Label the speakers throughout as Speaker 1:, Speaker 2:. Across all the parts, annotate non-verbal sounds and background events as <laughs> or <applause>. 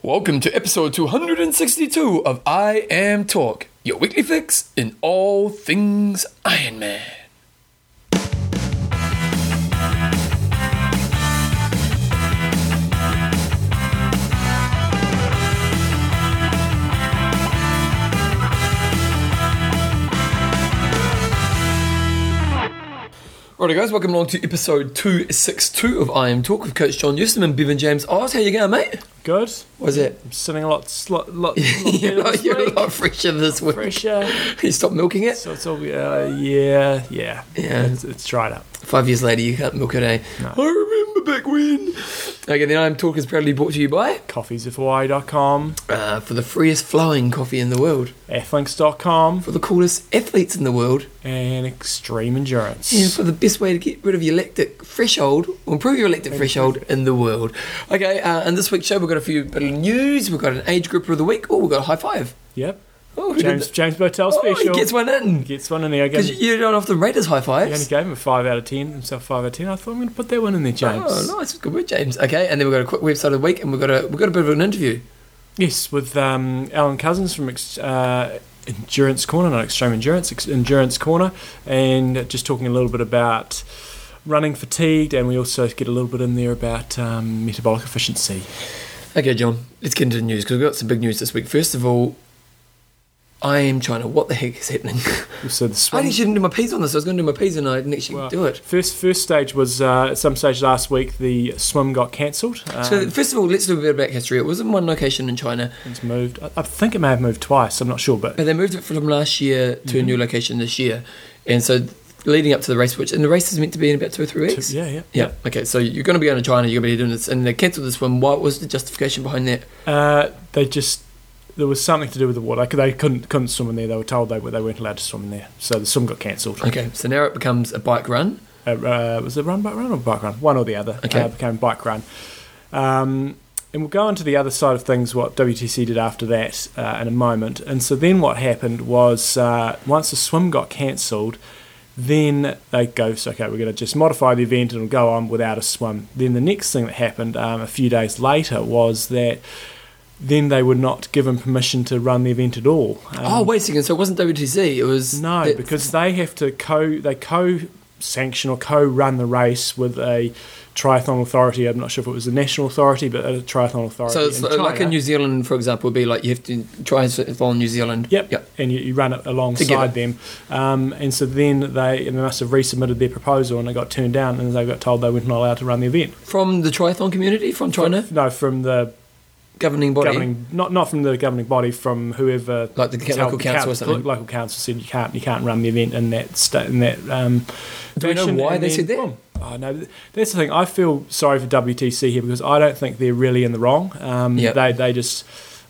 Speaker 1: Welcome to episode 262 of I Am Talk, your weekly fix in all things Iron Man. Righty guys, welcome along to episode 262 of I Am Talk with Coach John Newsom and Bevan James Oz. How you going, mate?
Speaker 2: Good.
Speaker 1: What's it?
Speaker 2: I'm sitting a lot, lot, lot, <laughs> lot
Speaker 1: you're, a lot,
Speaker 2: this
Speaker 1: you're a lot fresher this week.
Speaker 2: fresher. <laughs>
Speaker 1: You stopped milking it?
Speaker 2: So it's all, uh, yeah, yeah,
Speaker 1: Yeah.
Speaker 2: It's, it's dried up.
Speaker 1: Five years later, you can't milk it, eh?
Speaker 2: No.
Speaker 1: I remember back when. Okay, the I Am Talk is proudly brought to you by
Speaker 2: Coffeesofhawaii.com,
Speaker 1: uh, for the freest flowing coffee in the world,
Speaker 2: athlinks.com,
Speaker 1: for the coolest athletes in the world,
Speaker 2: and Extreme Endurance.
Speaker 1: and for the best way to get rid of your lactic threshold or improve your lactic threshold in the world. Okay, uh, and this week's show we've got a few bit of news. We've got an age grouper of the week. Oh, we've got a high five.
Speaker 2: Yep.
Speaker 1: Oh,
Speaker 2: James James Botel?
Speaker 1: Oh, he
Speaker 2: special.
Speaker 1: gets one in.
Speaker 2: Gets one in there. I
Speaker 1: Because you don't often rate us high
Speaker 2: he only gave him a 5 out of 10, himself 5 out of 10. I thought I'm going to put that one in there, James.
Speaker 1: Oh, nice, good work, James. Okay, and then we've got a quick website of the week, and we've got a we've got a bit of an interview.
Speaker 2: Yes, with um, Alan Couzens from uh, Endurance Corner, not Extreme Endurance, Ex- Endurance Corner, and just talking a little bit about running fatigued, and we also get a little bit in there about um, metabolic efficiency.
Speaker 1: Okay, John, let's get into the news because we've got some big news this week. First of all, I am China. What the heck is happening? <laughs>
Speaker 2: So the
Speaker 1: I actually didn't do my P's on this. I was going to do my P's and I didn't actually
Speaker 2: Well,
Speaker 1: do it.
Speaker 2: first first stage was uh, at some stage last week. The swim got cancelled. Um,
Speaker 1: So, first of all, let's do a bit about history. It was in one location in China,
Speaker 2: it's moved. I, I think it may have moved twice. I'm not sure, but
Speaker 1: but they moved it from last year to
Speaker 2: Mm-hmm.
Speaker 1: a new location this year. And so, leading up to the race, which, and the race is meant to be in about two or three weeks.
Speaker 2: yeah, yeah,
Speaker 1: Yeah. Okay. So you're going to be going to China. You're going to be doing this, and they cancelled this one. What was the justification behind that?
Speaker 2: Uh, they just there was something to do with the water. They couldn't couldn't swim in there. They were told they were they weren't allowed to swim in there. So the swim got cancelled.
Speaker 1: Okay. So now it becomes a bike run.
Speaker 2: Uh, uh, was it run bike run or bike run? One or the other.
Speaker 1: Okay.
Speaker 2: Uh, became bike run. Um, and we'll go on to the other side of things. What WTC did after that uh, in a moment. And so then what happened was uh, once the swim got cancelled. Then they go, so okay, we're going to just modify the event and it'll go on without a swim. Then the next thing that happened um, a few days later was that then they would not give him permission to run the event at all. Um,
Speaker 1: oh, wait a second. So it wasn't WTC. It was
Speaker 2: no,
Speaker 1: the-
Speaker 2: because they have to co they co sanction or co run the race with a triathlon authority. I'm not sure if it was the national authority, but a triathlon authority.
Speaker 1: So it's like
Speaker 2: China.
Speaker 1: in New Zealand, for example, would be like you have to try and follow New Zealand.
Speaker 2: Yep.
Speaker 1: Yep.
Speaker 2: And you, you run it alongside
Speaker 1: Together.
Speaker 2: them. Um, and so then they, they must have resubmitted their proposal and they got turned down and they got told they weren't allowed to run the event.
Speaker 1: From the triathlon community, from China,
Speaker 2: No, from the
Speaker 1: governing body.
Speaker 2: governing, not not from the governing body, from whoever
Speaker 1: Like the local council or something.
Speaker 2: Local council said you can't you can't run the event in that sta- in that. Um,
Speaker 1: Do you know why they
Speaker 2: then,
Speaker 1: said that?
Speaker 2: Oh no, that's the thing. I feel sorry for WTC here because I don't think they're really in the wrong. Um,
Speaker 1: Yep.
Speaker 2: They they just.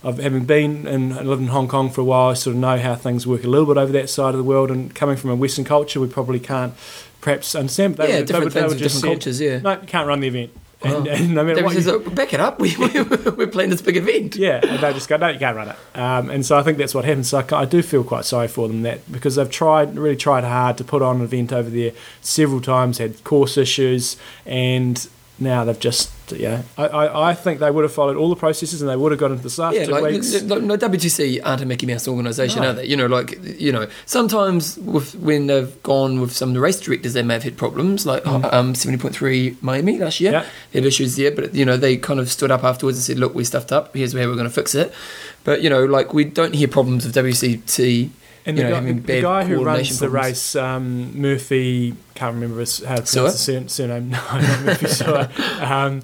Speaker 2: I've having been and lived in Hong Kong for a while, I sort of know how things work a little bit over that side of the world. And coming from a Western culture, we probably can't perhaps understand. But they
Speaker 1: yeah,
Speaker 2: would- they
Speaker 1: different
Speaker 2: would- they
Speaker 1: things
Speaker 2: would just
Speaker 1: different
Speaker 2: said,
Speaker 1: cultures. Yeah.
Speaker 2: No, you can't run the event. And,
Speaker 1: Oh.
Speaker 2: and no matter what you
Speaker 1: says, "Oh, back it up. <laughs> We, we, we're playing this big event.
Speaker 2: yeah, and they just go, no, you can't run it. Um, and so I think that's what happens. So I, I do feel quite sorry for them that because they've tried, really tried hard to put on an event over there several times, had course issues, and now they've just, yeah. I, I, I think they would have followed all the processes and they would have got into the last
Speaker 1: Yeah,
Speaker 2: two
Speaker 1: like
Speaker 2: weeks.
Speaker 1: no, WTC aren't a Mickey Mouse organisation,
Speaker 2: No.
Speaker 1: are they? You know, like you know, sometimes with when they've gone with some of the race directors, they may have had problems, like um, seventy point three Miami last year.
Speaker 2: Mm. Yeah.
Speaker 1: They had issues there, but you know, they kind of stood up afterwards and said, "Look, we stuffed up. Here's where we're going to fix it." But you know, like we don't hear problems of WCT.
Speaker 2: And
Speaker 1: you
Speaker 2: the,
Speaker 1: know,
Speaker 2: guy, the guy who runs
Speaker 1: coordination
Speaker 2: the race, um, Murphy, can't remember his, how to pronounce the surname. <laughs> No, not Murphy Sewer. <laughs> Um,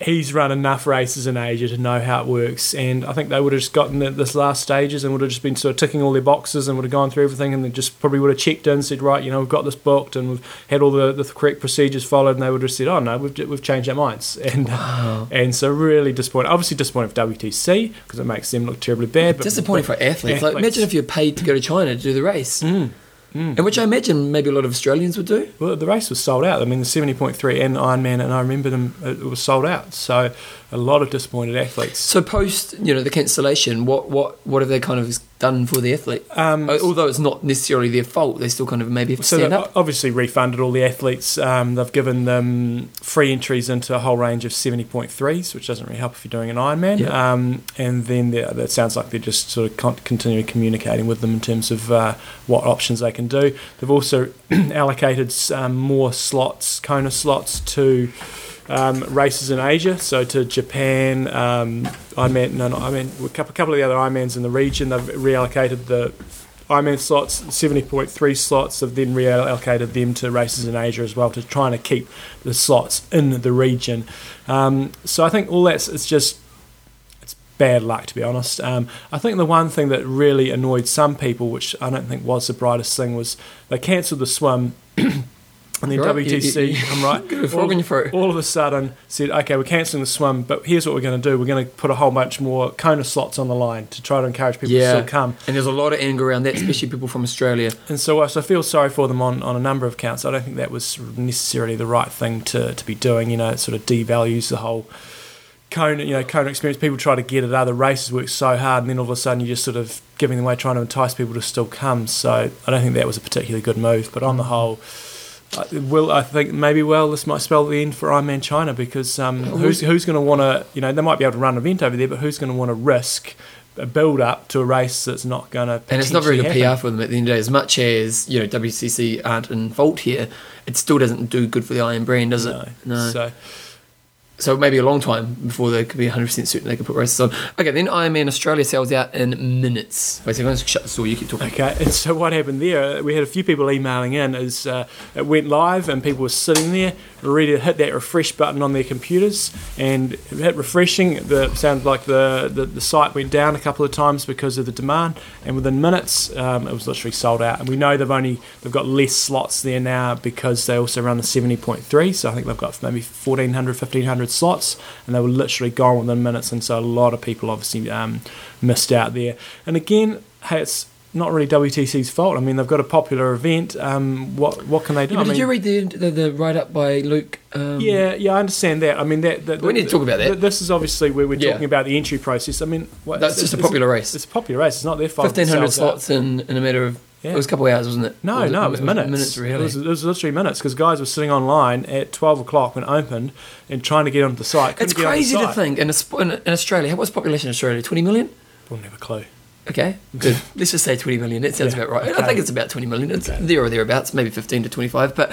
Speaker 2: he's run enough races in Asia to know how it works, and I think they would have just gotten the, this last stages and would have just been sort of ticking all their boxes and would have gone through everything, and they just probably would have checked in, said, right, you know, we've got this booked and we've had all the, the correct procedures followed, and they would have said, oh no, we've, we've changed our minds, <laughs> and
Speaker 1: Wow.
Speaker 2: and so really disappointed. Obviously disappointed for WTC because it makes them look terribly bad. But
Speaker 1: Disappointing for athletes. Like, imagine if you're paid to go to China to do the race,
Speaker 2: Mm, mm.
Speaker 1: and which I imagine maybe a lot of Australians would do.
Speaker 2: Well, the race was sold out. I mean, the seventy point three and Ironman, and I remember them. It was sold out. So a lot of disappointed athletes.
Speaker 1: So post, you know, the cancellation, what what what have they kind of done for the athlete?
Speaker 2: Um,
Speaker 1: Uh, Although it's not necessarily their fault, they still kind of maybe have to
Speaker 2: So
Speaker 1: stand up.
Speaker 2: obviously refunded all the athletes. Um, they've given them free entries into a whole range of 70.3s, which doesn't really help if you're doing an Ironman.
Speaker 1: Yeah.
Speaker 2: Um, and then that sounds like they're just sort of con- continuing communicating with them in terms of uh, what options they can do. They've also <clears throat> allocated um, more slots, Kona slots, to um, races in Asia, so to Japan, um, Ironman, no, not Ironman, a couple, couple of the other Ironmans in the region. They've reallocated the Ironman slots, 70.3 slots, have then reallocated them to races in Asia as well to trying to keep the slots in the region. Um, so I think all that's it's just it's bad luck to be honest. Um, I think the one thing that really annoyed some people, which I don't think was the brightest thing, was they cancelled the swim. <clears throat> And then
Speaker 1: Right,
Speaker 2: WTC,
Speaker 1: you-
Speaker 2: I'm right.
Speaker 1: Got a frog your
Speaker 2: all of a sudden said, okay, we're cancelling the swim, but here's what we're going to do. We're going to put a whole bunch more Kona slots on the line to try to encourage people to still come.
Speaker 1: And there's a lot of anger around that, especially people from Australia.
Speaker 2: And so, so I feel sorry for them on, on a number of counts. I don't think that was necessarily the right thing to, to be doing. You know, it sort of devalues the whole Kona, you know, Kona experience. People try to get at other races, work so hard, and then all of a sudden you're just sort of giving them away, trying to entice people to still come. So I don't think that was a particularly good move. But on the whole, Will I think maybe well this might spell the end for Ironman China because um, who's who's going to want to you know they might be able to run an event over there, but who's going to want to risk a build up to a race that's not going to
Speaker 1: And it's not very good
Speaker 2: happen?
Speaker 1: PR for them at the end of the day. As much as, you know, WCC aren't in fault here, it still doesn't do good for the Iron brand, does it?
Speaker 2: No. So
Speaker 1: So maybe a long time before they could be 100% certain they could put races on. Okay, then Ironman Australia sells out in minutes. Wait, so I'm going to shut the door. You keep talking.
Speaker 2: Okay, and so what happened there? We had a few people emailing in. Is uh, it went live and people were sitting there ready to hit that refresh button on their computers, and it hit refreshing. The sounded like the, the the site went down a couple of times because of the demand, and within minutes um, it was literally sold out. And we know they've only they've got less slots there now because they also run the seventy point three. So I think they've got maybe 1,400, 1,500 slots, and they were literally gone within minutes. And so a lot of people obviously um, missed out there. And again, hey, it's not really WTC's fault. I mean, they've got a popular event. Um, what what can they do?
Speaker 1: Yeah, but
Speaker 2: I
Speaker 1: did you read the, the, the write up by Luke? Um,
Speaker 2: yeah, yeah, I understand that. I mean, that, that
Speaker 1: We need to talk about that.
Speaker 2: This is obviously where we're
Speaker 1: Yeah.
Speaker 2: talking about the entry process. I mean, what,
Speaker 1: That's
Speaker 2: it's-
Speaker 1: just a
Speaker 2: it's-
Speaker 1: popular race.
Speaker 2: It's a popular race. It's not their fault.
Speaker 1: 1,500
Speaker 2: sells out.
Speaker 1: slots in, in a matter of.
Speaker 2: Yeah.
Speaker 1: It was a couple of hours, wasn't it?
Speaker 2: No,
Speaker 1: Or
Speaker 2: no, it was minutes.
Speaker 1: Minutes,
Speaker 2: It
Speaker 1: really.
Speaker 2: was, it was literally minutes because guys were sitting online at 12 o'clock when it opened and trying to get onto the site. Couldn't
Speaker 1: it's crazy to
Speaker 2: site.
Speaker 1: think in, a, in, Australia. What's the population in Australia? 20 million?
Speaker 2: We'll never clue.
Speaker 1: Okay, good. <laughs> Let's just say 20 million. That sounds
Speaker 2: Yeah,
Speaker 1: about right. I
Speaker 2: okay.
Speaker 1: think it's about 20 million. It's
Speaker 2: Okay.
Speaker 1: there or thereabouts, maybe 15 to 25. But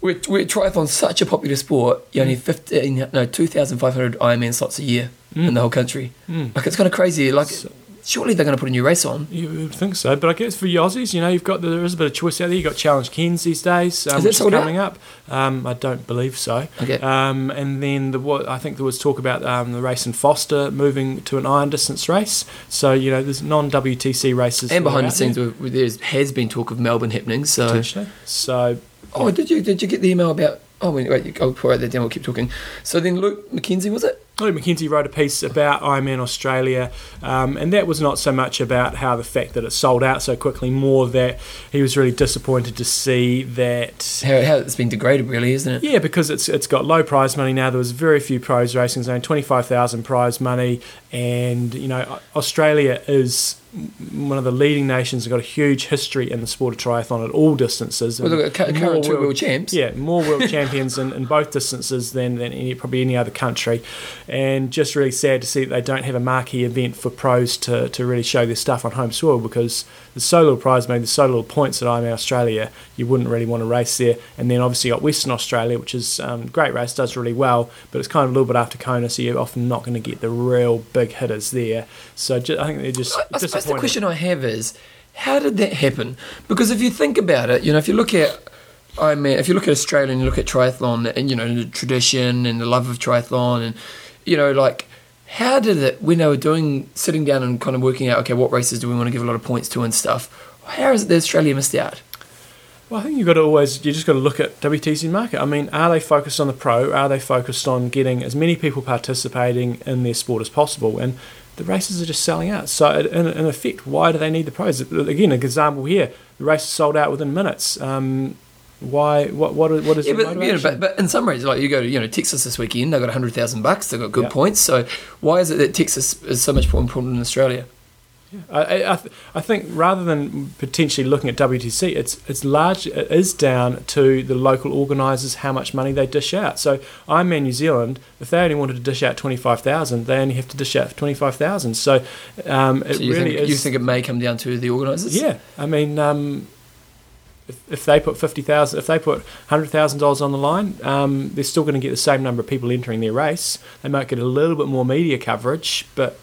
Speaker 1: we're, we're triathlon's such a popular sport. You only 15, no, 2,500 Ironman slots a year in the whole country.
Speaker 2: Mm.
Speaker 1: Like it's kind of crazy. Like
Speaker 2: So-
Speaker 1: surely they're going to put a new race on.
Speaker 2: You would think so, but I guess for you Aussies, you know, you've got there is a bit of choice out there. You've got Challenge Cairns these days, um,
Speaker 1: Is
Speaker 2: which
Speaker 1: out?
Speaker 2: coming up. Um, I don't believe so.
Speaker 1: Okay.
Speaker 2: Um, and then the what I think there was talk about um, the race in Forster moving to an iron distance race. So you know, there's non WTC races.
Speaker 1: and behind the scenes,
Speaker 2: there,
Speaker 1: there's has been talk of Melbourne happening. So,
Speaker 2: potentially. So
Speaker 1: oh, did you did you get the email about? Oh, wait, wait I'll write that down. We'll keep talking. So then, Luke McKenzie was it?
Speaker 2: Lloyd McKenzie wrote a piece about Ironman Australia, um, and that was not so much about how the fact that it sold out so quickly, more that he was really disappointed to see that
Speaker 1: How, how it's been degraded, really, isn't it?
Speaker 2: Yeah, because it's it's got low prize money now. There was very few pros racing, only twenty five thousand prize money, and you know Australia is one of the leading nations. They've got a huge history in the sport of triathlon at all distances.
Speaker 1: Well, look, current
Speaker 2: more
Speaker 1: two
Speaker 2: world-
Speaker 1: world champs.
Speaker 2: Yeah, more world <laughs> champions in, in both distances than, than any, probably any other country. And just really sad to see that they don't have a marquee event for pros to, to really show their stuff on home soil because there's so little prize money, there's so little points that I'm in Australia, you wouldn't really want to race there. And then obviously you got Western Australia, which is um, great race, does really well, but it's kind of a little bit after Kona, so you're often not going to get the real big hitters there. So ju- I think they're just
Speaker 1: I, I suppose the question I have is, how did that happen? Because if you think about it, you know, if you look at, I mean, if you look at Australia and you look at triathlon and you know the tradition and the love of triathlon and you know like. How did it when they were doing sitting down and kind of working out okay what races do we want to give a lot of points to and stuff? How is it that Australia missed out?
Speaker 2: Well, I think you've got to always, you just got to look at WTC market. I mean, are they focused on the pro? Are they focused on getting as many people participating in their sport as possible? And the races are just selling out. So, in, in effect, why do they need the pros? Again, an example here the race sold out within minutes. Um, Why? What? What? What is
Speaker 1: Yeah, but, you know, but but in some ways, like you go to you know Texas this weekend, they've got hundred thousand bucks, they've got good
Speaker 2: Yeah.
Speaker 1: points. So why is it that Texas is so much more important than Australia?
Speaker 2: I, I, I th- I think rather than potentially looking at WTC, it's it's large. It is down to the local organisers how much money they dish out. So Ironman New Zealand, if they only wanted to dish out twenty five thousand, they only have to dish out twenty five thousand. So um, it
Speaker 1: So you
Speaker 2: really
Speaker 1: think
Speaker 2: is.
Speaker 1: you think it may come down to the organisers?
Speaker 2: Yeah, I mean, um, if, if they put fifty thousand, if they put hundred thousand dollars on the line, um, they're still going to get the same number of people entering their race. They might get a little bit more media coverage, but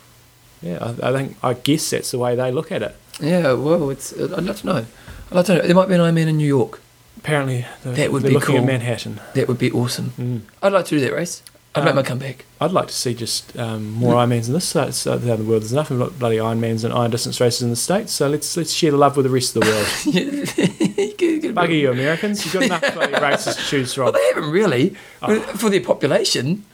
Speaker 2: yeah, I, I think I guess that's the way they look at it.
Speaker 1: Yeah, well, it's. I'd love to know. I'd love to know. There might be an Ironman in New York.
Speaker 2: Apparently, they're,
Speaker 1: That would be
Speaker 2: looking at
Speaker 1: cool.
Speaker 2: Manhattan.
Speaker 1: That would be awesome.
Speaker 2: Mm.
Speaker 1: I'd like to do that race. I'd make
Speaker 2: Um,
Speaker 1: my comeback.
Speaker 2: I'd like to see just um, more Ironmans in this side side of the world. There's enough of bloody Ironmans and iron distance races in the states, so let's let's share the love with the rest of the world.
Speaker 1: You get- get a bit-
Speaker 2: Bugger you, Americans! You've got enough <laughs> bloody races to choose from.
Speaker 1: Well, they haven't really.
Speaker 2: Oh.
Speaker 1: For their population,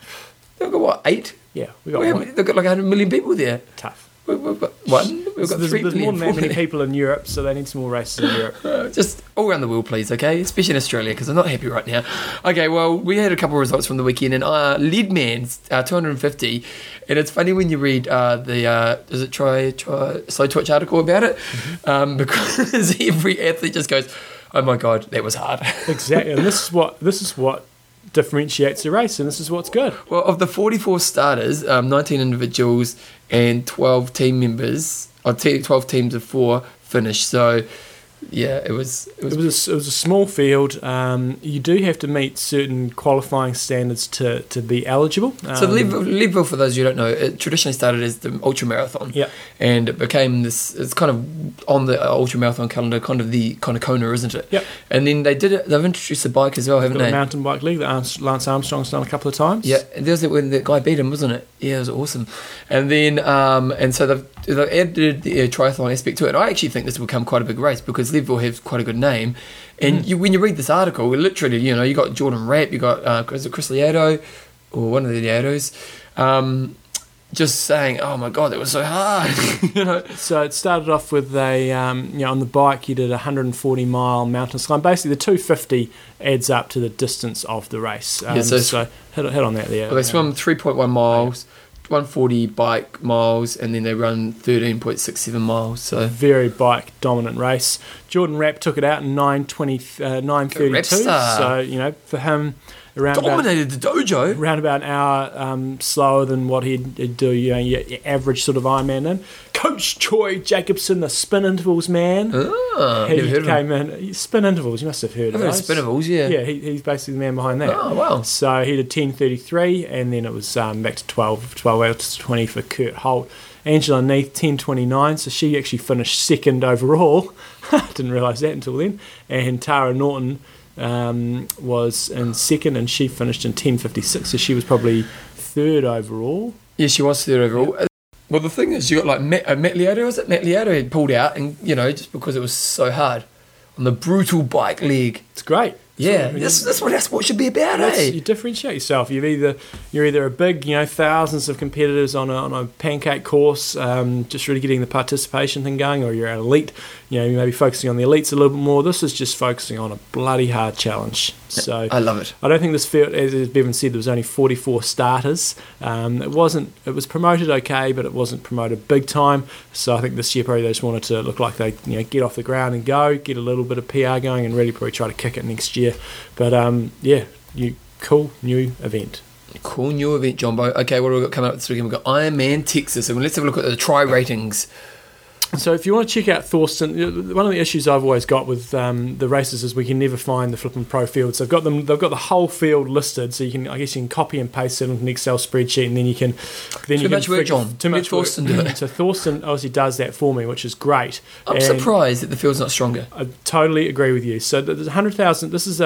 Speaker 1: they've got what eight?
Speaker 2: Yeah, we got
Speaker 1: We They've got like hundred million people there.
Speaker 2: tough.
Speaker 1: We- We've got one. We've got
Speaker 2: there's,
Speaker 1: three
Speaker 2: there's more than that many people in Europe, so they need some more races in Europe. <laughs>
Speaker 1: Uh, just all around the world, please, okay? Especially in Australia, because I'm not happy right now. Okay, well, we had a couple of results from the weekend, and uh, Leadman's uh, 250, and it's funny when you read uh, the uh, does it try try Slowtwitch article about it, um, <laughs> because every athlete just goes, "Oh my god, that was hard."
Speaker 2: exactly, and this is what this is what differentiates the race, and this is what's good.
Speaker 1: Well, of the 44 starters, um, 19 individuals and 12 team members, or 12 teams of four finished. So, yeah, it was. It was.
Speaker 2: It was a, it was a small field. Um, you do have to meet certain qualifying standards to, to be eligible. Um,
Speaker 1: so, Leadville, Leadville, for those who don't know, it traditionally started as the ultra marathon.
Speaker 2: Yeah.
Speaker 1: And it became this. It's kind of on the ultra marathon calendar, kind of the kind of Kona, isn't it?
Speaker 2: Yep.
Speaker 1: And then they did it. They've introduced the bike as well, haven't
Speaker 2: got the
Speaker 1: they?
Speaker 2: mountain bike league that Lance Armstrong's done a couple of times.
Speaker 1: Yeah, and there was it when the guy beat him, wasn't it? Yeah, it was awesome. And then, um, and so they've, they've added the uh, triathlon aspect to it. I actually think this will become quite a big race because Leadville have quite a good name. And
Speaker 2: Mm.
Speaker 1: you, when you read this article, literally, you know, you got Jordan Rapp, you got uh, is it Chris Lieto, or one of the Lietos, um, just saying, "Oh my god, that was so hard," <laughs> you know.
Speaker 2: So it started off with a, um, you know, on the bike you did a 140 mile mountain climb. Basically, the 250 adds up to the distance of the race. Um,
Speaker 1: Yeah, so
Speaker 2: so
Speaker 1: it's-
Speaker 2: hit, hit on that there.
Speaker 1: Well, they swim 3.1 miles, 140 bike miles, and then they run 13.67 miles. So
Speaker 2: very bike dominant race. Jordan Rapp took it out in 920, uh, 932. So you know, for him, around about,
Speaker 1: dominated the dojo.
Speaker 2: around about an hour um, slower than what he'd, do. You know, your, your average sort of Ironman. In Coach Troy Jacobson, the spin intervals man.
Speaker 1: Ah,
Speaker 2: he
Speaker 1: never heard of him.
Speaker 2: came in. Spin intervals. You must have heard
Speaker 1: I've
Speaker 2: of those.
Speaker 1: Spinables, yeah.
Speaker 2: Yeah, he, he's basically the man behind that.
Speaker 1: Oh, wow.
Speaker 2: So he did 10.33 and then it was um, back to 12, 12 out to 20 for Kurt Holt. Angela Naeth, 10.29, so she actually finished second overall. <laughs> Didn't realise that until then. And Tara Norton um, was in second and she finished in 10.56, so she was probably third overall.
Speaker 1: Yeah, she was third overall. Well, the thing is, you got like Matt, uh, was it? Matt Lieto had pulled out, and you know, just because it was so hard on the brutal bike leg.
Speaker 2: It's great.
Speaker 1: Yeah,
Speaker 2: So,
Speaker 1: that's, that's what that's what should be about,
Speaker 2: That's,
Speaker 1: eh?
Speaker 2: you differentiate yourself. You've either you're either a big, you know, thousands of competitors on a, on a pancake course, um, just really getting the participation thing going, or you're an elite. You know, you may be focusing on the elites a little bit more. This is just focusing on a bloody hard challenge. So
Speaker 1: I love it.
Speaker 2: I don't think this field, as Bevan said, there was only 44 starters. Um, it wasn't. It was promoted okay, but it wasn't promoted big time. So I think this year probably they just wanted to look like they, you know, get off the ground and go, get a little bit of PR going, and really probably try to kick it next year. But um, yeah, you cool new event.
Speaker 1: Cool new event, Jumbo. Okay, what have we got coming up this weekend? We've got Ironman Texas, and let's have a look at the try ratings.
Speaker 2: So if you want to check out Thorsten, one of the issues I've always got with um, the races is we can never find the flipping pro fields. They've got them. They've got the whole field listed, so you can. I guess you can copy and paste it into an Excel spreadsheet, and then you can. Then
Speaker 1: Too
Speaker 2: you
Speaker 1: much
Speaker 2: can
Speaker 1: work, John.
Speaker 2: Too
Speaker 1: Let
Speaker 2: much work.
Speaker 1: Thorsten do <laughs> it.
Speaker 2: So Thorsten obviously does that for me, which is great.
Speaker 1: I'm
Speaker 2: And
Speaker 1: surprised that the field's not stronger.
Speaker 2: I totally agree with you. So there's hundred thousand. This is a,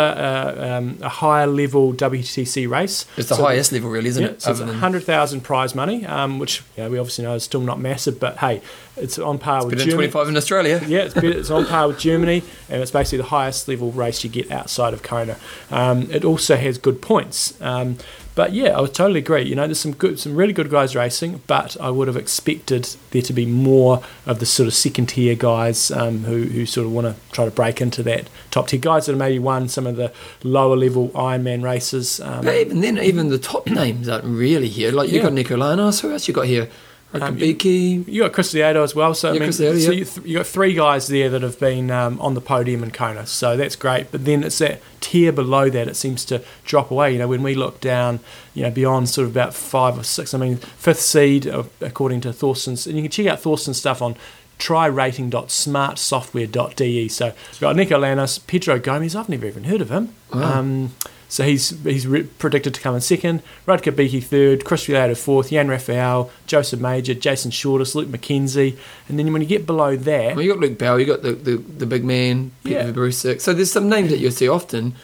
Speaker 2: a, um, a higher level WTC race.
Speaker 1: It's the
Speaker 2: So
Speaker 1: highest level, really, isn't
Speaker 2: yeah,
Speaker 1: it?
Speaker 2: so it's
Speaker 1: Other
Speaker 2: hundred thousand prize money, um, which know, we obviously know is still not massive, but hey, it's on par par with
Speaker 1: been
Speaker 2: Germany.
Speaker 1: 25 in Australia.
Speaker 2: Yeah, it's, better, it's on par with Germany, and it's basically the highest level race you get outside of Kona. Um, it also has good points. Um, but yeah, I would totally agree. You know, there's some good, some really good guys racing, but I would have expected there to be more of the sort of second tier guys um, who, who sort of want to try to break into that top tier guys that have maybe won some of the lower level Ironman races. Um,
Speaker 1: But even then, even the top names aren't really here. Like you
Speaker 2: Yeah.
Speaker 1: got Nico Llanos. Who else you got here?
Speaker 2: Um,
Speaker 1: Rutger Beke.
Speaker 2: You got Chris Lieto as well, so I mean, so
Speaker 1: yeah.
Speaker 2: you, th- you got three guys there that have been um, on the podium in Kona, so that's great. But then it's that tier below that it seems to drop away. You know, when we look down, you know, beyond sort of about five or six. I mean, fifth seed uh, according to Thorsten's, and you can check out Thorsten's stuff on tryrating.smartsoftware.de. So we've got Nico Llanos, Pedro Gomes. I've never even heard of him.
Speaker 1: Wow.
Speaker 2: Um, so he's he's re- predicted to come in second. Rutger Beke third. Chris Lieto fourth. Jan Raphael, Joseph Major, Jason Shortis, Luke McKenzie. And then when you get below that,
Speaker 1: Well, you got Luke Bell. You got the, the, the big man, Peter
Speaker 2: Yeah.
Speaker 1: So there's some names that you'll see often.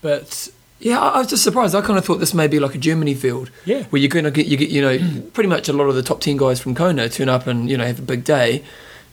Speaker 2: but
Speaker 1: Yeah, I, I was just surprised. I kind of thought this may be like a Germany field.
Speaker 2: yeah,
Speaker 1: where you're going to get you get you know pretty much a lot of the top ten guys from Kona turn up and you know have a big day,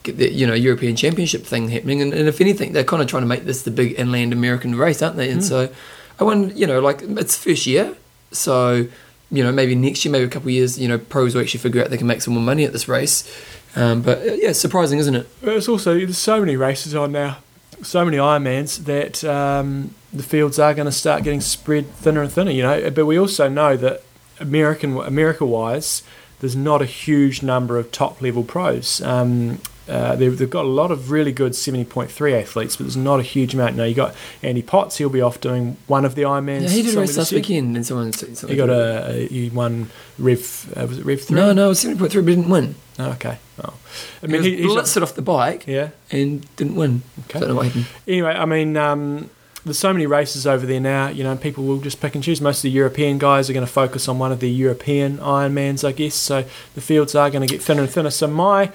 Speaker 1: get the you know European Championship thing happening, and, and if anything, they're kind of trying to make this the big inland American race, aren't they? And hmm. so, I wonder, you know, like it's first year, so you know maybe next year, maybe a couple of years, you know, pros will actually figure out they can make some more money at this race. Um, but uh, yeah, surprising, isn't it?
Speaker 2: It's also there's so many races on now, so many Ironmans that um, the fields are going to start getting spread thinner and thinner. You know, but we also know that American America wise, there's not a huge number of top level pros. Um, uh, they've, they've got a lot of really good 70.3 athletes, but there's not a huge amount. Now you got Andy Potts; he'll be off doing one of the Ironmans.
Speaker 1: Yeah, he did a race last weekend, and someone said something.
Speaker 2: He got a, a he won Rev uh, was it Rev three?
Speaker 1: no, no, seventy point three, but he didn't win.
Speaker 2: Oh, okay. Oh, I
Speaker 1: I
Speaker 2: mean
Speaker 1: he,
Speaker 2: he,
Speaker 1: blitzed it off the bike
Speaker 2: yeah.
Speaker 1: and didn't win.
Speaker 2: Okay.
Speaker 1: Don't know what happened.
Speaker 2: Anyway, I mean, um, there's so many races over there now. You know, people will just pick and choose. Most of the European guys are going to focus on one of the European Ironmans, I guess. So the fields are going to get thinner and thinner. So my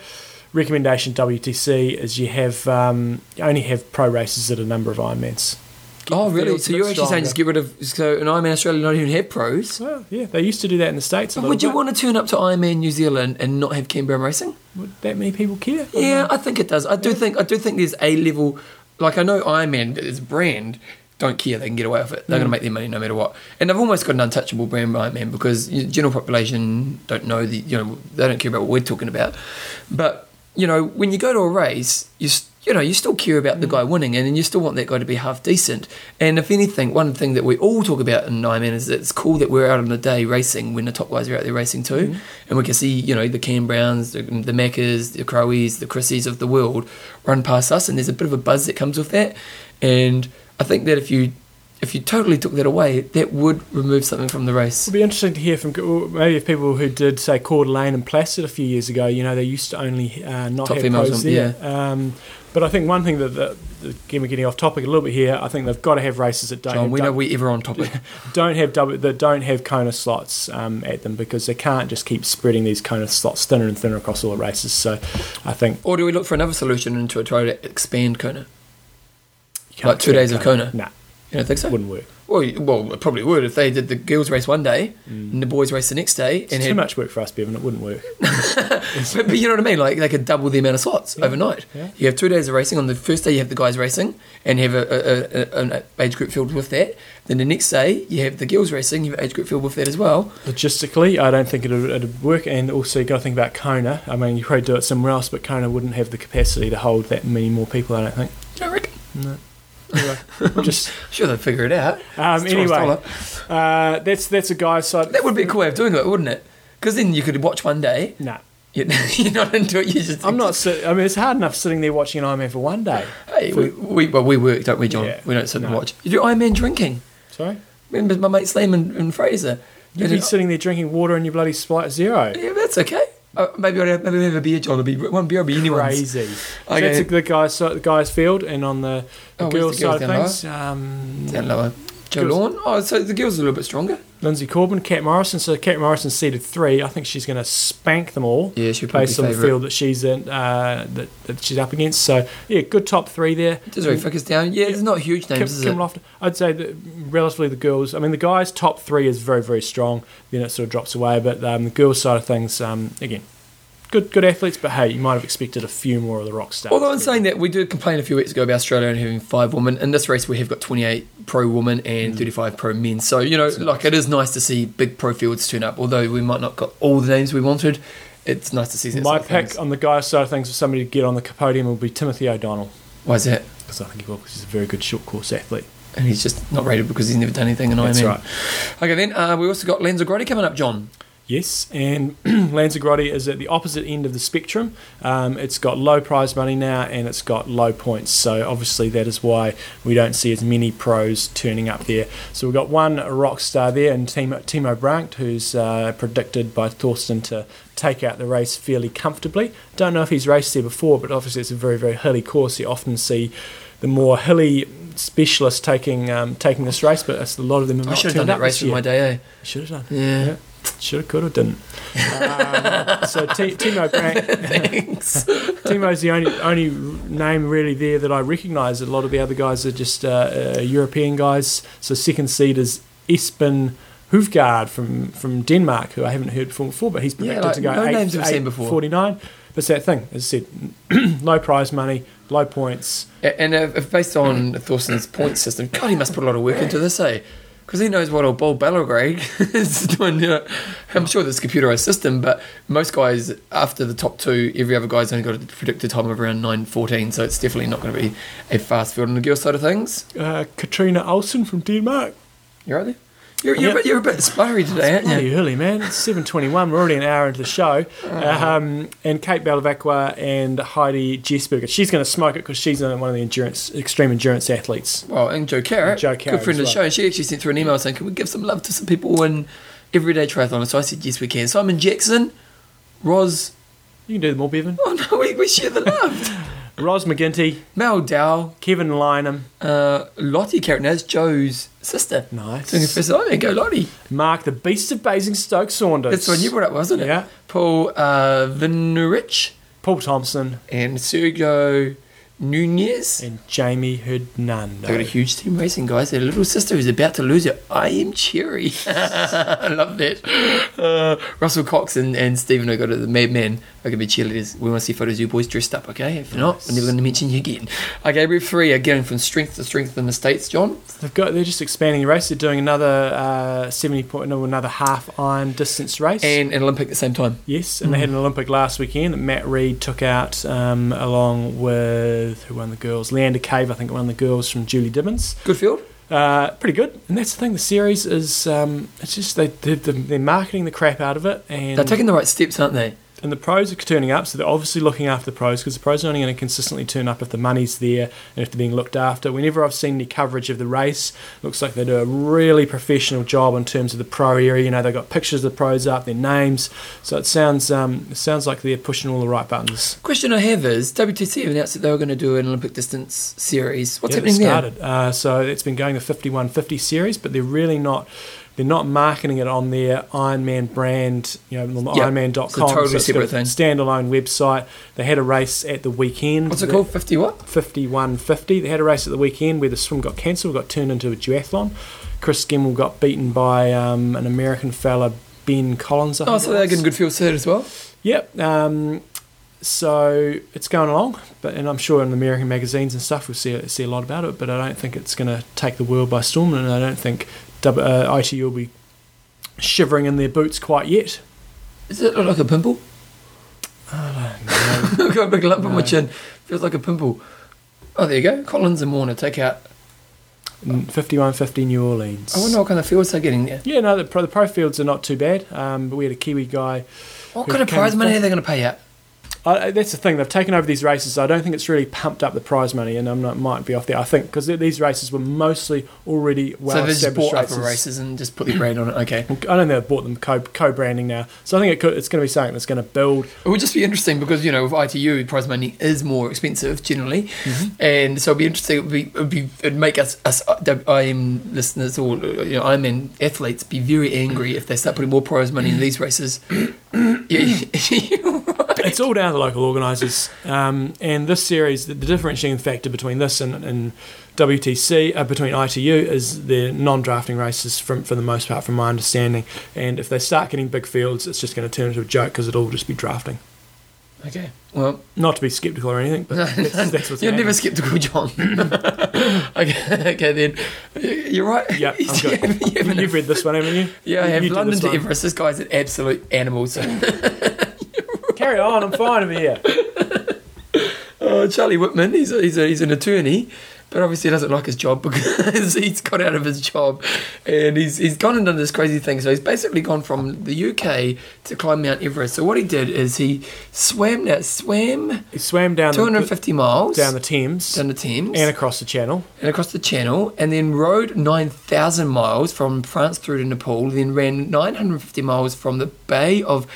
Speaker 2: recommendation, WTC, is you have um, you only have pro races at a number of Ironmans. Get
Speaker 1: Oh, really? So you're actually saying just get rid of so an Ironman Australia not even have pros?
Speaker 2: Well, yeah, they used to do that in the states. A
Speaker 1: But would you
Speaker 2: bit.
Speaker 1: want to turn up to Ironman New Zealand and not have Cam Brown racing?
Speaker 2: Would that many people care?
Speaker 1: Yeah, I think it does. I do
Speaker 2: Yeah.
Speaker 1: think I do think there's a level. Like I know Ironman as a brand don't care; they can get away with it. They're
Speaker 2: Mm.
Speaker 1: going to make their money no matter what. And they've almost got an untouchable brand Ironman because the general population don't know the you know they don't care about what we're talking about. But you know when you go to a race, you you know you still care about the
Speaker 2: Mm.
Speaker 1: guy winning, and you still want that guy to be half decent. And if anything, one thing that we all talk about in Ironman is that it's cool that we're out on the day racing when the top guys are out there racing too,
Speaker 2: Mm.
Speaker 1: and we can see you know the Cam Browns, the, the Maccas, the Crowies, the Chrissies of the world run past us, and there's a bit of a buzz that comes with that. And I think that if you if you totally took that away, that would remove something from the race.
Speaker 2: It'd be interesting to hear from maybe if people who did say Coeur d'Alene and Placid a few years ago. You know, they used to only uh, not
Speaker 1: Top
Speaker 2: have pros
Speaker 1: on-
Speaker 2: there. Um, but I think one thing that, that, again we're getting off topic a little bit here. I think they've got to have races that don't
Speaker 1: John,
Speaker 2: have,
Speaker 1: we know
Speaker 2: dou-
Speaker 1: we ever on topic.
Speaker 2: don't have double, that don't have Kona slots um, at them because they can't just keep spreading these Kona slots thinner and thinner across all the races. So I think
Speaker 1: or do we look for another solution and to try to expand Kona? Like two days of Kona?
Speaker 2: Nah,
Speaker 1: You don't think so?
Speaker 2: wouldn't work.
Speaker 1: Well, well, it probably would if they did the girls race one day
Speaker 2: Mm.
Speaker 1: and the boys race the next day.
Speaker 2: It's
Speaker 1: And
Speaker 2: too
Speaker 1: had,
Speaker 2: much work for us, Bevan. It wouldn't work. <laughs>
Speaker 1: but, but you know what I mean? Like they could double the amount of slots
Speaker 2: Yeah.
Speaker 1: overnight.
Speaker 2: Yeah.
Speaker 1: You have two days of racing. On the first day, you have the guys racing and have a, a, a, an age group filled with that. Then the next day, you have the girls racing. You have an age group filled with that as well.
Speaker 2: Logistically, I don't think it'd, it'd work, and also you got to think about Kona. I mean, you probably do it somewhere else, but Kona wouldn't have the capacity to hold that many more people. I don't think.
Speaker 1: Reckon?
Speaker 2: No. Anyway, we'll <laughs> just
Speaker 1: Sure, they'd figure it out.
Speaker 2: um, anyway, uh, that's that's a guy's side.
Speaker 1: that would be a cool way of doing it, wouldn't it? Because then you could watch one day.
Speaker 2: Nah,
Speaker 1: You're, <laughs> you're not into it. You just.
Speaker 2: I'm not. <laughs> Sit- I mean, it's hard enough sitting there watching an Ironman for one day.
Speaker 1: Hey, we, we well we work, don't we, John?
Speaker 2: Yeah.
Speaker 1: We don't sit and watch. You do Ironman drinking.
Speaker 2: Sorry,
Speaker 1: Remember my mate Slam and, and Fraser.
Speaker 2: you'd be sitting there drinking water in your bloody Sprite Zero.
Speaker 1: Yeah, that's okay. Uh, maybe I'll have, maybe I'll have a beer, John. It'll be one beer. will be anyone's.
Speaker 2: Crazy. So
Speaker 1: Okay.
Speaker 2: that's the guys, the guys' field, and on the, the
Speaker 1: Oh,
Speaker 2: girls'
Speaker 1: the girls
Speaker 2: side of things, um,
Speaker 1: Down lower.
Speaker 2: Girls-
Speaker 1: Oh, so the girls are a little bit stronger.
Speaker 2: Linsey Corbin, Kat Morrison. So Kat Morrison seeded three. I think she's going to spank them all.
Speaker 1: Yeah, she'll
Speaker 2: based on the field that she's in, uh, that, that she's up against. So yeah, good top three there.
Speaker 1: Just very focused down. Yeah, it's not huge
Speaker 2: Kim,
Speaker 1: names, is
Speaker 2: Kim
Speaker 1: it?
Speaker 2: I'd say that relatively the girls. I mean, the guys' top three is very very strong. Then it sort of drops away, but um, the girls' side of things, um, again, good good athletes, but hey, you might have expected a few more of the rock stars.
Speaker 1: Although in saying that, we did complain a few weeks ago about Australia only having five women. In this race, we have got 28 pro women and 35 pro men. So, you know, like it is nice to see big pro fields turn up. Although we might not got all the names we wanted, it's nice to see that.
Speaker 2: my pick
Speaker 1: things.
Speaker 2: on the guy side of things for somebody to get on the podium will be Timothy O'Donnell
Speaker 1: Why is that?
Speaker 2: because I think he will because he's a very good short course athlete.
Speaker 1: And he's just not rated because he's never done anything in
Speaker 2: That's
Speaker 1: Ironman.
Speaker 2: right.
Speaker 1: Okay, then uh, we also got Lanzarote coming up, John.
Speaker 2: Yes, and <clears throat> Lanzarote is at the opposite end of the spectrum. Um, it's got low prize money now and it's got low points. So obviously that is why we don't see as many pros turning up there. So we've got one rock star there and Timo, Timo Bracht, who's uh, predicted by Thorsten to take out the race fairly comfortably. Don't know if he's raced there before, but obviously it's a very, very hilly course. You often see the more hilly specialists taking um, taking this race, but a lot of them have
Speaker 1: I
Speaker 2: not
Speaker 1: should have done that race in my day, eh?
Speaker 2: Should have done.
Speaker 1: Yeah.
Speaker 2: Should have, could have, didn't. Um, so T- Timo Bracht,
Speaker 1: Thanks. <laughs>
Speaker 2: Timo's the only only name really there that I recognise. A lot of the other guys are just uh, uh, European guys. So second seed is Espen Hoofgaard from from Denmark, who I haven't heard from before, but he's
Speaker 1: Yeah,
Speaker 2: predicted
Speaker 1: like,
Speaker 2: to go
Speaker 1: no
Speaker 2: eight,
Speaker 1: names I've seen before.
Speaker 2: 49. But it's that thing, as I said, <clears throat> low prize money, low points.
Speaker 1: And uh, based on Thorsten's point system, God, he must put a lot of work into this, eh? Because he knows what old Bold Belgrade is doing. I'm sure there's computerized system, but most guys, after the top two, every other guy's only got a predicted time of around 9.14, so it's definitely not going to be a fast field on the girl side of things.
Speaker 2: Uh, Katrina Olsen from Denmark.
Speaker 1: You right there? You're, you're, a, bit, you're a bit spluttery today, aren't you?
Speaker 2: Early, man. It's 7.21. We're already an hour into the show. Um, and Kate Bevilaqua and Heidi Jesberger. She's going to smoke it because she's one of the endurance, extreme endurance athletes.
Speaker 1: Well, and Joe Carritt,
Speaker 2: Joe Carritt
Speaker 1: good friend of the show, and she actually sent through an email saying, "Can we give some love to some people in everyday triathlon?" So I said, "Yes, we can." Simon Jackson, Roz.
Speaker 2: You can do them all, Bevan.
Speaker 1: Oh no, we, we share the love. <laughs>
Speaker 2: Ros McGinty,
Speaker 1: Mel Dow,
Speaker 2: Kevin Lynham,
Speaker 1: uh, Lottie Carritt, that's Joe's sister.
Speaker 2: nice.
Speaker 1: Doing first oh, there you go, Lottie.
Speaker 2: Mark, the Beast of Basingstoke Saunders.
Speaker 1: That's the one you brought up, wasn't it?
Speaker 2: Yeah.
Speaker 1: Paul uh, Vinrich
Speaker 2: Paul Thompson
Speaker 1: and Sergio Nunez.
Speaker 2: and Jamie Hernando.
Speaker 1: They've got a huge team racing, guys. Their little sister is about to lose it. I am cheery. <laughs> I love that. Uh, Russell Cox and, and Stephen it. The madmen are going to be cheerleaders. We want to see photos of you boys dressed up, okay? If not, we're never going to mention you again. Okay, group three are going from strength to strength in the States, John.
Speaker 2: They've got. They're just expanding the race. They're doing another uh, seventy point, no, another half iron distance race.
Speaker 1: And an Olympic at the same time.
Speaker 2: Yes, and they had an Olympic last weekend that Matt Reed took out um, along with who won the girls? Leanda Cave, I think, won the girls from Julie Dibens.
Speaker 1: Good field.
Speaker 2: Uh, pretty good, and that's the thing. The series is um, it's just they they're, they're marketing the crap out of it, and
Speaker 1: They're taking the right steps, aren't they?
Speaker 2: And the pros are turning up. So they're obviously looking after the pros because the pros are only going to consistently turn up if the money's there and if they're being looked after. Whenever I've seen any coverage of the race, looks like they do a really professional job in terms of the pro area. You know, they've got pictures of the pros up, their names. So it sounds um, it sounds like they're pushing all the right buttons.
Speaker 1: Question I have is WTC have announced that they were going to do an Olympic distance series. What's
Speaker 2: Yeah,
Speaker 1: happening there?
Speaker 2: started. Uh, so it's been going the 5150 series, but they're really not. They're not marketing it on their Ironman brand, you know,
Speaker 1: Yeah,
Speaker 2: Ironman.com.
Speaker 1: it's a totally
Speaker 2: it's got
Speaker 1: separate thing.
Speaker 2: Standalone website. They had a race at the weekend.
Speaker 1: What's it called? 50 what?
Speaker 2: 5150. They had a race at the weekend where the swim got cancelled, got turned into a duathlon. Chris Gemmell got beaten by um, an American fella, Ben Collins. I
Speaker 1: Oh, so they're getting good field set as well.
Speaker 2: Yep. Um, so it's going along, but and I'm sure in the American magazines and stuff we'll see see a lot about it. But I don't think it's going to take the world by storm, and I don't think uh, ITU will be shivering in their boots quite yet.
Speaker 1: Does it look like a pimple? <laughs> I've got a big lump on my chin. Feels like a pimple. Oh, there you go. Collins and Warner take out.
Speaker 2: 5150 New Orleans.
Speaker 1: I wonder what kind of fields they're getting there.
Speaker 2: Yeah, no, the pro, the pro fields are not too bad. Um, but we had a Kiwi guy
Speaker 1: What kind of prize money are they going to pay out?
Speaker 2: I, that's the thing. They've taken over these races. I don't think it's really pumped up the prize money, and I'm not might be off there. I think because these races were mostly already well
Speaker 1: so
Speaker 2: established
Speaker 1: bought
Speaker 2: races.
Speaker 1: races and just put the brand on it. Okay.
Speaker 2: I don't think they've bought them co branding now. So I think it could, it's going to be something that's going to build.
Speaker 1: It would just be interesting because you know with ITU prize money is more expensive generally, mm-hmm. and so it'd be interesting. It'd be, it'd be it'd make us us IM listeners or you know IM athletes be very angry if they start putting more prize money in these races. <coughs> yeah,
Speaker 2: It's all down to local organisers. Um, and this series, the, the differentiating factor between this and, and WTC, uh, between ITU, is the non-drafting races from, for the most part, from my understanding. And if they start getting big fields, it's just going to turn into a joke because it'll all just be drafting.
Speaker 1: Okay. Well,
Speaker 2: Not to be sceptical or anything, but that's, that's what's
Speaker 1: you're never
Speaker 2: happening.
Speaker 1: skeptical, John. <laughs> okay, okay, then you're right.
Speaker 2: Yeah, I'm good. <laughs>
Speaker 1: You haven't- you haven't-
Speaker 2: read this one, haven't you?
Speaker 1: yeah, I
Speaker 2: You-
Speaker 1: have
Speaker 2: you
Speaker 1: London to
Speaker 2: one.
Speaker 1: Everest. This guy's an absolute animal. So, <laughs>
Speaker 2: Carry on, I'm fine over here. <laughs>
Speaker 1: oh, Charlie Wittmack, he's a, he's a, he's an attorney, but obviously he doesn't like his job <laughs> because he's got out of his job, and he's he's gone and done this crazy thing. So he's basically gone from the UK to climb Mount Everest. So what he did is he swam that swam
Speaker 2: He swam down the,
Speaker 1: 250 miles
Speaker 2: down the Thames
Speaker 1: down the Thames
Speaker 2: and across the channel.
Speaker 1: and across the channel, and then rode 9,000 miles from France through to Nepal, then ran 950 miles from the Bay of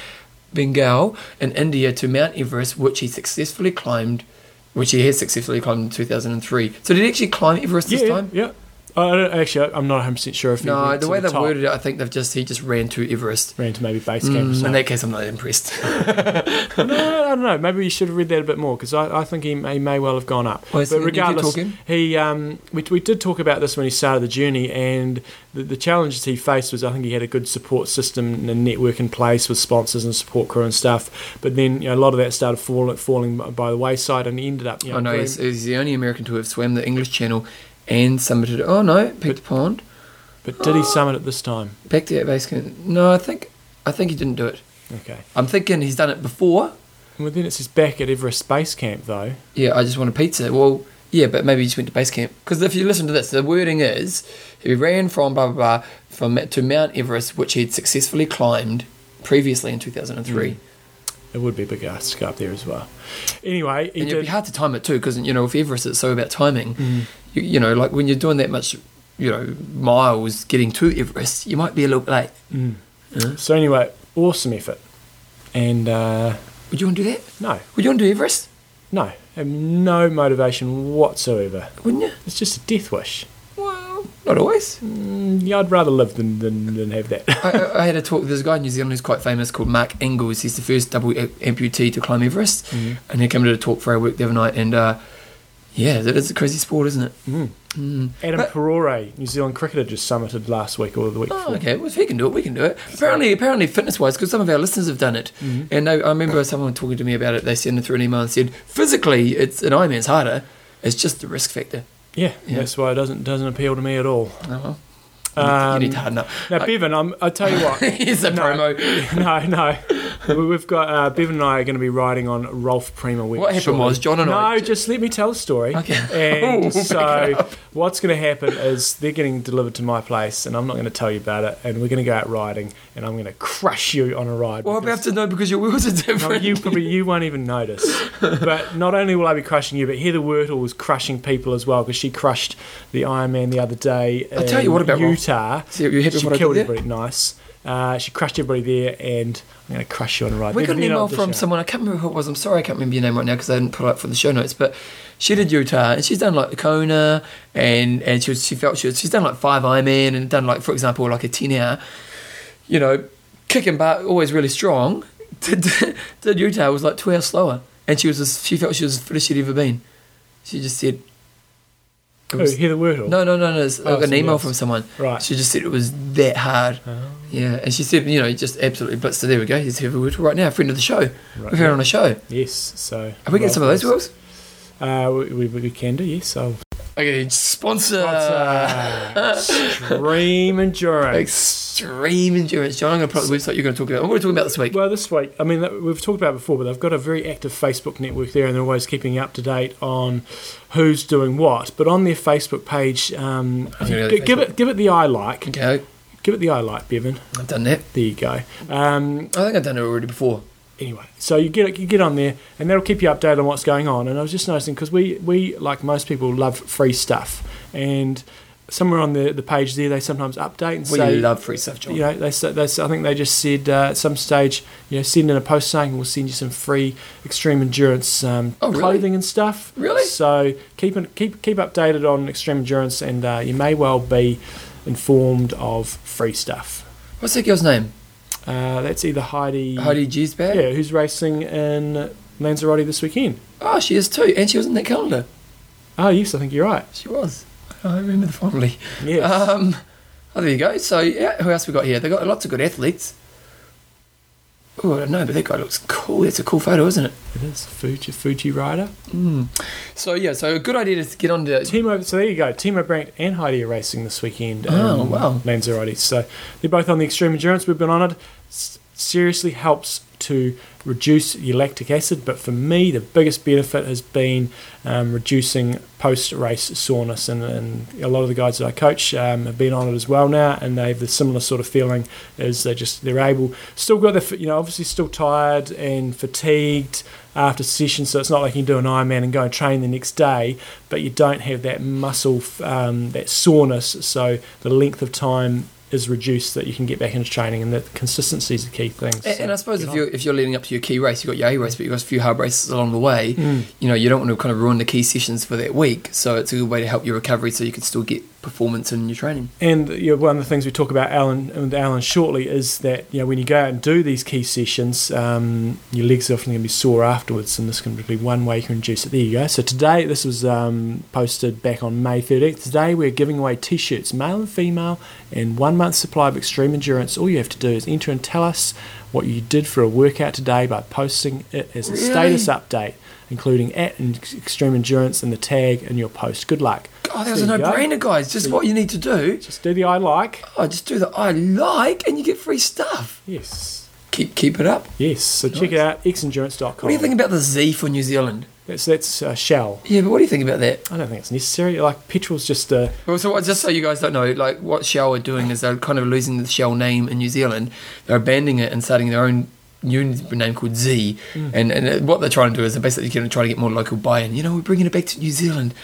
Speaker 1: Bengal in India to Mount Everest, which he successfully climbed, which he has successfully climbed in 2003. So did he actually climb Everest this time?
Speaker 2: yeah. I don't, actually, I'm not 100 percent sure if he
Speaker 1: No, the way they've worded it, I think they've just he just ran to Everest.
Speaker 2: ran to maybe base camp or
Speaker 1: Mm, in that case, I'm not impressed. <laughs> <laughs>
Speaker 2: no, I don't know. Maybe you should have read that a bit more because I, I think he may, may well have gone up.
Speaker 1: Well,
Speaker 2: but regardless, he um, we, we did talk about this when he started the journey, and the, the challenges he faced was I think he had a good support system and network in place with sponsors and support crew and stuff. But then you know, a lot of that started falling falling by the wayside, and he ended up. You know,
Speaker 1: oh no,
Speaker 2: very-
Speaker 1: he's, he's the only American to have swam the English Channel and summited. Oh no, Peter Pond.
Speaker 2: but did he oh. summit it this time?
Speaker 1: Back to that base camp. No, I think I think he didn't do it.
Speaker 2: Okay.
Speaker 1: I'm thinking he's done it before.
Speaker 2: Well, then it says back at Everest Base Camp though.
Speaker 1: Yeah, I just want a pizza. Well, yeah, but maybe he just went to base camp. Because if you listen to this, the wording is he ran from blah blah blah from to Mount Everest, which he'd successfully climbed previously in 2003. Hmm.
Speaker 2: It would be a big ask up there as well. Anyway,
Speaker 1: And it'd be hard to time it too, because you know with Everest it's so about timing.
Speaker 2: Mm.
Speaker 1: You, you know, like when you're doing that much, you know, miles getting to Everest, you might be a little bit late.
Speaker 2: Mm.
Speaker 1: Yeah.
Speaker 2: So anyway, awesome effort, and uh,
Speaker 1: Would you want to do that?
Speaker 2: no,
Speaker 1: Would you want to do Everest?
Speaker 2: no, have no motivation whatsoever.
Speaker 1: Wouldn't you?
Speaker 2: It's just a death wish.
Speaker 1: Not always.
Speaker 2: Mm, yeah, I'd rather live than than, than have that.
Speaker 1: I, I- <laughs> I had a talk. There's a guy in New Zealand who's quite famous called Mark Inglis. He's the first double amputee to climb Everest,
Speaker 2: Mm.
Speaker 1: and he came to a talk for our work the other night. And uh, yeah, it is a crazy sport, isn't it?
Speaker 2: Mm.
Speaker 1: Mm.
Speaker 2: Adam
Speaker 1: But-
Speaker 2: Parore, New Zealand cricketer, just summited last week or the week
Speaker 1: Oh,
Speaker 2: before.
Speaker 1: okay. Well, if he can do it, we can do it. Apparently, apparently, fitness-wise, because some of our listeners have done it,
Speaker 2: Mhm.
Speaker 1: and they, I remember someone talking to me about it. They sent it through an email and said, physically, it's an Ironman's harder. It's just the risk factor.
Speaker 2: Yeah,
Speaker 1: Yeah.
Speaker 2: that's why it doesn't doesn't appeal to me at all.
Speaker 1: Well. You need- you
Speaker 2: Um,
Speaker 1: to harden up.
Speaker 2: Now,
Speaker 1: I-
Speaker 2: Bevan, I'm, I tell you what. <laughs>
Speaker 1: Here's a
Speaker 2: No.
Speaker 1: promo. <laughs>
Speaker 2: no, no. We- We've got uh, Bevan and I are going to be riding on Rolf Prima.
Speaker 1: What happened
Speaker 2: shortly.
Speaker 1: was John and
Speaker 2: no,
Speaker 1: I- No,
Speaker 2: just let me tell the story.
Speaker 1: Okay. <laughs>
Speaker 2: And
Speaker 1: Oh,
Speaker 2: so,
Speaker 1: back it up.
Speaker 2: what's going to happen is they're getting delivered to my place, and I'm not going to tell you about it. And we're going to go out riding, and I'm going to crush you on a ride.
Speaker 1: Well, I
Speaker 2: because-
Speaker 1: have to know because your wheels are different.
Speaker 2: no, you probably you won't even notice. But not only will I be crushing you, but Heather Wurtele was crushing people as well because she crushed the Ironman the other day.
Speaker 1: I'll tell you what about Rolf.
Speaker 2: Utah.
Speaker 1: So you happy
Speaker 2: She killed everybody. Nice. Uh, she crushed everybody there, and I'm going to crush you on a ride.
Speaker 1: We got an email from someone, I can't remember who it was, I'm sorry I can't remember your name right now because I didn't put it up for the show notes, but she did Utah and she's done like the Kona and, and she, was, she felt she was, she's done like five Ironman and done like, for example, like a 10 hour, you know, kicking butt, always really strong. Did, did Utah was like two hours slower and she was as, she felt she was as fit as she'd ever been. She just said,
Speaker 2: Who, Heather Wurtele.
Speaker 1: no, no, no, no, it's
Speaker 2: Oh,
Speaker 1: like an email
Speaker 2: else.
Speaker 1: from someone.
Speaker 2: Right.
Speaker 1: She just said it was that hard.
Speaker 2: Oh,
Speaker 1: Yeah, and she said, you know, just absolutely blitzed. So there we go. He's here with right now, friend of the show.
Speaker 2: right.
Speaker 1: We've had on a show.
Speaker 2: Yes. So.
Speaker 1: Are we getting some of those wheels?
Speaker 2: Uh, we, we, we can do. Yes. I'll
Speaker 1: Okay, sponsor. <laughs>
Speaker 2: Extreme endurance.
Speaker 1: Extreme endurance. John, I'm going to put up the website you're going to talk about. What are we talking about this week?
Speaker 2: Well, this week, I mean, we've talked about it before, but they've got a very active Facebook network there, and they're always keeping up to date on who's doing what. But on their Facebook page, um,
Speaker 1: I think I know
Speaker 2: gi-
Speaker 1: the
Speaker 2: give
Speaker 1: Facebook.
Speaker 2: it give it the eye like,
Speaker 1: Okay,
Speaker 2: give it the eye like, Bevan.
Speaker 1: I've done that.
Speaker 2: There you go. Um,
Speaker 1: I think I've done it already before.
Speaker 2: anyway, so you get you get on there, and that'll keep you updated on what's going on. And I was just noticing because we we like most people love free stuff, and somewhere on the the page there they sometimes update and
Speaker 1: We
Speaker 2: say
Speaker 1: love free stuff, John.
Speaker 2: you know, they, they, I think they just said uh, at some stage, you know, send in a post saying we'll send you some free extreme endurance um,
Speaker 1: Oh, really?
Speaker 2: clothing and stuff.
Speaker 1: Really?
Speaker 2: So keep keep keep updated on extreme endurance, and uh, you may well be informed of free stuff.
Speaker 1: What's that girl's name?
Speaker 2: Uh, that's either Heidi,
Speaker 1: Heidi Jesberger?
Speaker 2: yeah, who's racing in Lanzarote this weekend.
Speaker 1: Oh, she is too. And she was in that calendar.
Speaker 2: Oh yes, I think you're right.
Speaker 1: She was. I remember the fondly.
Speaker 2: Yes.
Speaker 1: Um, oh, there you go. So, yeah, who else we got here? They've got lots of good athletes. Oh, I don't know, but that guy looks cool. It's a cool photo, isn't it?
Speaker 2: It is Fuji Fuji rider.
Speaker 1: Mm. So yeah, so a good idea to get on to
Speaker 2: Timo, so there you go. Timo Bracht and Heidi are racing this weekend.
Speaker 1: Oh,
Speaker 2: in
Speaker 1: wow.
Speaker 2: Lanzarote. So they're both on the extreme endurance. We've been on it. S- seriously helps to reduce your lactic acid. But for me, the biggest benefit has been um, reducing post-race soreness. And, and a lot of the guys that I coach um, have been on it as well now, and they have the similar sort of feeling. Is they just they're able still got their you know obviously still tired and fatigued after session, so it's not like you can do an Ironman and go and train the next day, but you don't have that muscle, um, that soreness, so the length of time is reduced that you can get back into training, and that consistency is the key thing.
Speaker 1: And, and I suppose
Speaker 2: get
Speaker 1: if
Speaker 2: on.
Speaker 1: you're if you're leading up to your key race, you've got your A race, but you've got a few hard races along the way.
Speaker 2: Mm.
Speaker 1: You know, you don't want to kind of ruin the key sessions for that week. So it's a good way to help your recovery, so you can still get performance in your training.
Speaker 2: And you know, one of the things we talk about Alan with Alan shortly is that you know when you go out and do these key sessions, um, your legs are often going to be sore afterwards, and this can be one way you can reduce it. There you go. So today, this was um, posted back on May 13th. Today we're giving away T-shirts, male and female, and one month supply of extreme endurance. All you have to do is enter and tell us what you did for a workout today by posting it as a
Speaker 1: Really?
Speaker 2: status update, including at and extreme endurance and the tag in your post. Good luck.
Speaker 1: Oh, that was a
Speaker 2: There go.
Speaker 1: no-brainer, guys. Just what you need to do.
Speaker 2: Just do the I like.
Speaker 1: Oh, just do the I like, and you get free stuff.
Speaker 2: Yes.
Speaker 1: Keep keep it up.
Speaker 2: Yes, so check it out, xendurance.com.
Speaker 1: What do you think about the Z for New Zealand?
Speaker 2: That's, that's uh, Shell.
Speaker 1: Yeah, but what do you think about that?
Speaker 2: I don't think it's necessary. Like, petrol's just a.
Speaker 1: Well, so what, just so you guys don't know, like what Shell are doing is they're kind of losing the Shell name in New Zealand. They're abandoning it and starting their own new name called Z.
Speaker 2: Mm.
Speaker 1: And and what they're trying to do is they're basically going to try to get more local buy-in. You know, we're bringing it back to New Zealand.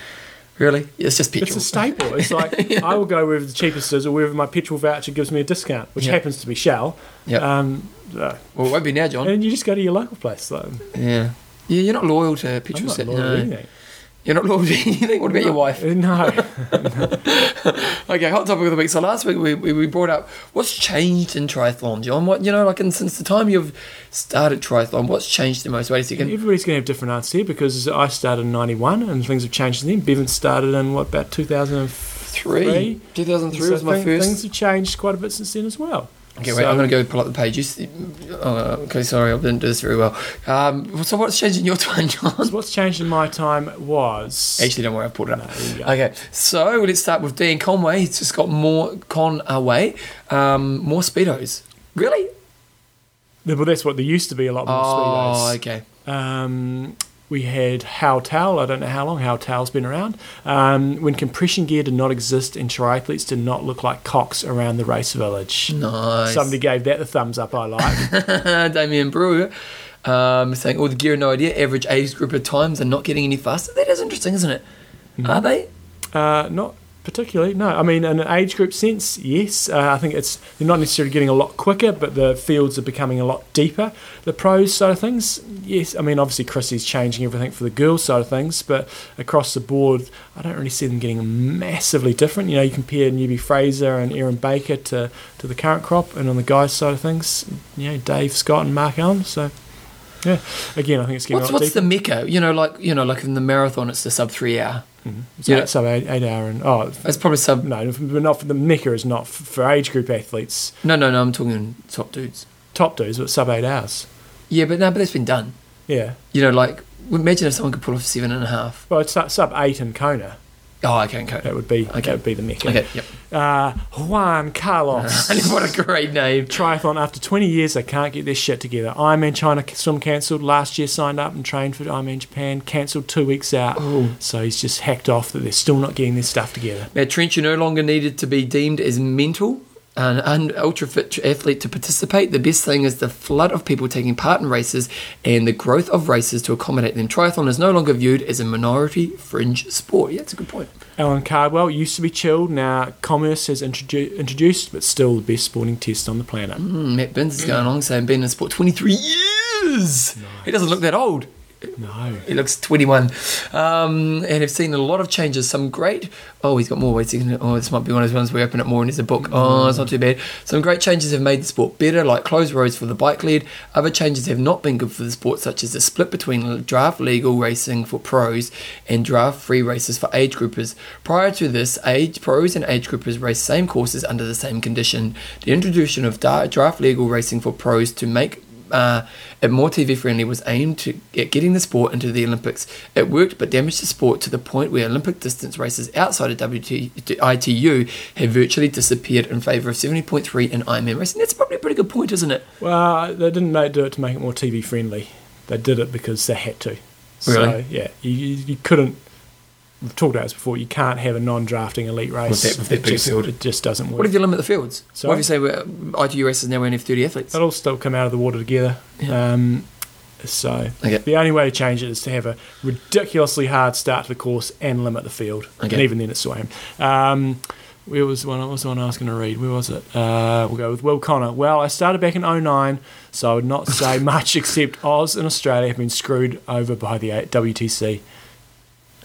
Speaker 1: Really? It's just petrol.
Speaker 2: it's a staple. It's <laughs> like I will go wherever the cheapest is or wherever my petrol voucher gives me a discount, which
Speaker 1: Yeah.
Speaker 2: happens to be Shell.
Speaker 1: Yeah.
Speaker 2: Um, uh,
Speaker 1: well, it won't be now, John.
Speaker 2: and you just go to your local place. though.
Speaker 1: Yeah. Yeah, you're not loyal to
Speaker 2: I'm
Speaker 1: petrol
Speaker 2: not
Speaker 1: set.
Speaker 2: loyal to anything.
Speaker 1: You're not to anything. What about your wife?
Speaker 2: No. <laughs>
Speaker 1: Okay, hot topic of the week. So last week we, we, we brought up what's changed in triathlon, John. What you know, like in, since the time you've started triathlon, what's changed the most? Wait a second.
Speaker 2: Everybody's going to have different answers here because I started in 91 and things have changed since then. Bevan started in, what, about 2003?
Speaker 1: 2003
Speaker 2: So
Speaker 1: was my
Speaker 2: thing-
Speaker 1: first.
Speaker 2: Things have changed quite a bit since then as well.
Speaker 1: Okay, wait.
Speaker 2: So-
Speaker 1: I'm going to go pull up the page. You oh, okay, sorry, I didn't do this very well. Um, so what's changed in your <laughs> time, John?
Speaker 2: So what's changed in my time was.
Speaker 1: Actually, don't worry, I've pulled it up.
Speaker 2: go.
Speaker 1: Okay, so let's start with Dan Conway. He's just got more Conway, um, more speedos. Really?
Speaker 2: Well, that's what there used to be a lot more
Speaker 1: Oh,
Speaker 2: speedos.
Speaker 1: okay.
Speaker 2: Um, we had How Towel. I don't know how long How Towel's been around. Um, when compression gear did not exist and triathletes did not look like cocks around the race village.
Speaker 1: Nice.
Speaker 2: Somebody gave that the thumbs up. I like. <laughs>
Speaker 1: Damien Brewer um, saying, all the gear, no idea. Average age group of times are not getting any faster. That is interesting, isn't it?
Speaker 2: Mm-hmm.
Speaker 1: Are they?
Speaker 2: Uh, not particularly. No, I mean, in an age group sense, yes. Uh, I think it's they're not necessarily getting a lot quicker, but the fields are becoming a lot deeper. The pros side of things, yes. I mean, obviously Chrissie's changing everything for the girls side of things, but across the board, I don't really see them getting massively different. You know, you compare Newby-Fraser and Erin Baker to to the current crop, and on the guys side of things, you know, Dave Scott and Mark Allen. So. Yeah, again, I think it's getting
Speaker 1: What's what's the mecca? You know, like you know, like in the marathon, it's the sub three hour. Mm-hmm.
Speaker 2: So
Speaker 1: yeah.
Speaker 2: sub eight, eight hour and oh
Speaker 1: It's probably sub.
Speaker 2: No, but not for the Mecca is not for age group athletes.
Speaker 1: No, no, no. I'm talking top dudes.
Speaker 2: Top dudes, but sub eight hours.
Speaker 1: Yeah, but no, but that's been done.
Speaker 2: Yeah.
Speaker 1: You know, like imagine if someone could pull off seven and a half.
Speaker 2: Well, it's sub eight in Kona.
Speaker 1: Oh, okay, okay.
Speaker 2: That would be
Speaker 1: Okay.
Speaker 2: that would be the Mecca.
Speaker 1: Okay, yep.
Speaker 2: Uh, Juan Carlos. <laughs>
Speaker 1: what a great name.
Speaker 2: Triathlon after 20 years, they can't get their shit together. Ironman China swim cancelled. Last year, signed up and trained for Ironman Japan. Cancelled two weeks out.
Speaker 1: Oh.
Speaker 2: So he's just hacked off that they're still not getting their stuff together.
Speaker 1: Now, Trent, you no longer needed to be deemed as mental and an ultra fit athlete to participate. The best thing is the flood of people taking part in races and the growth of races to accommodate them. Triathlon is no longer viewed as a minority fringe sport. Yeah, that's a good point.
Speaker 2: Alan Cardwell used to be chilled. Now Commerce has introdu- introduced, but still the best sporting test on the planet.
Speaker 1: Mm, Matt Binns is going along saying been in sport 23 years. He doesn't look that old.
Speaker 2: No.
Speaker 1: He looks 21. Um, and have seen a lot of changes. Some great. Oh, he's got more weights. Oh, this might be one of those ones where we open it more and there's a book. Oh, it's not too bad. Some great changes have made the sport better, like closed roads for the bike lead. Other changes have not been good for the sport, such as the split between draft legal racing for pros and draft free races for age groupers. Prior to this, age pros and age groupers raced same courses under the same condition. The introduction of draft legal racing for pros to make uh, it more TV friendly was aimed to at getting the sport into the Olympics. It worked, but damaged the sport to the point where Olympic distance races outside of WT, ITU have virtually disappeared in favour of 70.3 and Ironman racing. That's probably a pretty good point, isn't it?
Speaker 2: Well, they didn't make, do it to make it more TV friendly. They did it because they had to. So,
Speaker 1: Really?
Speaker 2: yeah, you, you you couldn't. We've talked about this before. You can't have a non-drafting elite race.
Speaker 1: that- with that
Speaker 2: it,
Speaker 1: big
Speaker 2: just,
Speaker 1: field.
Speaker 2: it just doesn't work.
Speaker 1: What if you limit the fields?
Speaker 2: Sorry?
Speaker 1: What if you say well, ITU races now only have 30 athletes?
Speaker 2: It'll still come out of the water together.
Speaker 1: Yeah.
Speaker 2: Um, so
Speaker 1: Okay.
Speaker 2: the only way to change it is to have a ridiculously hard start to the course and limit the field.
Speaker 1: Okay.
Speaker 2: And even then, it's swam. Um, where was the one? What was the one I was going to read? Where was it? Uh, we'll go with Will Connor. Well, I started back in 09, so I would not say <laughs> much except Oz and Australia have been screwed over by the WTC.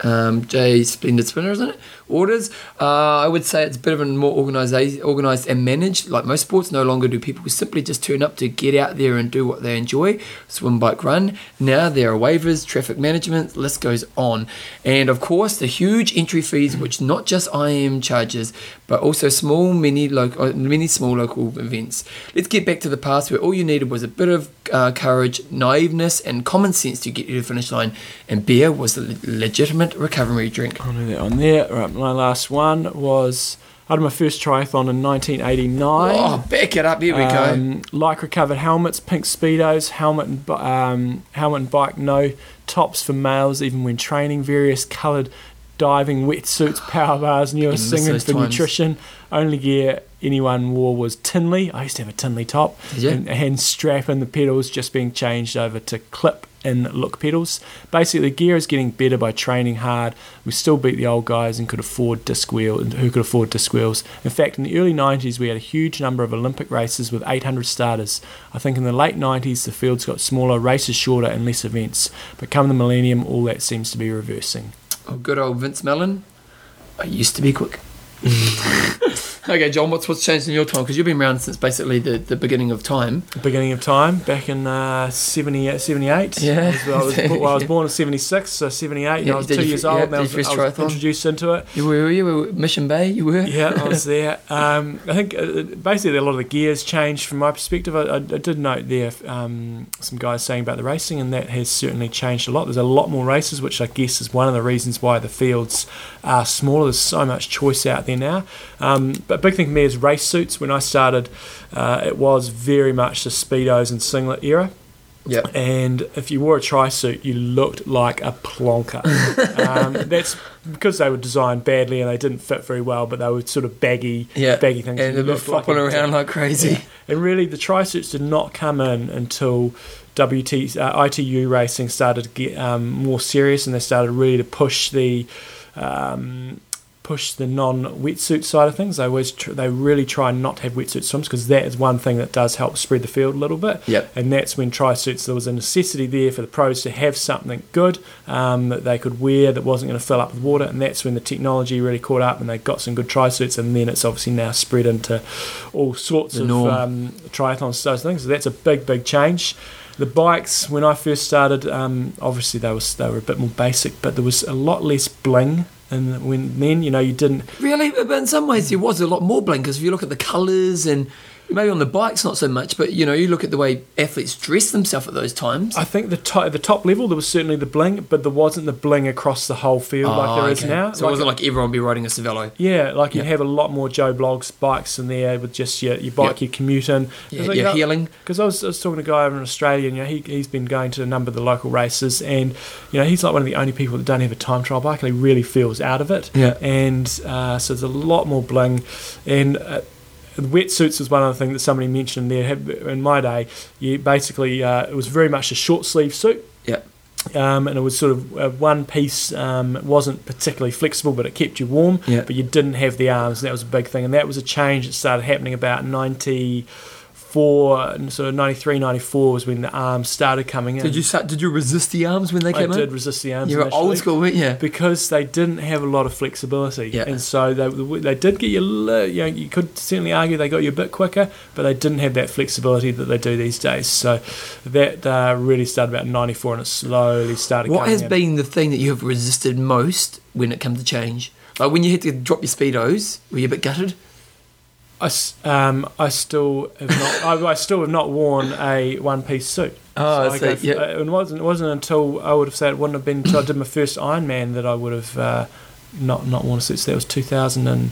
Speaker 1: Um, Jay Splendid Spinner, isn't it? Orders. Uh, I would say it's a bit of a more organised, organised and managed. Like most sports, no longer do people simply just turn up to get out there and do what they enjoy, swim, bike, run. Now there are waivers, traffic management, list goes on, and of course the huge entry fees, which not just IM charges, but also small, many local, many small local events. Let's get back to the past where all you needed was a bit of uh, courage, naiveness, and common sense to get you to the finish line, and beer was the recovery drink.
Speaker 2: I'll do that one there. Right, my last one was I did my first triathlon in 1989.
Speaker 1: Oh, back it up. Here we go.
Speaker 2: Um, Lycra covered helmets, pink speedos, helmet and um, helmet and bike no tops for males even when training. Various coloured diving wetsuits, <sighs> power bars, were singing for
Speaker 1: times.
Speaker 2: nutrition. Only gear anyone wore was Tinley. I used to have a Tinley top. And, and strap and the pedals just being changed over to clip in look pedals. Basically, the gear is getting better by training hard. We still beat the old guys and could afford disc wheel who could afford disc wheels. In fact, in the early 90s, we had a huge number of Olympic races with 800 starters. I think in the late 90s, the fields got smaller, races shorter, and less events. But come the millennium, all that seems to be reversing.
Speaker 1: Oh, good old Vince Mellon. I used to be quick. <laughs> okay, John, what's what's changed in your time? Because you've been around since basically the, the beginning of time.
Speaker 2: The beginning of time, back in uh, 70, 78.
Speaker 1: Yeah.
Speaker 2: I was, I was, <laughs> well, I was born in 76, so 78.
Speaker 1: Yeah,
Speaker 2: I was two
Speaker 1: you-
Speaker 2: years
Speaker 1: yeah,
Speaker 2: old, and I was, I was introduced into it.
Speaker 1: You were, you were Mission Bay. You were.
Speaker 2: yeah, I was <laughs> there. Um, I think uh, basically a lot of the gears changed from my perspective. I, I, I did note there um, some guys saying about the racing, and that has certainly changed a lot. There's a lot more races, which I guess is one of the reasons why the fields are smaller. There's so much choice out there now. Um, but big thing for me is race suits. When I started, uh, it was very much the speedos and singlet era.
Speaker 1: Yep.
Speaker 2: And if you wore a tri suit, you looked like a plonker. <laughs> um, that's because they were designed badly and they didn't fit very well, but they were sort of baggy,
Speaker 1: Yeah.
Speaker 2: baggy things.
Speaker 1: And
Speaker 2: You
Speaker 1: they were
Speaker 2: looked like
Speaker 1: flopping around like crazy.
Speaker 2: And really, the tri suits did not come in until WT uh, ITU racing started to get um, more serious, and they started really to push the. Um, push the non-wetsuit side of things. They always tr- they really try not to have wetsuit swims because that is one thing that does help spread the field a little bit.
Speaker 1: Yep.
Speaker 2: And that's when tri-suits there was a necessity there for the pros to have something good um, that they could wear that wasn't going to fill up with water. And that's when the technology really caught up and they got some good tri-suits. And then it's obviously now spread into all sorts
Speaker 1: The
Speaker 2: of um, triathlons, those things. So that's a big, big change. The bikes, when I first started, um, obviously they was they were a bit more basic, but there was a lot less bling. And when then, you know, you didn't
Speaker 1: Really, but in some ways there was a lot more bling because if you look at the colours and maybe on the bikes not so much, but you know you look at the way athletes dress themselves at those times.
Speaker 2: I think the top, the top level there was certainly the bling, but there wasn't the bling across the whole field like there is
Speaker 1: Oh, okay.
Speaker 2: now.
Speaker 1: So it wasn't like everyone be riding a Cervelo.
Speaker 2: yeah, like you'd have a lot more Joe Bloggs bikes in there with just your, your bike, your commute in.
Speaker 1: Yeah, you're healing.
Speaker 2: Because I was, I was talking to a guy over in Australia, and you know, he, he's been going to a number of the local races, and you know he's like one of the only people that don't have a time trial bike, and he really feels out of it.
Speaker 1: Yeah.
Speaker 2: And uh, so there's a lot more bling, and uh, wetsuits was one other thing that somebody mentioned there. In my day, you basically uh, it was very much a short sleeve suit.
Speaker 1: Yeah.
Speaker 2: Um, and it was sort of uh, one piece. Um, it wasn't particularly flexible, but it kept you warm.
Speaker 1: Yeah.
Speaker 2: But you didn't have the arms, and that was a big thing. And that was a change that started happening about 94, sort of 93, 94 was when the arms started coming in.
Speaker 1: Did you start, did you resist the arms when they came
Speaker 2: I
Speaker 1: came
Speaker 2: did
Speaker 1: in?
Speaker 2: resist the arms.
Speaker 1: You were old school, weren't you?
Speaker 2: because they didn't have a lot of flexibility,
Speaker 1: Yeah.
Speaker 2: and so they they did get you. You know, you could certainly argue they got you a bit quicker, but they didn't have that flexibility that they do these days. So that uh, really started about '94, and it slowly started.
Speaker 1: What has
Speaker 2: in.
Speaker 1: been the thing that you have resisted most when it comes to change? Like when you had to drop your speedos, were you a bit gutted?
Speaker 2: I, um, I still have not. I, I still have not worn a one-piece suit.
Speaker 1: Oh,
Speaker 2: I
Speaker 1: so,
Speaker 2: go-
Speaker 1: yeah.
Speaker 2: uh, it wasn't. It wasn't until I would have said it wouldn't have been until I did my first Ironman that I would have uh, not not worn a suit. So that was 2000 and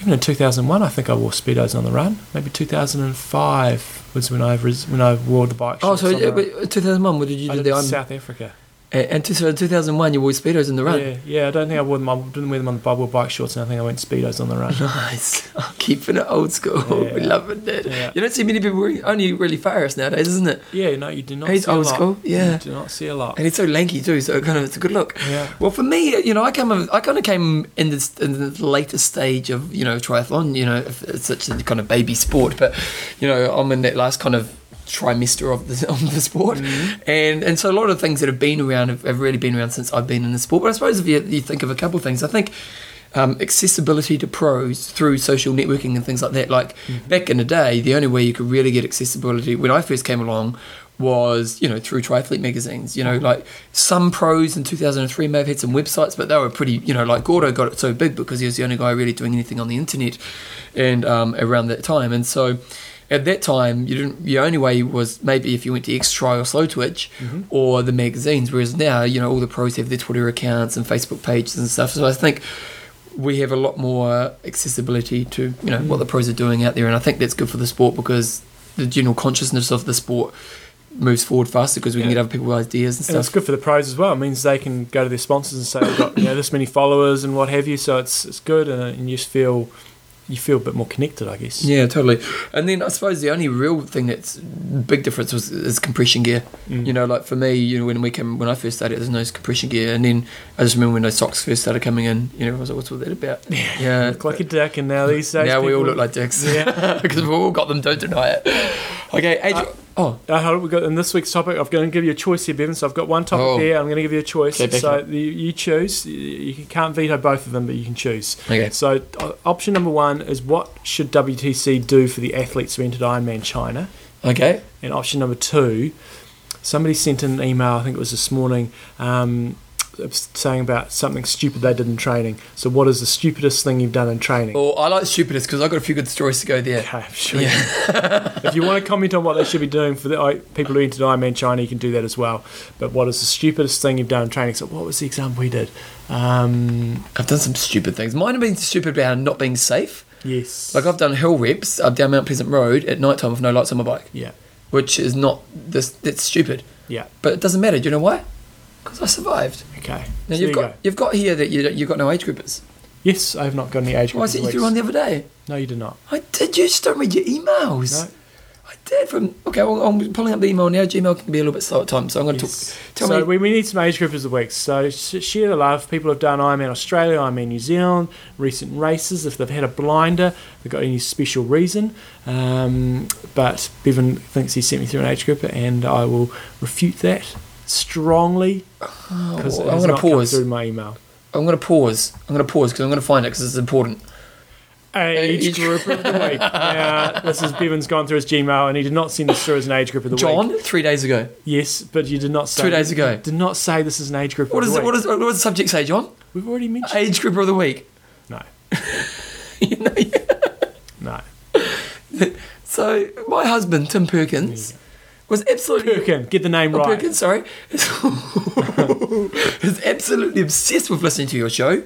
Speaker 2: even in 2001, I think I wore speedos on the run. Maybe 2005 was when I res- when I wore the bike.
Speaker 1: Oh, so
Speaker 2: on the
Speaker 1: yeah,
Speaker 2: run.
Speaker 1: but 2001, what did you
Speaker 2: I
Speaker 1: do?
Speaker 2: did
Speaker 1: The?
Speaker 2: South Africa.
Speaker 1: And, and so in 2001, you wore speedos in the run.
Speaker 2: Yeah, yeah. I don't think I wore them. I didn't wear them on the bubble bike shorts, and I think I went speedos on the run.
Speaker 1: Nice. <laughs> Keeping it old school.
Speaker 2: Yeah. <laughs>
Speaker 1: we love it, Dad.
Speaker 2: Yeah.
Speaker 1: You don't see many people wearing only really Farris nowadays, isn't it?
Speaker 2: Yeah, no, you do not.
Speaker 1: He's
Speaker 2: see a
Speaker 1: old
Speaker 2: lot.
Speaker 1: school, yeah.
Speaker 2: you do not see a lot.
Speaker 1: And he's so lanky too, so kind of it's a good look.
Speaker 2: Yeah.
Speaker 1: Well, for me, you know, I come, I kind of came in this in the later stage of you know triathlon. You know, if it's such a kind of baby sport, but you know, I'm in that last kind of trimester of the <laughs> of the sport, and and so a lot of things that have been around have, have really been around since I've been in the sport. But I suppose if you, you think of a couple of things, I think. Um, accessibility to pros through social networking and things like that. Like back in the day, the only way you could really get accessibility when I first came along was you know through triathlete magazines. You know, like some pros in 2003 may have had some websites, but they were pretty. You know, like Gordo got it so big because he was the only guy really doing anything on the internet, and um, around that time, and so. At that time, you didn't. Your only way was maybe if you went to XTri or Slowtwitch, mm-hmm. or the magazines. Whereas now, you know, all the pros have their Twitter accounts and Facebook pages and stuff. So I think we have a lot more accessibility to you know what mm. the pros are doing out there, and I think that's good for the sport because the general consciousness of the sport moves forward faster because we can get other people's ideas and stuff.
Speaker 2: And it's good for the pros as well. It means they can go to their sponsors and say they've got you know this many followers and what have you. So it's it's good, and, and you just feel you feel a bit more connected, I guess.
Speaker 1: Yeah, totally. And then I suppose the only real thing that's big difference was is compression gear.
Speaker 2: Mm.
Speaker 1: You know, like for me, you know, when we came when I first started, there's no compression gear, and then I just remember when those socks first started coming in. You know, I was like, "What's all that about?" Yeah, yeah. <laughs>
Speaker 2: Look like a dick, and now these days
Speaker 1: now we all look like dicks.
Speaker 2: Yeah. <laughs>
Speaker 1: because we've all got them. Don't deny it. Okay, Adrian. Oh,
Speaker 2: Uh, we've got in this week's topic. I'm going to give you a choice here, Bevan. So I've got one topic
Speaker 1: Oh.
Speaker 2: here. I'm going to give you a choice.
Speaker 1: Okay,
Speaker 2: so you, you choose. You, you can't veto both of them, but you can choose.
Speaker 1: okay.
Speaker 2: So uh, option number one is what should WTC do for the athletes who entered Ironman China?
Speaker 1: Okay.
Speaker 2: And option number two, somebody sent an email. I think it was this morning. Um, saying about something stupid they did in training. So, what is the stupidest thing you've done in training?
Speaker 1: Well, I like stupidest because I've got a few good stories to go there.
Speaker 2: Okay, I'm sure. you- <laughs> if you want to comment on what they should be doing for the I- people who entered Ironman China, you can do that as well. But what is the stupidest thing you've done in training? So, what was the example we did? Um,
Speaker 1: I've done some stupid things. Mine have been stupid about not being safe.
Speaker 2: yes.
Speaker 1: Like I've done hill reps up down Mount Pleasant Road at night time with no lights on my bike,
Speaker 2: yeah,
Speaker 1: which is not this. That's stupid.
Speaker 2: yeah.
Speaker 1: But it doesn't matter. Do you know why? Because I survived.
Speaker 2: Okay.
Speaker 1: Now
Speaker 2: So
Speaker 1: you've got
Speaker 2: go.
Speaker 1: you've got here that you you've got no age groupers.
Speaker 2: Yes, I have not got any age
Speaker 1: groupers.
Speaker 2: Why
Speaker 1: sent you through one the other day.
Speaker 2: No, you did not.
Speaker 1: I did. You just don't read your emails.
Speaker 2: No.
Speaker 1: I did. From okay, well, I'm pulling up the email now. Gmail can be a little bit slow at times, so I'm going to
Speaker 2: Yes.
Speaker 1: talk. Tell
Speaker 2: so
Speaker 1: me.
Speaker 2: we, we need some age groupers of the week. So sh- share the love. People have done i Ironman Australia, i Ironman New Zealand, recent races. If they've had a blinder, they've got any special reason. Um, but Bevan thinks he sent me through an age grouper, and I will refute that strongly because
Speaker 1: Oh, I'm going to pause.
Speaker 2: through my email.
Speaker 1: I'm going to pause. I'm going to pause because I'm going to find it because it's important.
Speaker 2: Uh, age
Speaker 1: Age-
Speaker 2: group of the week. Now, this is Bevan's gone through his Gmail, and he did not send this through as an age group of the week.
Speaker 1: John, three days ago.
Speaker 2: Yes, but you did not say
Speaker 1: Two days ago.
Speaker 2: Did not say this is an age group.
Speaker 1: What
Speaker 2: of
Speaker 1: is
Speaker 2: the
Speaker 1: it?
Speaker 2: week.
Speaker 1: What, is, what does the subject say, John?
Speaker 2: We've already mentioned.
Speaker 1: Age group of the week.
Speaker 2: No, <laughs>
Speaker 1: You know,
Speaker 2: no. <laughs>
Speaker 1: so my husband Tim Perkins was absolutely
Speaker 2: Perkin, get the name
Speaker 1: Oh,
Speaker 2: right.
Speaker 1: Perkins, sorry, <laughs> is absolutely obsessed with listening to your show.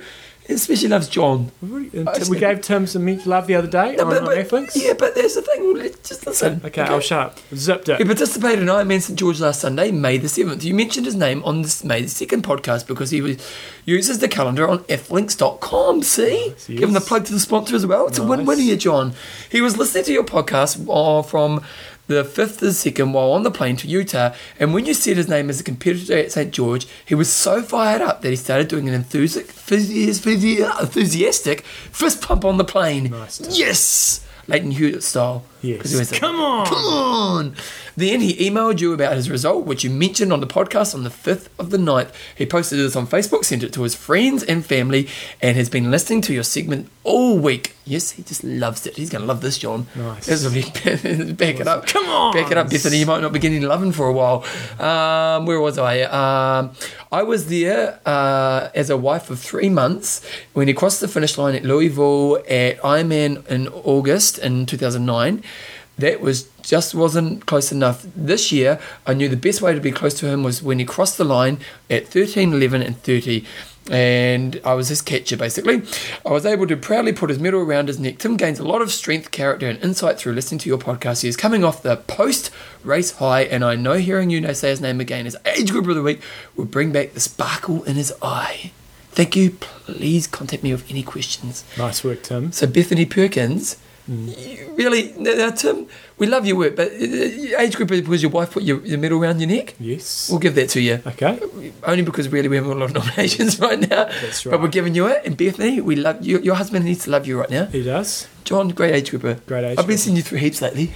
Speaker 1: Especially loves John.
Speaker 2: We've already-
Speaker 1: I just-
Speaker 2: we gave Tim some love the other day
Speaker 1: No,
Speaker 2: on,
Speaker 1: but-
Speaker 2: on Netflix.
Speaker 1: Yeah, but there's the thing. Just listen.
Speaker 2: Okay, I'll shut up. Zipped it.
Speaker 1: He participated in Ironman St George last Sunday, May the 7th. You mentioned his name on this May the 2nd podcast because he was, uses the calendar on flinks.com. See?
Speaker 2: Nice,
Speaker 1: Giving the plug to the sponsor as well. It's a win win here, John. He was listening to your podcast uh, from the 5th to the 2nd while on the plane to Utah. And when you said his name as a competitor at St George, he was so fired up that he started doing an enthusi- enthusi- enthusiastic fist pump on the plane.
Speaker 2: Nice.
Speaker 1: Yes! Lleyton Hewitt style. 'Cause he
Speaker 2: Yes.
Speaker 1: was like,
Speaker 2: Come on.
Speaker 1: Come on. Then he emailed you about his result, which you mentioned on the podcast on the 5th of the 9th. He posted this on Facebook, sent it to his friends and family, and has been listening to your segment all week. Yes, he just loves it. He's going to love this, John.
Speaker 2: Nice.
Speaker 1: This will be, <laughs> back it up.
Speaker 2: Come on.
Speaker 1: Back it up, Bethany. You might not be getting loving for a while. Um, where was I? Um, I was there uh, as a wife of three months when he crossed the finish line at Louisville at Ironman in August in 2009. That was just wasn't close enough. This year, I knew the best way to be close to him was when he crossed the line at 13, 11, and 30 and I was his catcher basically. I was able to proudly put his medal around his neck. Tim gains a lot of strength, character, and insight through listening to your podcast. He is coming off the post race high, and I know hearing you now say his name again as age group of the week will bring back the sparkle in his eye. Thank you. Please contact me with any questions.
Speaker 2: Nice work, Tim.
Speaker 1: So Bethany Perkins, really, now, Tim, we love your work, but uh, age group is because your wife put your, your medal around your neck.
Speaker 2: Yes.
Speaker 1: We'll give that to you.
Speaker 2: Okay.
Speaker 1: Only because really we haven't a lot of <laughs> nominations right now.
Speaker 2: That's right.
Speaker 1: But we're giving you it. And Bethany, we love you. Your husband needs to love you right now.
Speaker 2: He does.
Speaker 1: John, great age grouper.
Speaker 2: Great age
Speaker 1: I've been seeing you through heaps lately.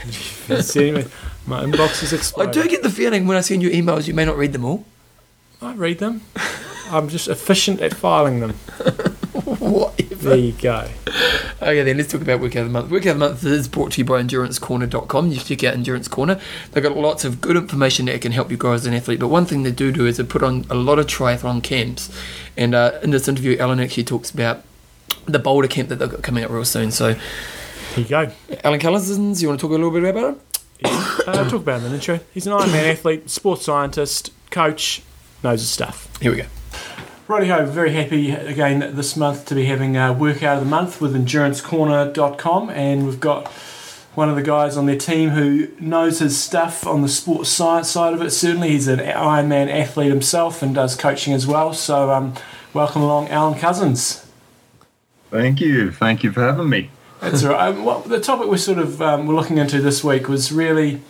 Speaker 1: <laughs>
Speaker 2: My inbox is exploding.
Speaker 1: I do get the feeling when I send you emails, you may not read them all.
Speaker 2: I read them. I'm just efficient at filing them. <laughs>
Speaker 1: Whatever.
Speaker 2: There you go.
Speaker 1: Okay, then let's talk about Workout of the Month. Workout of the Month is brought to you by EnduranceCorner.com. You check out Endurance Corner. They've got lots of good information that can help you grow as an athlete. But one thing they do do is they put on a lot of triathlon camps. And uh, in this interview, Alan actually talks about the Boulder camp that they've got coming up real soon. So,
Speaker 2: Here you go.
Speaker 1: Alan Couzens, you want to talk a little bit about him?
Speaker 2: Yeah. Uh, talk about him in the intro. He's an Ironman athlete, sports scientist, coach, knows his stuff.
Speaker 1: Here we go.
Speaker 2: Righty-ho, very happy again this month to be having a workout of the month with endurancecorner.com and we've got one of the guys on their team who knows his stuff on the sports science side of it. Certainly he's an Ironman athlete himself and does coaching as well. So um, welcome along Alan Couzens.
Speaker 3: Thank you. Thank you for having me.
Speaker 2: That's all right. Um, what, the topic we're sort of um, we're looking into this week was really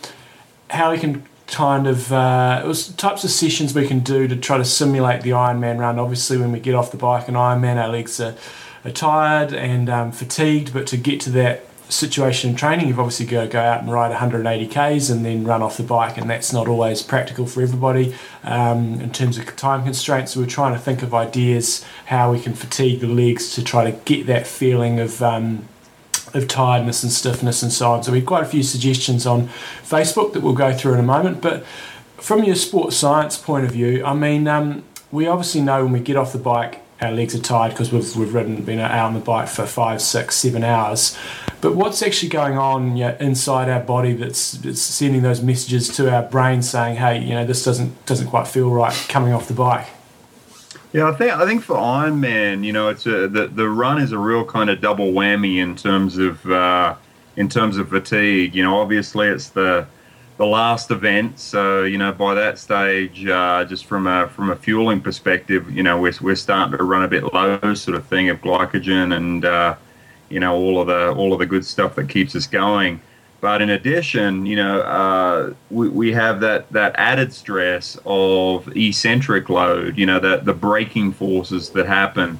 Speaker 2: how we can kind of uh, it was types of sessions we can do to try to simulate the Ironman run. Obviously, when we get off the bike and Ironman, our legs are, are tired and um, fatigued, but to get to that situation in training, you've obviously got to go out and ride 180 k's and then run off the bike, and that's not always practical for everybody um, in terms of time constraints. So we're trying to think of ideas how we can fatigue the legs to try to get that feeling of um, of tiredness and stiffness and so on. So we've quite a few suggestions on Facebook that we'll go through in a moment. But from your sports science point of view, I mean, um, we obviously know when we get off the bike, our legs are tired because we've, we've ridden, been out on the bike for five, six, seven hours. But what's actually going on you know, inside our body that's, that's sending those messages to our brain saying, hey, you know, this doesn't doesn't quite feel right coming off the bike?
Speaker 3: Yeah, I think I think for Ironman, you know, it's a, the the run is a real kind of double whammy in terms of uh, in terms of fatigue. You know, obviously it's the the last event, so you know by that stage, uh, just from a from a fueling perspective, you know we're we're starting to run a bit low, sort of thing of glycogen and uh, you know all of the all of the good stuff that keeps us going. But in addition, you know, uh, we, we have that, that added stress of eccentric load, you know, that the braking forces that happen,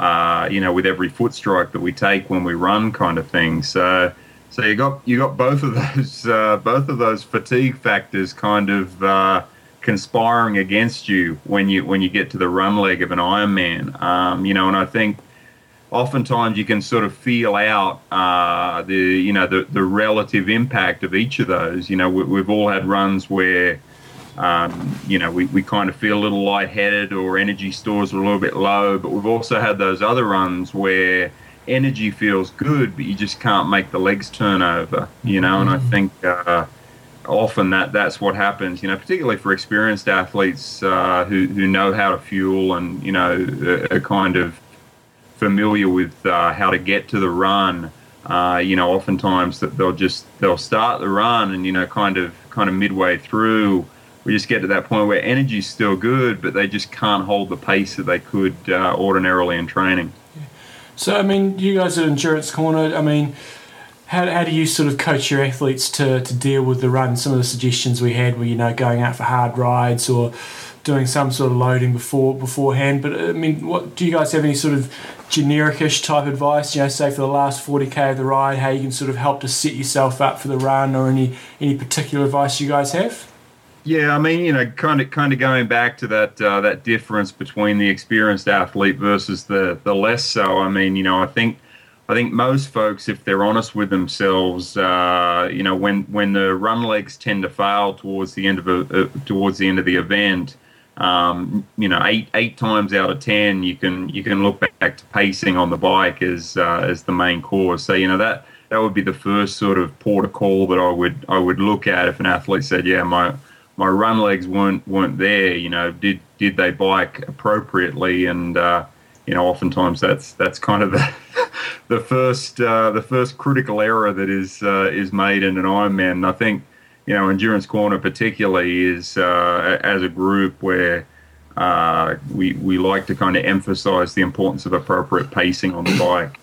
Speaker 3: uh, you know, with every foot strike that we take when we run, kind of thing. So, so you got you got both of <laughs> those uh, both of those fatigue factors kind of uh, conspiring against you when you when you get to the run leg of an Ironman. Um, you know, and I think oftentimes you can sort of feel out uh, the you know the, the relative impact of each of those. You know, we, we've all had runs where um, you know we, we kind of feel a little lightheaded or energy stores are a little bit low, but we've also had those other runs where energy feels good, but you just can't make the legs turn over. You know, and I think. Uh, often that that's what happens you know particularly for experienced athletes uh, who, who know how to fuel and you know are kind of familiar with uh, how to get to the run uh, you know oftentimes that they'll just they'll start the run and you know kind of kind of midway through we just get to that point where energy's still good but they just can't hold the pace that they could uh, ordinarily in training
Speaker 2: So, I mean, you guys at Endurance Corner, I mean, how, how do you sort of coach your athletes to, to deal with the run? Some of the suggestions we had were, you know, going out for hard rides or doing some sort of loading before beforehand. But I mean, what do you guys have any sort of genericish type advice? You know, say for the last forty k of the ride, how you can sort of help to set yourself up for the run, or any any particular advice you guys have?
Speaker 3: Yeah, I mean, you know, kind of kind of going back to that uh, that difference between the experienced athlete versus the the less so. I mean, you know, I think I think most folks, if they're honest with themselves, uh, you know, when when the run legs tend to fail towards the end of a, uh, towards the end of the event, um, you know, eight eight times out of ten, you can you can look back to pacing on the bike as uh, as the main cause. So you know that that would be the first sort of port of call that I would I would look at if an athlete said, yeah, my my run legs weren't weren't there. You know, did did they bike appropriately? And uh, you know, oftentimes that's that's kind of the <laughs> the first uh, the first critical error that is uh, is made in an Ironman. And I think you know, Endurance Corner particularly is uh, as a group where. Uh, we, we like to kind of emphasize the importance of appropriate pacing on the bike.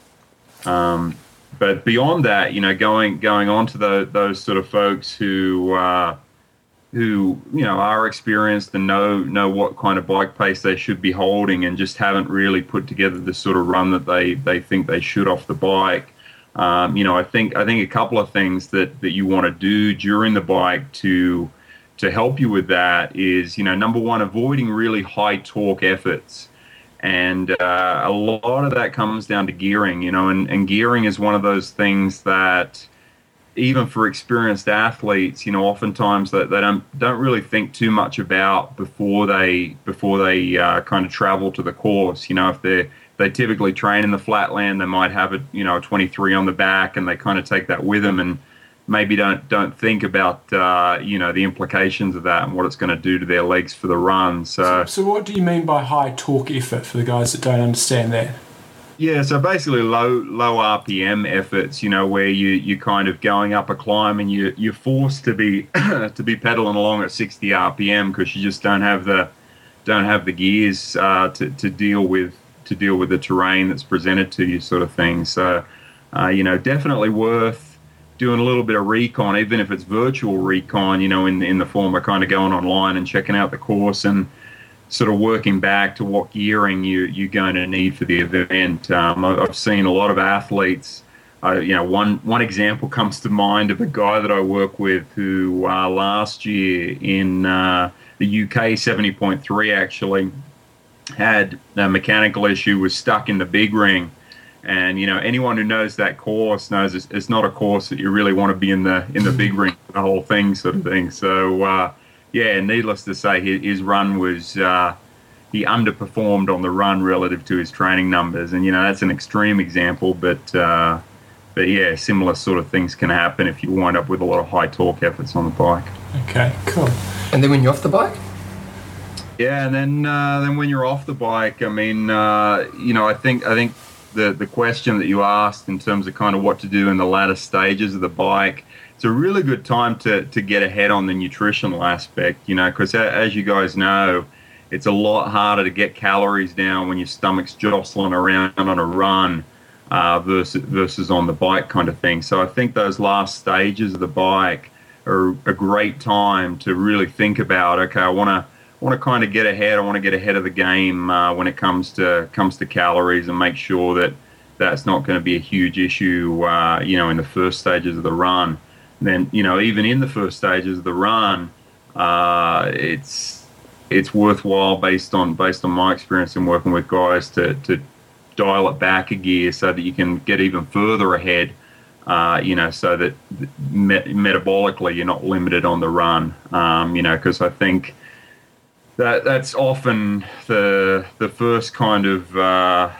Speaker 3: Um, but beyond that, you know, going going on to the, those sort of folks who uh, who you know are experienced and know know what kind of bike pace they should be holding and just haven't really put together the sort of run that they they think they should off the bike. Um, you know, I think I think a couple of things that that you want to do during the bike to to help you with that is you know number one avoiding really high torque efforts and uh, a lot of that comes down to gearing you know and, and gearing is one of those things that even for experienced athletes, you know, oftentimes that they, they, don't don't really think too much about before they before they uh, kind of travel to the course. You know, if they they typically train in the flatland, they might have a you know a 23 on the back, and they kind of take that with them, and maybe don't don't think about uh, you know the implications of that and what it's going to do to their legs for the run.
Speaker 2: So, so, so what do you mean by high torque effort for the guys that don't understand that?
Speaker 3: Yeah, so basically low low RPM efforts, you know, where you you kind of going up a climb and you you're forced to be <clears throat> to be pedaling along at 60 RPM because you just don't have the don't have the gears uh, to to deal with to deal with the terrain that's presented to you, sort of thing. So, uh, you know, definitely worth doing a little bit of recon, even if it's virtual recon, you know, in in the form of kind of going online and checking out the course and sort of working back to what gearing you, you're going to need for the event. Um, I've seen a lot of athletes. Uh, you know, one one example comes to mind of a guy that I work with who uh, last year in uh, the UK 70.3 actually had a mechanical issue, was stuck in the big ring. And you know, anyone who knows that course knows it's, it's not a course that you really want to be in the in the big ring, the whole thing, sort of thing. So uh, yeah, needless to say, his, his run was uh, he underperformed on the run relative to his training numbers, and you know that's an extreme example, but uh, but yeah, similar sort of things can happen if you wind up with a lot of high torque efforts on the bike.
Speaker 2: Okay, cool.
Speaker 1: And then when you're off the bike.
Speaker 3: Yeah, and then uh, then when you're off the bike, I mean, uh, you know, I think I think the the question that you asked in terms of kind of what to do in the latter stages of the bike it's a really good time to, to get ahead on the nutritional aspect, you know, because as you guys know, it's a lot harder to get calories down when your stomach's jostling around on a run uh, versus, versus on the bike kind of thing. So I think those last stages of the bike are a great time to really think about, okay, I want to want to kind of get ahead. I want to get ahead of the game uh, when it comes to comes to calories and make sure that that's not going to be a huge issue, uh, you know, in the first stages of the run then you know even in the first stages of the run, uh, it's it's worthwhile based on based on my experience in working with guys to to dial it back a gear so that you can get even further ahead. Uh, you know, so that met- metabolically you're not limited on the run. Um, you know, because I think that that's often the the first kind of uh,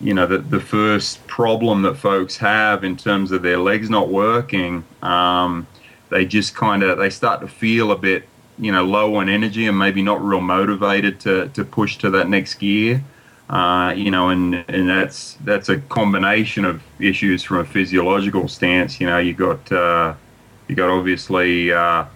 Speaker 3: you know the, the first problem that folks have in terms of their legs not working um, they just kind of they start to feel a bit you know low on energy and maybe not real motivated to, to push to that next gear. Uh, you know and and that's that's a combination of issues from a physiological stance. You know you got uh, you got obviously uh,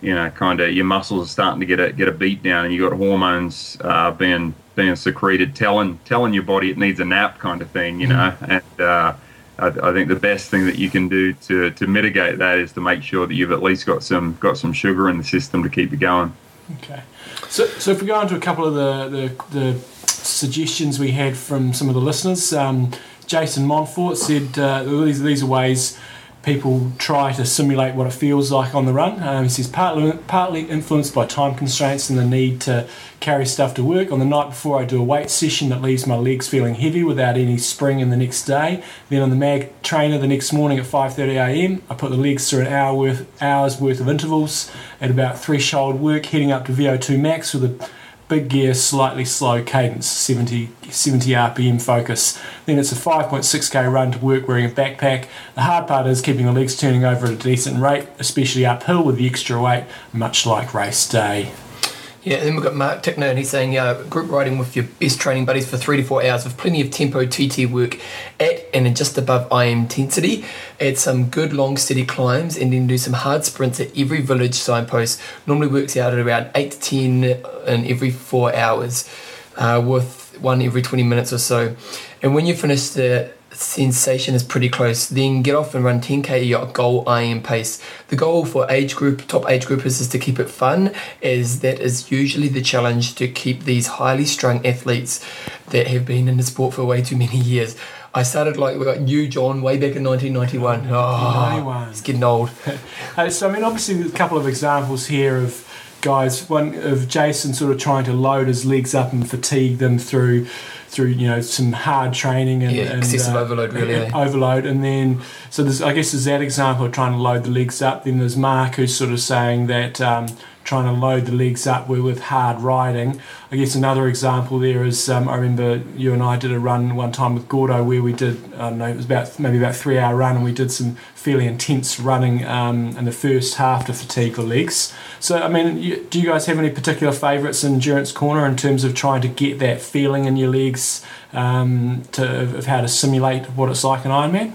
Speaker 3: you know kind of your muscles are starting to get a get a beat down and you got hormones uh, being being secreted, telling telling your body it needs a nap, kind of thing, you know. Mm-hmm. And uh, I, I, think the best thing that you can do to, to mitigate that is to make sure that you've at least got some got some sugar in the system to keep you going.
Speaker 2: Okay. So, so if we go into a couple of the, the, the suggestions we had from some of the listeners, um, Jason Montfort said uh, these, these are ways people try to simulate what it feels like on the run. Um, he says partly, partly influenced by time constraints and the need to carry stuff to work. On the night before, I do a weight session that leaves my legs feeling heavy without any spring in the next day. Then on the mag trainer the next morning at 5:30 a.m., I put the legs through an hour worth hours worth of intervals at about threshold work, heading up to VO2 max with a big gear, slightly slow cadence, 70, 70 RPM focus. Then it's a 5.6k run to work wearing a backpack. The hard part is keeping the legs turning over at a decent rate, especially uphill with the extra weight, much like race day.
Speaker 1: Yeah, and then we've got Mark he's saying uh, group riding with your best training buddies for three to four hours with plenty of tempo TT work at and just above IM intensity. Add some good long steady climbs and then do some hard sprints at every village signpost. Normally works out at around 8 to 10 in every four hours uh, with one every 20 minutes or so. And when you finish the sensation is pretty close. Then get off and run 10k at your goal IM pace. The goal for age group, top age groupers, is to keep it fun, as that is usually the challenge to keep these highly strung athletes that have been in the sport for way too many years. I started like we got you, John, way back in 1991. Oh, ah, it's getting old. <laughs>
Speaker 2: so I mean, obviously, a couple of examples here of guys. One of Jason sort of trying to load his legs up and fatigue them through through you know some hard training and,
Speaker 1: yeah,
Speaker 2: and
Speaker 1: excessive uh, overload really
Speaker 2: eh? overload and then so there's I guess there's that example of trying to load the legs up then there's Mark who's sort of saying that um, trying to load the legs up with hard riding. I guess another example there is um, I remember you and I did a run one time with Gordo where we did I don't know it was about maybe about three hour run and we did some fairly intense running um, in the first half to fatigue the legs. So I mean, you, do you guys have any particular favourites in Endurance Corner in terms of trying to get that feeling in your legs um, to of how to simulate what it's like in Ironman?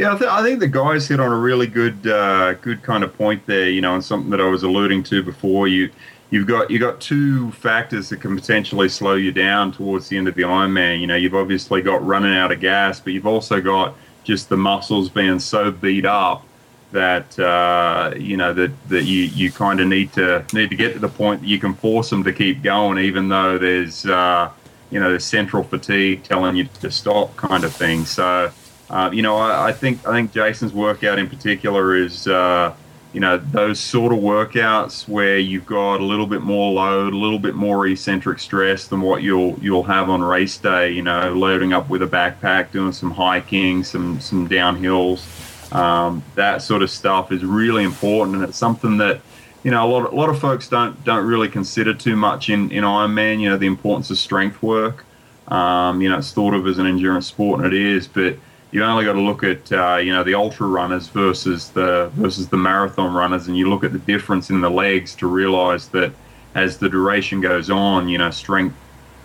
Speaker 3: Yeah, I, th- I, think the guys hit on a really good, uh, good kind of point there. You know, and something that I was alluding to before. You, you've got you got two factors that can potentially slow you down towards the end of the Ironman. You know, you've obviously got running out of gas, but you've also got just the muscles being so beat up that uh, you know that that you you kind of need to need to get to the point that you can force them to keep going, even though there's uh, you know there's central fatigue telling you to stop, kind of thing. So uh, you know, I, I, think I think Jason's workout in particular is uh, you know those sort of workouts where you've got a little bit more load, a little bit more eccentric stress than what you'll you'll have on race day. You know, loading up with a backpack, doing some hiking, some some downhills. Um, that sort of stuff is really important, and it's something that you know a lot, a lot of folks don't don't really consider too much in in Ironman. You know, the importance of strength work. Um, you know, it's thought of as an endurance sport, and it is, but you only got to look at uh, you know the ultra runners versus the versus the marathon runners, and you look at the difference in the legs to realize that as the duration goes on, you know strength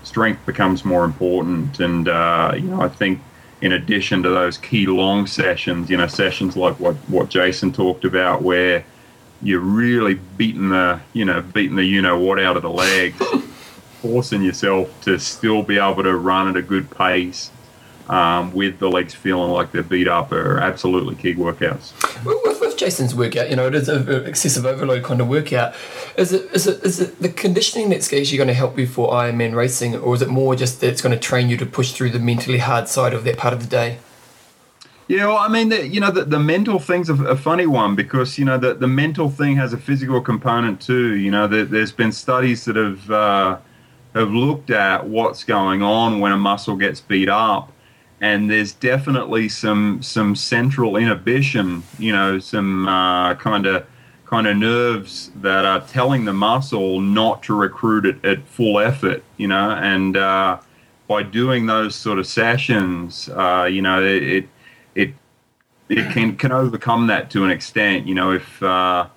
Speaker 3: strength becomes more important, and uh, you know I think in addition to those key long sessions, you know sessions like what what Jason talked about, where you're really beating the you know beating the you know what out of the legs, forcing yourself to still be able to run at a good pace um, with the legs feeling like they're beat up are absolutely key workouts.
Speaker 1: With, with Jason's workout, you know, it is an excessive overload kind of workout. Is it is it is it the conditioning that's actually going to help you for Ironman racing, or is it more just that it's going to train you to push through the mentally hard side of that part of the day?
Speaker 3: Yeah, well, I mean, the, you know, the, the mental thing's a, a funny one because you know the the mental thing has a physical component too. You know, the, there's been studies that have uh, have looked at what's going on when a muscle gets beat up and there's definitely some some central inhibition, you know, some kind of kind of nerves that are telling the muscle not to recruit it at full effort, you know, and uh, by doing those sort of sessions, uh, you know, it it it can can overcome that to an extent, you know, if uh,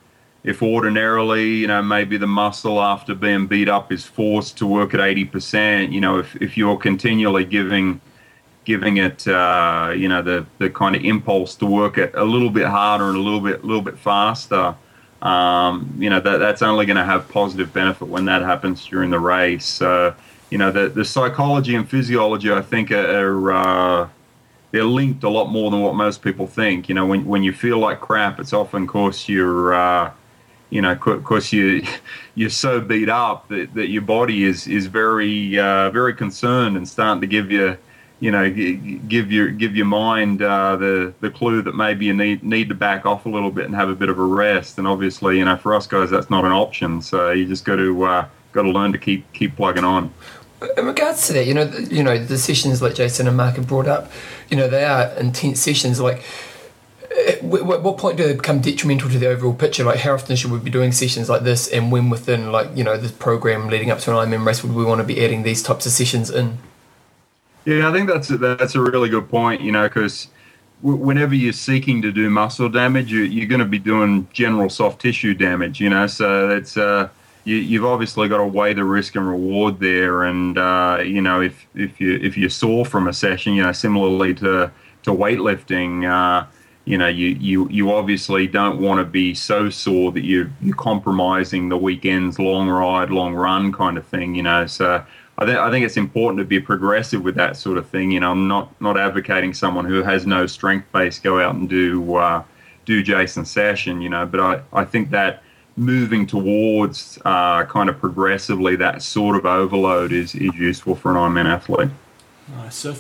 Speaker 3: if ordinarily, you know, maybe the muscle after being beat up is forced to work at 80%, you know, if, if you're continually giving giving it uh, you know the the kind of impulse to work it a little bit harder and a little bit a little bit faster. Um, you know that that's only going to have positive benefit when that happens during the race. So you know the the psychology and physiology I think are. Uh, they're linked a lot more than what most people think. You know, when when you feel like crap, it's often because you're uh, you know, course you <laughs> you're so beat up that, that your body is is very uh, very concerned and starting to give you you know give your give your mind uh, the the clue that maybe you need need to back off a little bit and have a bit of a rest. And obviously, you know, for us guys, that's not an option. So you just got to uh, got to learn to keep keep plugging on.
Speaker 1: In regards to that, you know, you know, the sessions like Jason and Mark have brought up, you know, they are intense sessions. Like, at what point do they become detrimental to the overall picture? Like, how often should we be doing sessions like this, and when within, like, you know, this program leading up to an Ironman race would we want to be adding these types of sessions in?
Speaker 3: Yeah, I think that's a, that's a really good point. You know, because whenever you're seeking to do muscle damage, you, are going to be doing general soft tissue damage. You know, so it's uh, you, have obviously got to weigh the risk and reward there. And uh, you know, if if you if you're sore from a session, you know, similarly to to weightlifting, uh, you know, you, you you obviously don't want to be so sore that you you're compromising the weekend's long ride, long run kind of thing. You know, so. I, th- I think it's important to be progressive with that sort of thing. You know, I'm not not advocating someone who has no strength base go out and do uh, do Jason session. You know, but I, I think that moving towards uh, kind of progressively that sort of overload is, is useful for an Ironman athlete.
Speaker 2: Nice. So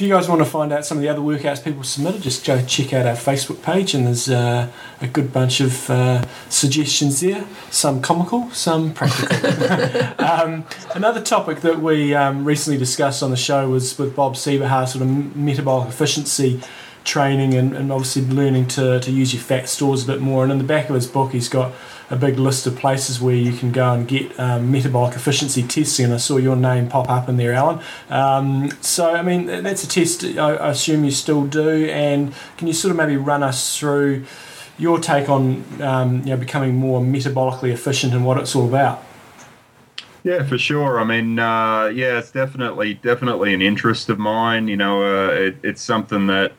Speaker 2: if, you guys want to find out some of the other workouts people submitted, just go check out our Facebook page, and there's uh, a good bunch of uh, suggestions there. Some comical, some practical. <laughs> <laughs> um, another topic that we um, recently discussed on the show was with Bob Seebohar, sort of metabolic efficiency training and, and obviously learning to, to use your fat stores a bit more. And in the back of his book, he's got a big list of places where you can go and get um, metabolic efficiency testing. And I saw your name pop up in there, Alan. Um, so, I mean, that's a test I, assume you still do. And can you sort of maybe run us through your take on um, you know, becoming more metabolically efficient and what it's all about?
Speaker 3: Yeah, for sure. I mean, uh, yeah, it's definitely definitely an interest of mine. You know, uh, it, it's something that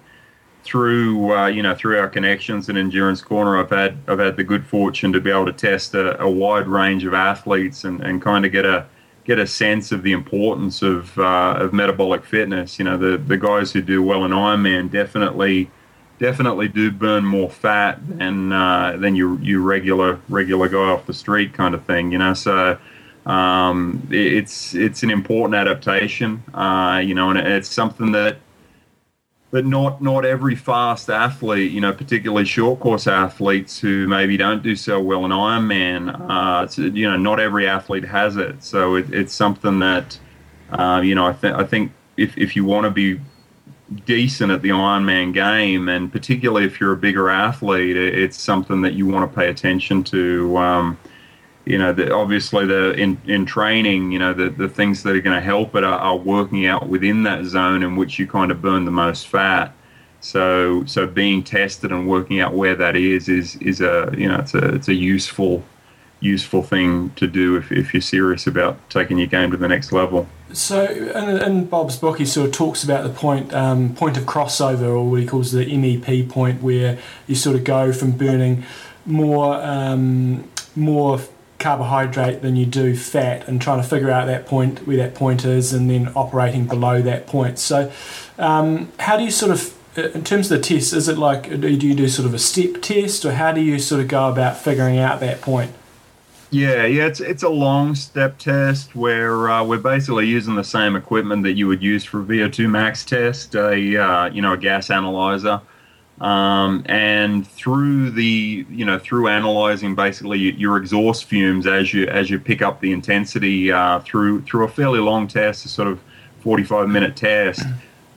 Speaker 3: through uh, you know through our connections and endurance corner i've had i've had the good fortune to be able to test a, a wide range of athletes and, and kind of get a get a sense of the importance of uh, of metabolic fitness. You know the the guys who do well in ironman definitely definitely do burn more fat than uh, than your your regular regular guy off the street kind of thing you know? So um, it's it's an important adaptation uh, you know and it's something that but not not every fast athlete, you know, particularly short course athletes who maybe don't do so well in Ironman, uh, you know, not every athlete has it. So it, it's something that, uh, you know, I, th- I think if, if you want to be decent at the Ironman game, and particularly if you're a bigger athlete, it's something that you want to pay attention to. Um, you know, the, obviously the in, in training, you know, the, the things that are going to help it are, are, working out within that zone in which you kind of burn the most fat. So so being tested and working out where that is is is a you know it's a it's a useful useful thing to do if, if you're serious about taking your game to the next level.
Speaker 2: So, in, in Bob's book, he sort of talks about the point um, point of crossover, or what he calls the MEP point, where you sort of go from burning more um, more carbohydrate than you do fat and trying to figure out that point where that point is and then operating below that point. So um, how do you sort of uh, in terms of the test is it like do you do sort of a step test or how do you sort of go about figuring out that point?
Speaker 3: Yeah, yeah, it's it's a long step test where uh, we're basically using the same equipment that you would use for VO2 max test, a uh, you know a gas analyzer, um, and through the you know through analyzing basically your exhaust fumes as you as you pick up the intensity uh, through through a fairly long test, a sort of 45 minute test,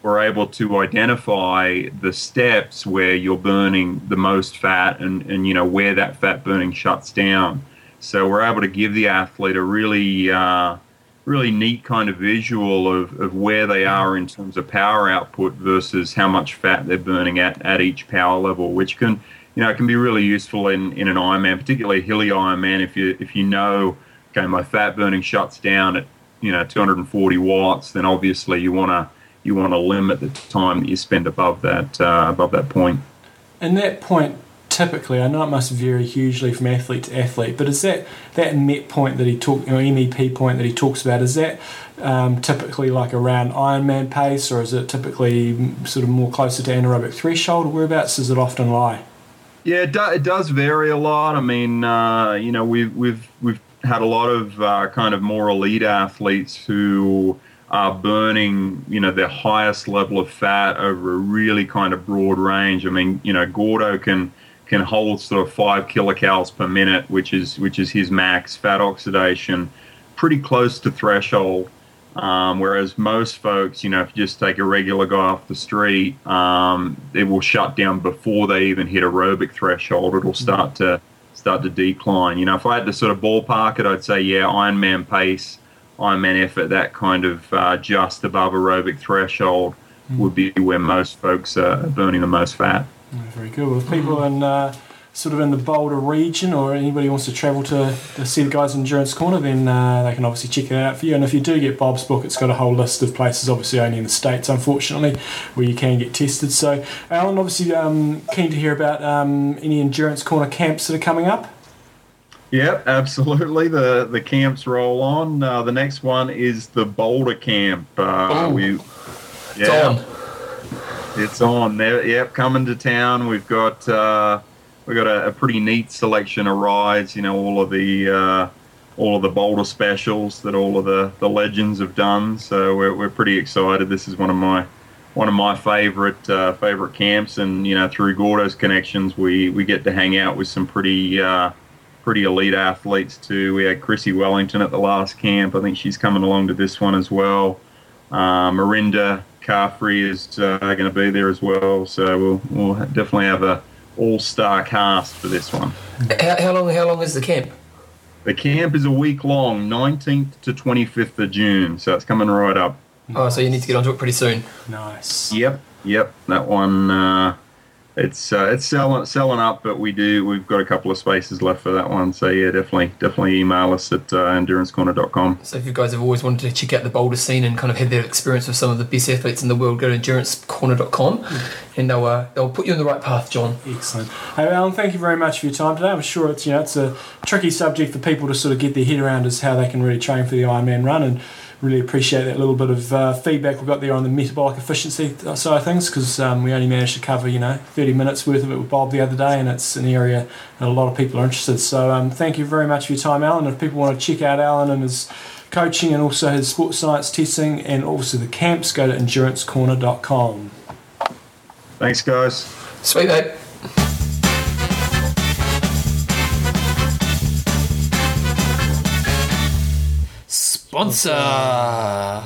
Speaker 3: we're able to identify the steps where you're burning the most fat and, and you know where that fat burning shuts down. So we're able to give the athlete a really uh, really neat kind of visual of, of where they are in terms of power output versus how much fat they're burning at, at each power level, which can you know can be really useful in, in an Ironman, particularly a hilly Ironman. If you if you know, okay, my fat burning shuts down at you know 240 watts, then obviously you want to you want to limit the time that you spend above that uh, above that point.
Speaker 2: And that point typically, I know it must vary hugely from athlete to athlete, but is that that MET point that he talk, you know, MEP point that he talks about, is that um, typically like around Ironman pace, or is it typically sort of more closer to anaerobic threshold? Whereabouts does it often lie?
Speaker 3: Yeah, it, do, it does vary a lot. I mean, uh, you know, we've we've we've had a lot of uh, kind of more elite athletes who are burning, you know, their highest level of fat over a really kind of broad range. I mean, you know, Gordo can can hold sort of five kilocalories per minute, which is which is his max fat oxidation, pretty close to threshold. Um, whereas most folks, you know, if you just take a regular guy off the street, um, it will shut down before they even hit aerobic threshold. It'll start to start to decline. You know, if I had to sort of ballpark it, I'd say yeah, Ironman pace, Ironman effort, that kind of uh, just above aerobic threshold would be where most folks are burning the most fat.
Speaker 2: Very good. Well, if people in uh, sort of in the Boulder region or anybody wants to travel to, to see the guys in Endurance Corner, then uh, they can obviously check it out for you. And if you do get Bob's book, it's got a whole list of places, obviously only in the States, unfortunately, where you can get tested. So, Alan, obviously um, keen to hear about um, any Endurance Corner camps that are coming up.
Speaker 3: Yep, absolutely. The the camps roll on. Uh, the next one is the Boulder Camp. Uh,
Speaker 1: Oh.
Speaker 3: we,
Speaker 1: It's
Speaker 3: yeah,
Speaker 1: on.
Speaker 3: It's on. There, yep, coming to town. We've got uh, we've got a, a pretty neat selection of rides. You know, all of the uh, all of the Boulder specials that all of the, the legends have done. So we're, we're pretty excited. This is one of my one of my favorite uh, favorite camps, and you know, through Gordo's connections, we we get to hang out with some pretty uh, pretty elite athletes too. We had Chrissie Wellington at the last camp. I think she's coming along to this one as well. Uh, Mirinda Carfrae is uh, going to be there as well, so we'll, we'll definitely have a all-star cast for this one.
Speaker 1: How, how long? How long is the camp?
Speaker 3: The camp is a week long, 19th to 25th of June, so it's coming right up.
Speaker 1: Oh, so you need to get onto it pretty soon.
Speaker 2: Nice.
Speaker 3: Yep, yep, that one. Uh, it's uh, it's selling selling up, but we do we've got a couple of spaces left for that one. So yeah, definitely definitely email us at uh, endurancecorner.com.
Speaker 1: So if you guys have always wanted to check out the Boulder scene and kind of had that experience with some of the best athletes in the world, go to endurancecorner.com and they'll uh, they'll put you on the right path, John.
Speaker 2: Excellent. Hey, Alan, thank you very much for your time today. I'm sure it's you know it's a tricky subject for people to sort of get their head around as how they can really train for the Ironman run, and really appreciate that little bit of uh, feedback we got there on the metabolic efficiency side of things because um, we only managed to cover you know 30 minutes worth of it with Bob the other day, and it's an area that a lot of people are interested. So um, thank you very much for your time, Alan. If people want to check out Alan and his coaching and also his sports science testing and also the camps, go to endurancecorner.com.
Speaker 3: Thanks, guys.
Speaker 1: Sweet mate. Sponsor.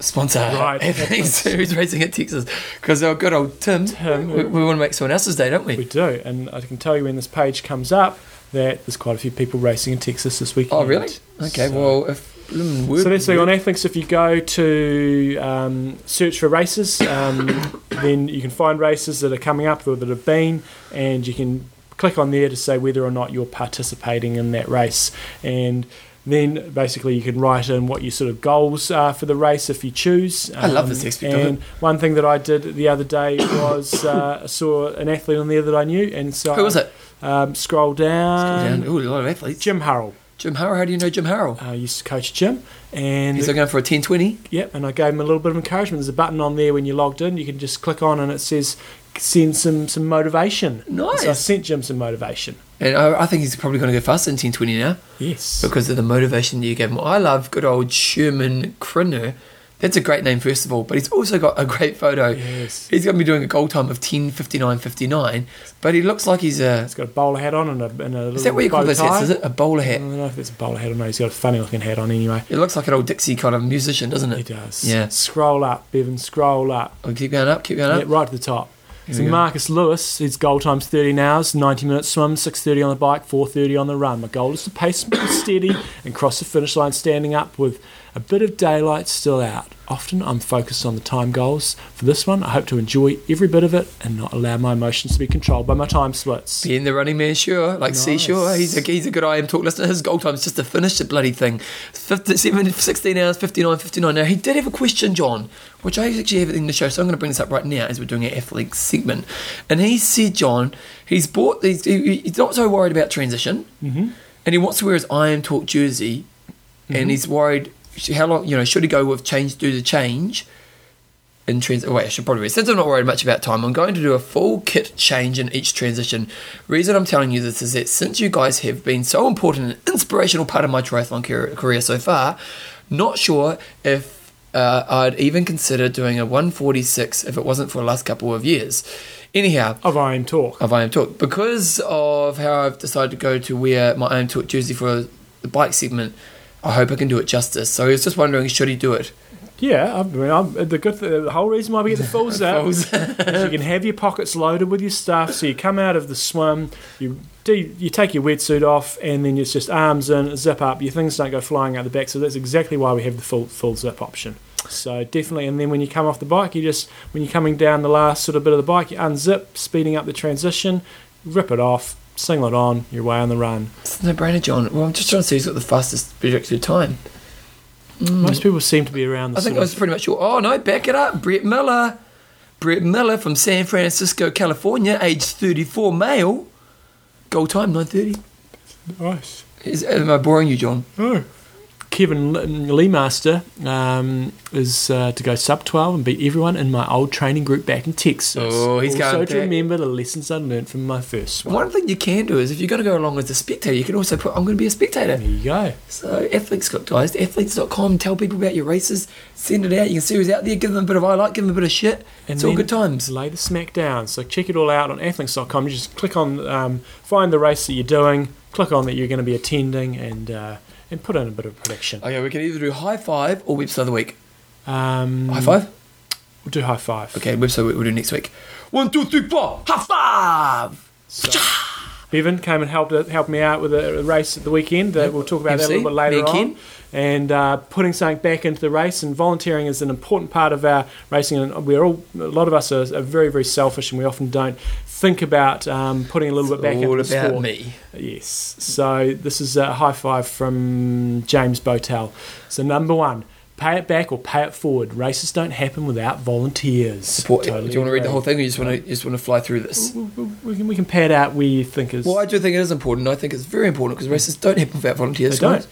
Speaker 1: Sponsor.
Speaker 2: Right.
Speaker 1: Athletes who's racing at Texas. Because our good old Tim,
Speaker 2: Tim.
Speaker 1: we, we want to make someone else's day, don't
Speaker 2: We
Speaker 1: we?
Speaker 2: do, and I can tell you when this page comes up that there's quite a few people racing in Texas this weekend.
Speaker 1: Oh, really? Okay,
Speaker 2: So-
Speaker 1: well, if. mm, word-
Speaker 2: So that's the on Athlinks. If you go to um, search for races, um, <coughs> then you can find races that are coming up or that have been, and you can click on there to say whether or not you're participating in that race. And then basically you can write in what your sort of goals are for the race if you choose.
Speaker 1: I love this aspect of
Speaker 2: and
Speaker 1: it.
Speaker 2: one thing that I did the other day was uh, I <coughs> saw an athlete on there that I knew, and so
Speaker 1: Who was it?
Speaker 2: Um, scroll down.
Speaker 1: Down. Ooh, a lot of athletes.
Speaker 2: Jim Harrell.
Speaker 1: Jim Harrell, how do you know Jim Harrell?
Speaker 2: I used to coach Jim, and
Speaker 1: He's going for a 1020.
Speaker 2: Yep, and I gave him a little bit of encouragement. There's a button on there when you logged in. You can just click on, and it says send some some motivation.
Speaker 1: Nice.
Speaker 2: So I sent Jim some motivation.
Speaker 1: And I, I think he's probably going to go faster than 1020 now
Speaker 2: Yes.
Speaker 1: because of the motivation that you gave him. I love good old Sherman Krinner. That's a great name, first of all, but he's also got a great photo.
Speaker 2: Yes.
Speaker 1: He's going to be doing a goal time of 10.59.59, but he looks like he's a.
Speaker 2: He's got a bowler hat on and a, and a little
Speaker 1: Is that what you call those hats? Is it a bowler hat?
Speaker 2: I don't know if it's a bowler hat or not. He's got a funny looking hat on anyway.
Speaker 1: It looks like an old Dixie kind of musician, doesn't it?
Speaker 2: He
Speaker 1: it?
Speaker 2: does.
Speaker 1: Yeah.
Speaker 2: Scroll up, Bevan. Scroll up.
Speaker 1: Oh, keep going up, keep going
Speaker 2: Yeah,
Speaker 1: up.
Speaker 2: right to the top. So. Marcus Lewis, his goal time's 13 hours, 90 minutes swim, 6.30 on the bike, 4.30 on the run. My goal is to pace <coughs> steady and cross the finish line standing up with a bit of daylight still out. Often I'm focused on the time goals. For this one, I hope to enjoy every bit of it and not allow my emotions to be controlled by my time splits.
Speaker 1: Being the running man, sure. Like
Speaker 2: Nice.
Speaker 1: Seashore, he's a, he's a good IM talk listener. His goal time is just to finish the bloody thing. 57, 16 hours, 59, 59. Now, he did have a question, John, which I actually have in the show, so I'm going to bring this up right now as we're doing our athlete segment. And he said, John, he's bought these, he, he's not so worried about transition,
Speaker 2: Mm-hmm.
Speaker 1: and he wants to wear his IM Talk jersey, and he's worried how long, you know, should he go with change, do the change? in trans. Wait, I should probably read. Since I'm not worried much about time, I'm going to do a full kit change in each transition. Reason I'm telling you this is that since you guys have been so important and inspirational part of my triathlon career, career so far, not sure if uh, I'd even consider doing a 146 if it wasn't for the last couple of years. Anyhow,
Speaker 2: Of I am talk.
Speaker 1: of I Am Talk. Because of how I've decided to go to wear my I Am Talk jersey for the bike segment, I hope I can do it justice. So I was just wondering, should he do it?
Speaker 2: Yeah, I mean, I'm, the good, th- the whole reason why we get the full zip
Speaker 1: Fulls.
Speaker 2: is you can have your pockets loaded with your stuff. So you come out of the swim, you do, you take your wetsuit off, and then it's just arms in, zip up. Your things don't go flying out the back. So that's exactly why we have the full full zip option. So definitely, and then when you come off the bike, you just when you're coming down the last sort of bit of the bike, you unzip, speeding up the transition, rip it off, singlet it on, you're away on the run.
Speaker 1: It's no brainer, John. Well, I'm just trying to see who's got the fastest projected time. Mm.
Speaker 2: Most people seem to be around the
Speaker 1: I think I was pretty much sure. Oh, no, back it up. Brett Miller. Brett Miller from San Francisco, California, age 34, male. Goal time, 9.30.
Speaker 2: nice.
Speaker 1: Is, am I boring you, John?
Speaker 2: Oh. Kevin Lee Master um, is uh, to go sub 12 and beat everyone in my old training group back in Texas.
Speaker 1: Oh, he's
Speaker 2: also
Speaker 1: going
Speaker 2: to remember the lessons I learned from my first one.
Speaker 1: One thing you can do is if you're going to go along as a spectator, you can also put, I'm going to be a spectator.
Speaker 2: There you go.
Speaker 1: So, athletes got guys, athlinks.com, tell people about your races, send it out. You can see who's out there, give them a bit of I like, give them a bit of shit.
Speaker 2: And
Speaker 1: it's all good times.
Speaker 2: Lay the smack down. So check it all out on athlinks.com. You just click on, um, find the race that you're doing, click on that you're going to be attending, and uh, and put in a bit of prediction.
Speaker 1: Okay, we can either do high five or website of the week.
Speaker 2: Um,
Speaker 1: High five?
Speaker 2: We'll do high five.
Speaker 1: Okay, website we'll do next week. One, two, three, four, high five!
Speaker 2: So, Bevan came and helped helped me out with a race at the weekend. That we'll talk about that a little bit later on. And uh, putting something back into the race and volunteering is an important part of our racing. And we're all a lot of us are, are very very selfish, and we often don't think about um, putting a little bit back
Speaker 1: all
Speaker 2: into the
Speaker 1: about
Speaker 2: sport.
Speaker 1: me.
Speaker 2: Yes. So this is a high five from James Botel. So number one. Pay it back or pay it forward. Races don't happen without volunteers.
Speaker 1: Support,
Speaker 2: Totally
Speaker 1: do you want to read the whole thing or you just want to, you just want to fly through this?
Speaker 2: We, can, we can pad out where you think is.
Speaker 1: Well, I do think it is important. I think it's very important because races don't happen without volunteers.
Speaker 2: They
Speaker 1: don't.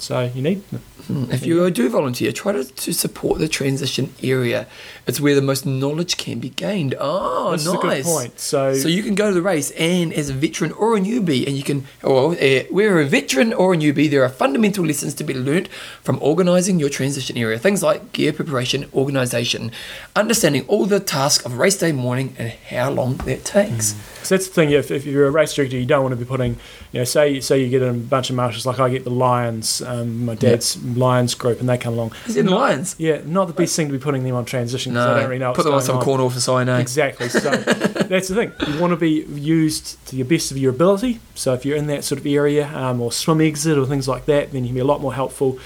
Speaker 2: So you need hmm.
Speaker 1: If you do volunteer, try to, to support the transition area. It's where the most knowledge can be gained. Oh,
Speaker 2: This
Speaker 1: nice.
Speaker 2: a good point. So,
Speaker 1: So you can go to the race, and as a veteran or a newbie, and you can, oh, well, eh, uh, where a veteran or a newbie, there are fundamental lessons to be learnt from organising your transition area. Things like gear preparation, organisation, understanding all the tasks of race day morning, and how long that takes. Hmm.
Speaker 2: so that's the thing. If, if you're a race director, you don't want to be putting, you know, say say you get a bunch of marshals like I get the Lions, um, my dad's Lions group, and they come along.
Speaker 1: Is it
Speaker 2: Not-
Speaker 1: Lions?
Speaker 2: Yeah, not the best thing to be putting them on transition because I don't really know.
Speaker 1: put them on some
Speaker 2: going
Speaker 1: corner office, I know.
Speaker 2: Exactly. So <laughs> that's the thing. You want to be used to the best of your ability. So if you're in that sort of area um, or swim exit or things like that, then you can be a lot more helpful.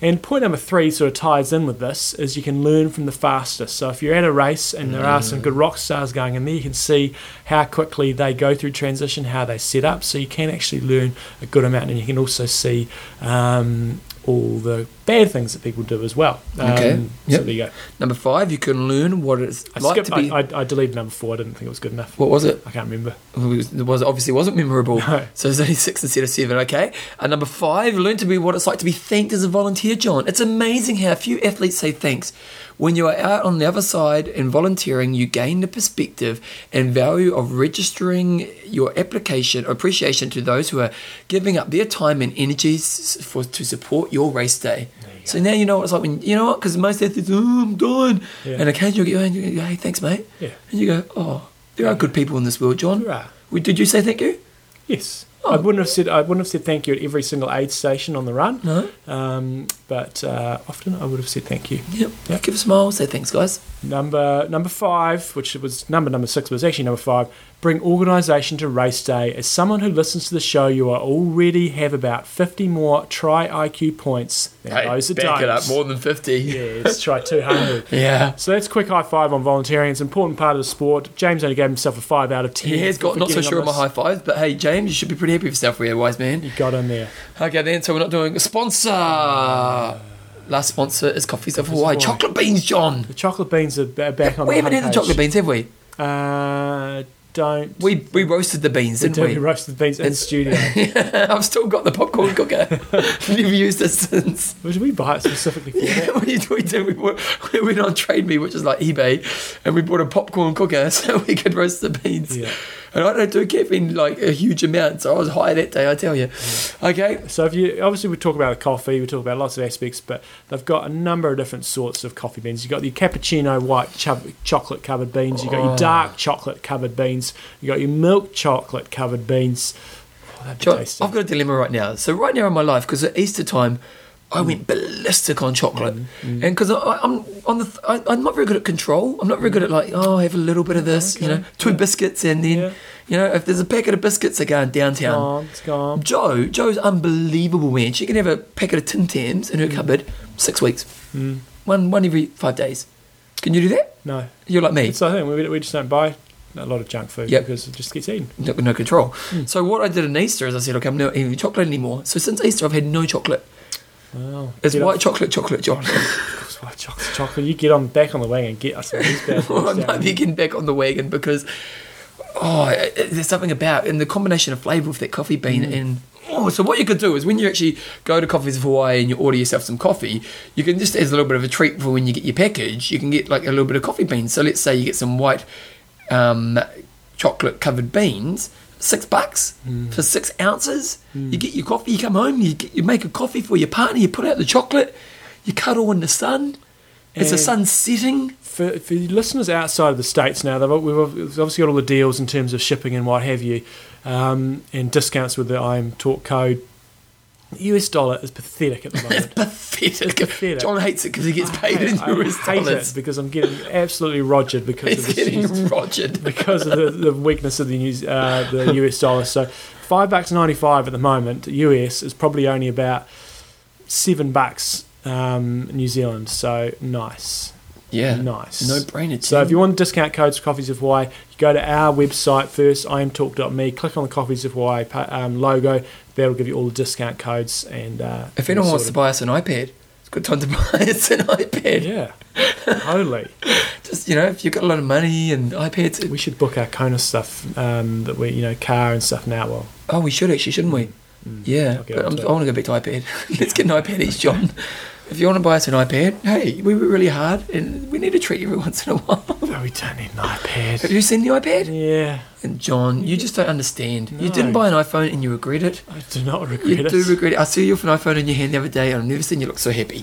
Speaker 2: And point number three sort of ties in with this is you can learn from the fastest. So if you're at a race and there are some good rock stars going in there, you can see how quickly they go through transition, how they set up. So you can actually learn a good amount, and you can also see um, all the bad things that people do as well. Um,
Speaker 1: Okay.
Speaker 2: So there you go.
Speaker 1: Number five, you can learn what it's
Speaker 2: I
Speaker 1: like
Speaker 2: skipped.
Speaker 1: to be.
Speaker 2: I, I, I deleted number four. I didn't think it was good enough.
Speaker 1: what was it?
Speaker 2: I can't remember.
Speaker 1: It was, it was obviously wasn't memorable.
Speaker 2: No.
Speaker 1: So it's only six instead of seven. Okay. And number five, learn to be what it's like to be thanked as a volunteer. John, it's amazing how few athletes say thanks. When you are out on the other side and volunteering, you gain the perspective and value of registering your application appreciation to those who are giving up their time and energies for to support your race day. So now you know what it's like when you know what because most athletes, oh, I'm done,
Speaker 2: Yeah.
Speaker 1: and occasionally you go, and you go, hey, thanks, mate,
Speaker 2: Yeah.
Speaker 1: and you go, oh, there are good people in this world, John.
Speaker 2: There are.
Speaker 1: Did you say thank you?
Speaker 2: Yes.
Speaker 1: Oh.
Speaker 2: I wouldn't have said I wouldn't have said thank you at every single aid station on the run,
Speaker 1: No.
Speaker 2: um, but uh, often I would have said thank you.
Speaker 1: Yep.
Speaker 2: Yep.
Speaker 1: Give a smile. Say thanks, guys.
Speaker 2: Number number five, which was number number six, was actually number five. Bring organisation to race day. As someone who listens to the show, you are already have about fifty more try IQ points than those that
Speaker 1: back
Speaker 2: don't.
Speaker 1: it up more than fifty.
Speaker 2: Yeah, let's try two hundred. <laughs>
Speaker 1: Yeah.
Speaker 2: So that's a quick high five on volunteering. It's an important part of the sport. James only gave himself a five out of ten.
Speaker 1: He has got not so sure
Speaker 2: on
Speaker 1: of my high fives, but hey, James, you should be pretty happy with yourself, here, wise man.
Speaker 2: You got in there.
Speaker 1: Okay, then, so we're not doing a sponsor. Last sponsor is Coffees of Hawaii.
Speaker 2: Hawaii.
Speaker 1: Chocolate beans, John.
Speaker 2: The chocolate beans are ba- back on the We
Speaker 1: haven't had the chocolate beans, have we?
Speaker 2: Uh, don't.
Speaker 1: We we roasted the beans, didn't we?
Speaker 2: We roasted the beans in
Speaker 1: It's-
Speaker 2: studio. <laughs>
Speaker 1: I've still got the popcorn cooker. <laughs> Never used it since.
Speaker 2: Did we buy it specifically for that?
Speaker 1: we, we did. We, bought, we went on Trade Me, which is like eBay, and we bought a popcorn cooker <laughs> so we could roast the beans.
Speaker 2: Yeah.
Speaker 1: And I don't do caffeine like a huge amount, so I was high that day. I tell you. Okay.
Speaker 2: So if you obviously we talk about coffee, we talk about lots of aspects, but they've got a number of different sorts of coffee beans. You've got your cappuccino white cho- chocolate covered beans, you've got your
Speaker 1: Oh.
Speaker 2: dark chocolate covered beans, you've got your milk chocolate covered beans. Oh, that'd be
Speaker 1: Jo-
Speaker 2: tasty.
Speaker 1: I've got a dilemma right now. So right now in my life, because at Easter time, I went ballistic on chocolate, and because I'm on the, I, I'm not very good at control. I'm not very good at like, oh, I have a little bit of this, you know, two
Speaker 2: yeah.
Speaker 1: biscuits, and then,
Speaker 2: Yeah.
Speaker 1: you know, if there's a packet of biscuits that going downtown,
Speaker 2: gone, it's gone.
Speaker 1: Joe, Joe's unbelievable, man. She can have a packet of Tim Tams in her cupboard six weeks,
Speaker 2: Mm.
Speaker 1: one one every five days. Can you do that?
Speaker 2: No,
Speaker 1: You're like me,
Speaker 2: it's the thing. We, we just don't buy a lot of junk food
Speaker 1: Yep.
Speaker 2: because it just gets eaten.
Speaker 1: no, no control.
Speaker 2: Hmm.
Speaker 1: So what I did in Easter is I said, okay, I'm not eating chocolate anymore. So since Easter, I've had no chocolate.
Speaker 2: Wow.
Speaker 1: It's
Speaker 2: Get
Speaker 1: white
Speaker 2: on-
Speaker 1: chocolate, chocolate, John. <laughs>
Speaker 2: It's white chocolate, chocolate. You get on back on the wagon and get us these bad <laughs>
Speaker 1: Well, I'm not getting back on the wagon because oh, it- it- there's something about and the combination of flavour with that coffee bean
Speaker 2: Mm.
Speaker 1: and oh, so what you could do is when you actually go to Coffees of Hawaii and you order yourself some coffee, you can just as a little bit of a treat for when you get your package, you can get like a little bit of coffee beans. So let's say you get some white um, chocolate covered beans. Six bucks
Speaker 2: Mm.
Speaker 1: for six ounces. You get your coffee. You come home. You get, you make a coffee for your partner. You put out the chocolate. You cuddle in the sun. As the sun setting.
Speaker 2: for, for the listeners outside of the states now, they've, we've obviously got all the deals in terms of shipping and what have you, um, and discounts with the I'm Talk code. The US dollar is pathetic at the moment.
Speaker 1: It's pathetic.
Speaker 2: pathetic.
Speaker 1: John hates it because he gets paid in
Speaker 2: I
Speaker 1: US
Speaker 2: hate
Speaker 1: dollars.
Speaker 2: it because I'm getting absolutely rogered because
Speaker 1: He's
Speaker 2: of the
Speaker 1: getting rogered. <laughs>
Speaker 2: because of the, the weakness of the uh, the <laughs> US dollar. So five bucks ninety five at the moment. US is probably only about seven bucks um, New Zealand. So nice,
Speaker 1: Yeah.
Speaker 2: nice.
Speaker 1: No brainer.
Speaker 2: So if you want discount codes for Coffees of Hawaii, you go to our website first, imtalk.me, click on the Coffees of Hawaii um, logo. That'll give you all the discount codes. And uh,
Speaker 1: if anyone wants to buy us an iPad, it's a good time to <laughs> buy us an iPad.
Speaker 2: yeah, totally. <laughs>
Speaker 1: Just you know, if you've got a lot of money and iPads,
Speaker 2: We should book our Kona stuff um, that we, you know, car and stuff now. Well,
Speaker 1: oh, we should actually, shouldn't we? Yeah, but I'm, I want to go back to iPad. <laughs> Let's get an iPad each, John. If you want to buy us an iPad, hey, we were really hard, and we need a treat you every <laughs> once in a while.
Speaker 2: no, we don't need an iPad.
Speaker 1: Have you seen the iPad?
Speaker 2: Yeah,
Speaker 1: And John, you just don't understand. You didn't buy an iPhone and you regret it.
Speaker 2: I do not
Speaker 1: You
Speaker 2: regret it.
Speaker 1: You do regret it. I saw you with an iPhone in your hand the other day, and I've never seen you look so happy.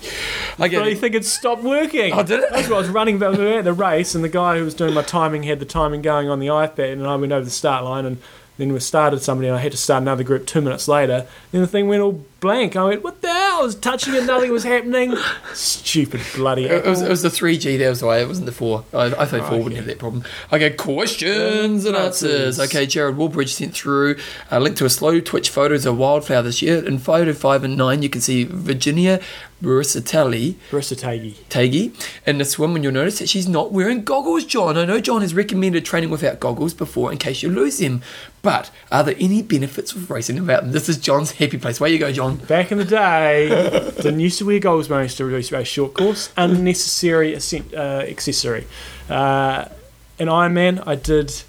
Speaker 1: I
Speaker 2: I
Speaker 1: get
Speaker 2: really
Speaker 1: it.
Speaker 2: think it stopped working.
Speaker 1: Oh, did it?
Speaker 2: That's what I was running. At the race, and the guy who was doing my timing had the timing going on the iPad, and I went over the start line, and then we started somebody, and I had to start another group two minutes later. Then the thing went all blank. I went, "What the hell?" I was touching it, nothing was happening. Stupid bloody.
Speaker 1: It was, it was the 3G, that was why it wasn't the 4. I, I thought 4
Speaker 2: okay.
Speaker 1: wouldn't have that problem. Okay, questions and answers.
Speaker 2: Answers.
Speaker 1: Okay, Jared Warbridge sent through a link to a Slowtwitch photos of wildflower this year. In photo 5 and 9, you can see Virginia Bursatelli
Speaker 2: Marissa Taggy.
Speaker 1: Taggy in the swim, and you'll notice that she's not wearing goggles, John. I know John has recommended training without goggles before in case you lose them, but are there any benefits of racing without them? This is John's happy place. Where you go, John?
Speaker 2: Back in the day, didn't used to wear goggles used to race race short course. Unnecessary uh, accessory. Uh, in Ironman, I did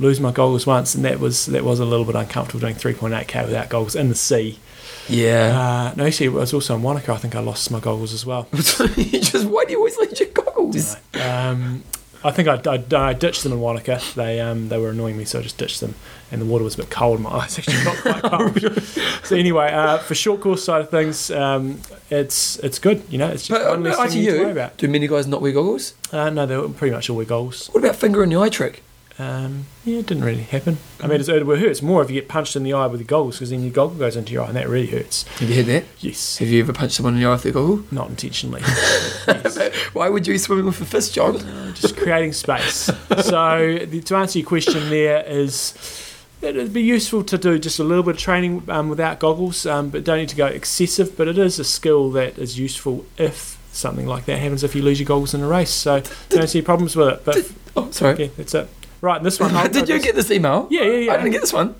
Speaker 2: lose my goggles once, and that was that was a little bit uncomfortable doing 3.8k without goggles in the sea.
Speaker 1: Yeah.
Speaker 2: Uh, no, actually, it was also in Wanaka. I think I lost my goggles as well. <laughs>
Speaker 1: just why do you always lose your goggles?
Speaker 2: Um, I think I, I, I ditched them in Wanaka. They um, they were annoying me, so I just ditched them. And the water was a bit cold. My eyes actually got quite <laughs> cold. so anyway, uh, for short course side of things, um, it's it's good. You know, it's just
Speaker 1: But uh,
Speaker 2: one less thing
Speaker 1: to
Speaker 2: you to worry about.
Speaker 1: do many guys not wear goggles?
Speaker 2: Uh, no, they were pretty much all wear goggles.
Speaker 1: What about finger in the eye trick?
Speaker 2: Um, yeah, it didn't really happen. I mean, it's, it hurts more if you get punched in the eye with your goggles because then your goggle goes into your eye and that really hurts.
Speaker 1: Have you heard that?
Speaker 2: Yes,
Speaker 1: Have you ever punched someone in the eye with a goggle?
Speaker 2: not intentionally. <laughs> <laughs>
Speaker 1: Why would you be swimming with a fist, John?
Speaker 2: just creating space. So the, to answer your question, there is it'd be useful to do just a little bit of training um, without goggles, um, but don't need to go excessive. But it is a skill that is useful if something like that happens if you lose your goggles in a race. So don't see problems with it. But <laughs>
Speaker 1: Oh, sorry.
Speaker 2: yeah, that's it. Right, this one. <laughs>
Speaker 1: Did you get this email?
Speaker 2: Yeah, yeah, yeah.
Speaker 1: I didn't get this one.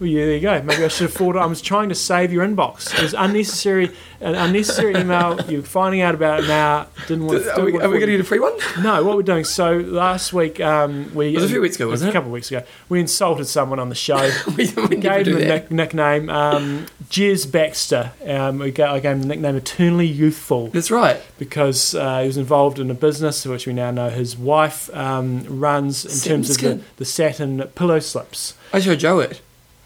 Speaker 2: Well, yeah, there you go. Maybe I should have thought. I was trying to save your inbox. It was unnecessary, an unnecessary email. You're finding out about it now. Didn't want.
Speaker 1: Are We're we going to get a free one?
Speaker 2: No, what we're doing. So last week, um, we
Speaker 1: It was a few weeks ago,
Speaker 2: it was
Speaker 1: wasn't
Speaker 2: a couple of weeks ago. We insulted someone on the show. <laughs>
Speaker 1: we, we
Speaker 2: gave him a nick, nickname, um, Jez Baxter. Um, we ga- I gave him the nickname Eternally Youthful
Speaker 1: That's right.
Speaker 2: because uh, he was involved in a business which we now know his wife um, runs in
Speaker 1: Satin
Speaker 2: terms of the, the satin pillow slips.
Speaker 1: I showed Joe it.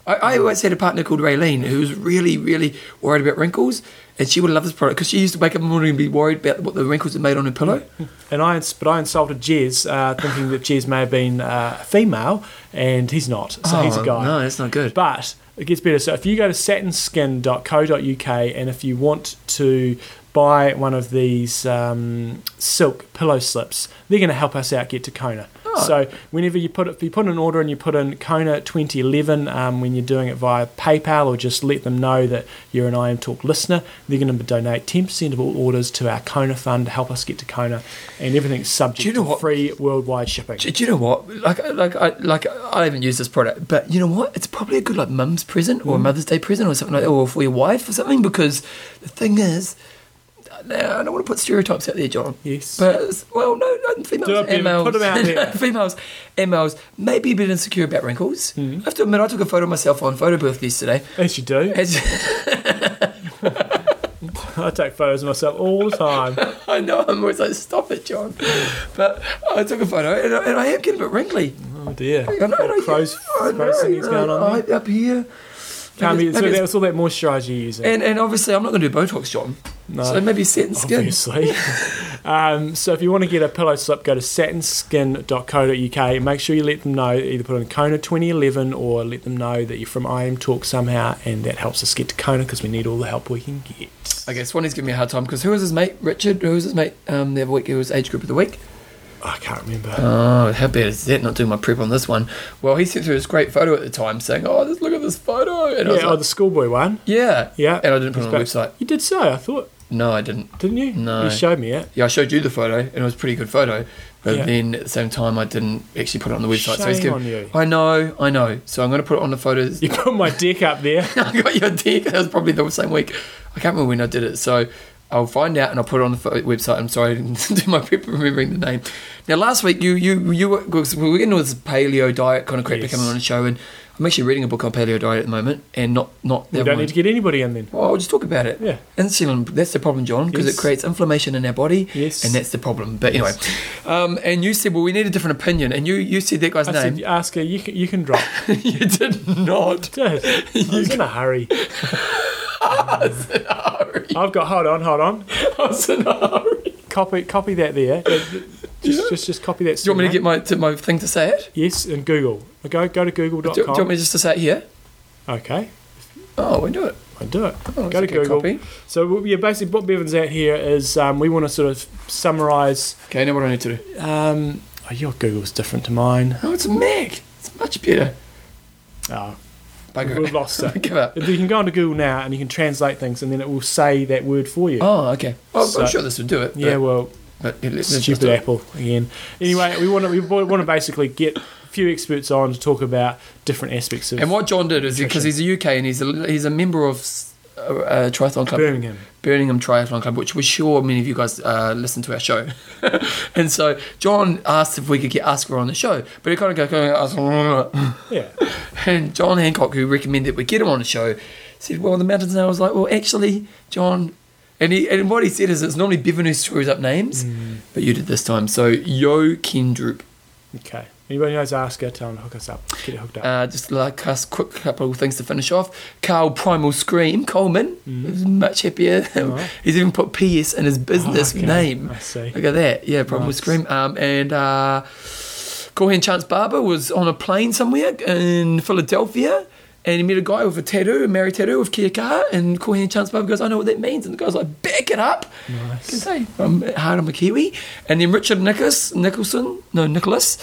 Speaker 1: I, I always had a partner called Raylene who was really, really worried about wrinkles, and she would love this product because she used to wake up in the morning and be worried about what the wrinkles had made on her pillow. <laughs>
Speaker 2: And I, but I insulted Jez, uh, thinking that Jez may have been uh, female, and he's not. So he's a
Speaker 1: Oh,
Speaker 2: guy.
Speaker 1: No, that's not good.
Speaker 2: But it gets better. So if you go to satinskin.co.uk and if you want to buy one of these um, silk pillow slips, they're going to help us out get to Kona.
Speaker 1: Oh.
Speaker 2: So whenever you put it, if you put an order and you put in Kona 2011 um, when you're doing it via PayPal or just let them know that you're an I Am Talk listener, they're going to donate 10% of all orders to our Kona fund to help us get to Kona, and everything's subject
Speaker 1: Do you know
Speaker 2: to
Speaker 1: what?
Speaker 2: free worldwide shipping.
Speaker 1: Do, do you know what? Like, like, I, like, I haven't used this product, but you know what? It's probably a good like mum's present or a Mother's Day present or something like that, or for your wife or something. Because the thing is, now I don't want to put stereotypes out there, John.
Speaker 2: Yes.
Speaker 1: But well, no, no females
Speaker 2: Do it,
Speaker 1: and males,
Speaker 2: Put 'em out there. <laughs>
Speaker 1: females and males may be a bit insecure about wrinkles.
Speaker 2: Mm-hmm.
Speaker 1: I have to admit, I took a photo of myself on photo booth yesterday.
Speaker 2: As you do.
Speaker 1: As, <laughs>
Speaker 2: I take photos of myself all the time. <laughs>
Speaker 1: I know I'm always like, stop it, John. But I took a photo and I, and I am getting a bit wrinkly.
Speaker 2: Oh dear.
Speaker 1: I know, I
Speaker 2: Crows,
Speaker 1: I
Speaker 2: crows
Speaker 1: know,
Speaker 2: singing's going on. There.
Speaker 1: up here.
Speaker 2: Can't
Speaker 1: Maybe
Speaker 2: be,
Speaker 1: it's-
Speaker 2: so
Speaker 1: maybe
Speaker 2: that
Speaker 1: it's-
Speaker 2: was all that moisturiser you're using.
Speaker 1: And, and obviously, I'm not going to do Botox, John.
Speaker 2: No.
Speaker 1: So maybe satin skin.
Speaker 2: obviously. <laughs> um, so if you want to get a pillow slip, go to satinskin.co.uk. Make sure you let them know, either put in Kona 2011 or let them know that you're from I Am Talk somehow, and that helps us get to Kona because we need all the help we can get.
Speaker 1: Okay, Swanee's giving me a hard time because who was his mate? Richard? Who was his mate um, the other week? It was age group of the week.
Speaker 2: I can't remember.
Speaker 1: Oh, how bad is that? Not doing my prep on this one. Well, he sent through this great photo at the time saying, "Oh, just look at this photo." And I was
Speaker 2: yeah, oh,
Speaker 1: like,
Speaker 2: the schoolboy one.
Speaker 1: "Yeah,
Speaker 2: Yeah.
Speaker 1: And I didn't put it on the website.
Speaker 2: You did say. I thought,
Speaker 1: No, I didn't.
Speaker 2: didn't you?
Speaker 1: No.
Speaker 2: You showed me it.
Speaker 1: Yeah, I showed you the photo, and it was a pretty good photo. But
Speaker 2: Yeah.
Speaker 1: then at the same time, I didn't actually put it on the website. so he's giving,
Speaker 2: on you.
Speaker 1: I know, I know. So I'm going to put it on the photos.
Speaker 2: You put my dick up there. <laughs>
Speaker 1: I got your dick. That was probably the same week. I can't remember when I did it. So I'll find out and I'll put it on the website. I'm sorry, I didn't <laughs> do my prep remembering the name. Now, last week you you you were, we were getting all this paleo diet kind of crap
Speaker 2: Yes.
Speaker 1: coming on the show, and I'm actually reading a book on paleo diet at the moment, and not not
Speaker 2: We
Speaker 1: that
Speaker 2: don't
Speaker 1: one.
Speaker 2: need to get anybody in then.
Speaker 1: Well, I'll just talk about it.
Speaker 2: Yeah.
Speaker 1: Insulin, that's the problem, John, because
Speaker 2: Yes.
Speaker 1: it creates inflammation in our body.
Speaker 2: Yes.
Speaker 1: And that's the problem. But anyway, um, and you said, well, we need a different opinion. And you, you said that guy's
Speaker 2: I
Speaker 1: name.
Speaker 2: said, ask her, you can, you can drop. <laughs>
Speaker 1: you did not.
Speaker 2: Did. <laughs> <laughs> I was in a hurry. I've got, hold on, hold on.
Speaker 1: I was in a hurry.
Speaker 2: Copy, copy that there. <laughs> Just, just, just copy that.
Speaker 1: Do you want me to get my, to my thing to say it?
Speaker 2: Yes, and Google. Go, go to google.com.
Speaker 1: Do, do you want me just to say it here?
Speaker 2: Okay,
Speaker 1: Oh, we do it.
Speaker 2: I do it.
Speaker 1: Oh,
Speaker 2: go to
Speaker 1: a good
Speaker 2: Google.
Speaker 1: Copy.
Speaker 2: So what- yeah, basically what Bevan's at here is um, we want to sort of summarise.
Speaker 1: Okay, now what do I need to do?
Speaker 2: Um, oh, your Google's different to mine.
Speaker 1: Oh, it's a Mac. It's much better.
Speaker 2: Oh,
Speaker 1: Bugger
Speaker 2: we've lost <laughs> it.
Speaker 1: Give up.
Speaker 2: You can go onto Google now and you can translate things, and then it will say that word for you.
Speaker 1: Oh, okay. Oh,
Speaker 2: So-
Speaker 1: I'm sure this would do it.
Speaker 2: yeah, well,
Speaker 1: but it, let's just
Speaker 2: stupid
Speaker 1: do it.
Speaker 2: Apple again. Anyway, we want to we want to basically get a few experts on to talk about different aspects of
Speaker 1: And what John did is because he's a UK and he's a he's a member of s- a, a triathlon club,
Speaker 2: Birmingham.
Speaker 1: Birmingham Triathlon Club, which we're sure many of you guys uh, listen to our show. <laughs> and so John asked if we could get Oscar on the show, but he kind of go, kind of ask,
Speaker 2: Yeah. <laughs>
Speaker 1: and John Hancock, who recommended we get him on the show, said, "Well, the mountains." And I was like, "Well, actually, John." And, he, and what he said is it's normally Bevan who screws up names,
Speaker 2: Mm.
Speaker 1: but you did this time. So Yo Kendrup.
Speaker 2: Okay. Anybody knows Oscar, tell him to hook us up. Get it hooked up.
Speaker 1: Uh, just like us, quick couple of things to finish off. Carl Primal Scream Coleman is much happier.
Speaker 2: Alright. <laughs>
Speaker 1: He's even put PS in his business
Speaker 2: Oh, okay.
Speaker 1: name.
Speaker 2: I see.
Speaker 1: Look at that. Yeah, Primal
Speaker 2: Nice.
Speaker 1: Scream. Um, and uh, Corhan Chance Barber was on a plane somewhere in Philadelphia. And he met a guy with a tattoo, a Maori tattoo of Kia Kaha, and Corhan Chance Barber goes, I know what that means. And the guy's like, back it up. Nice. I can say, I'm hard on a Kiwi. And then Richard Nicholas, Nicholson, no, Nicholas,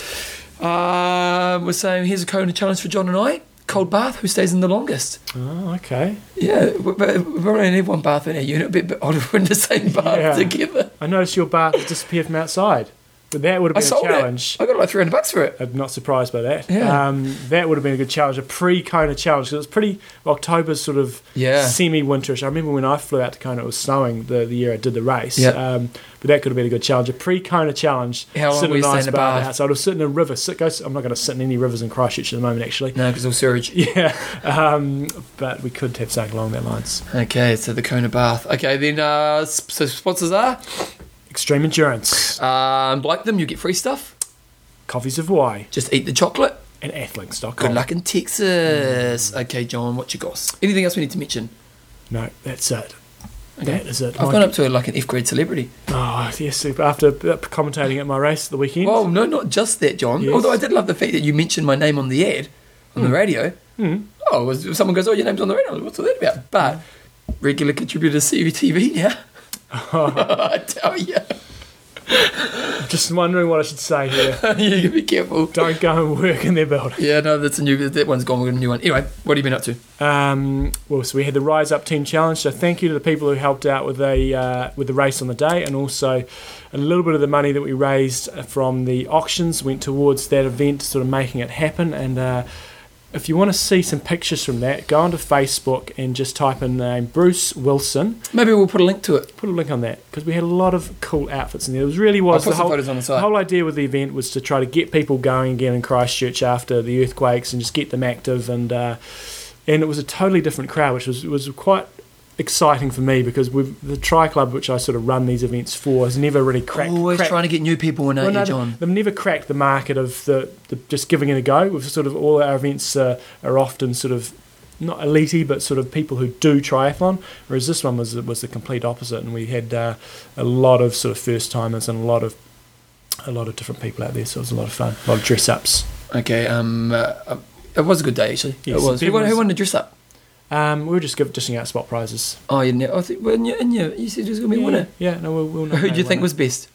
Speaker 1: uh, was saying, here's a Kona challenge for John and I. Cold bath, who stays in the longest?
Speaker 2: Oh, okay.
Speaker 1: Yeah, we- we- only need one bath in our unit, a bit, bit odd if we're in the same bath
Speaker 2: Yeah.
Speaker 1: together.
Speaker 2: I noticed your bath has disappeared from outside. But that would have been a challenge.
Speaker 1: it. I got like 300 bucks for it.
Speaker 2: I'm not surprised by that.
Speaker 1: Yeah.
Speaker 2: Um, that would have been a good challenge, a pre-Kona challenge. 'cause it was pretty October's sort of
Speaker 1: Yeah.
Speaker 2: semi-winterish. I remember when I flew out to Kona, it was snowing the, the year I did the race.
Speaker 1: Yeah.
Speaker 2: Um, but that could have been a good challenge, a pre-Kona challenge.
Speaker 1: How long
Speaker 2: sit
Speaker 1: were
Speaker 2: in a nice
Speaker 1: staying
Speaker 2: bar
Speaker 1: above?
Speaker 2: outside. I was sitting in a river. Sit, go, I'm not going to sit in any rivers in Christchurch at the moment, actually.
Speaker 1: No, because was sewage. <laughs>
Speaker 2: Yeah, um, but we could have something along that lines.
Speaker 1: Okay, so the Kona Bath. Okay, then uh, so sponsors are
Speaker 2: Extreme endurance,
Speaker 1: um, like them, you get free stuff.
Speaker 2: coffees of Why.
Speaker 1: Just eat the chocolate.
Speaker 2: and athlinks.com.
Speaker 1: Good luck in Texas. Okay, John, what you got? Anything else we need to mention?
Speaker 2: No, that's it.
Speaker 1: Okay.
Speaker 2: That is it.
Speaker 1: I've
Speaker 2: My-
Speaker 1: gone up to like an F grade celebrity.
Speaker 2: Oh, yes, super. after commentating at my race at the weekend.
Speaker 1: Well, no, not just that, John.
Speaker 2: Yes.
Speaker 1: Although I did love the fact that you mentioned my name on the ad, on the radio.
Speaker 2: Hmm.
Speaker 1: Oh, was, someone goes, "Oh, your name's on the radio." What's all that about? But regular contributor to CUTV now. <laughs> I tell you,
Speaker 2: Just wondering what I should say here. <laughs>
Speaker 1: you can be careful.
Speaker 2: Don't go and work in their building.
Speaker 1: Yeah, no, that's a new. That one's gone. We've got a new one. Anyway, what have you been up to?
Speaker 2: Um, well, so we had the Rise Up Team Challenge. So thank you to the people who helped out with the uh, with the race on the day, and also a little bit of the money that we raised from the auctions went towards that event, sort of making it happen. And uh, if you want to see some pictures from that, go onto Facebook and just type in the name Bruce Wilson.
Speaker 1: Maybe we'll put a link to it.
Speaker 2: Put a link on that because we had a lot of cool outfits in there. It was really was
Speaker 1: I'll put
Speaker 2: the
Speaker 1: some
Speaker 2: whole,
Speaker 1: photos on the
Speaker 2: the whole idea with the event was to try to get people going again in Christchurch after the earthquakes and just get them active and uh, and it was a totally different crowd, which was was quite exciting for me because the Tri Club, which I sort of run these events for, has never really cracked.
Speaker 1: Always
Speaker 2: cracked
Speaker 1: trying to get new people in,
Speaker 2: well,
Speaker 1: aren't
Speaker 2: no,
Speaker 1: John?
Speaker 2: They've never cracked the market of the, the just giving it a go. We've sort of all our events uh, are often sort of not elitey, but sort of people who do triathlon. Whereas this one was was the complete opposite, and we had uh, a lot of sort of first timers and a lot of a lot of different people out there. So it was a lot of fun, a lot of dress ups.
Speaker 1: Okay, um, uh, um, it was a good day actually.
Speaker 2: Yes,
Speaker 1: it was. Who, won- who wanted to dress up?
Speaker 2: Um, we were just give, dishing out spot prizes.
Speaker 1: Oh, you know, I think, well, and you, and you, you said it was going to be a winner.
Speaker 2: Yeah, no, we'll, we'll <laughs>
Speaker 1: Who do you think was best?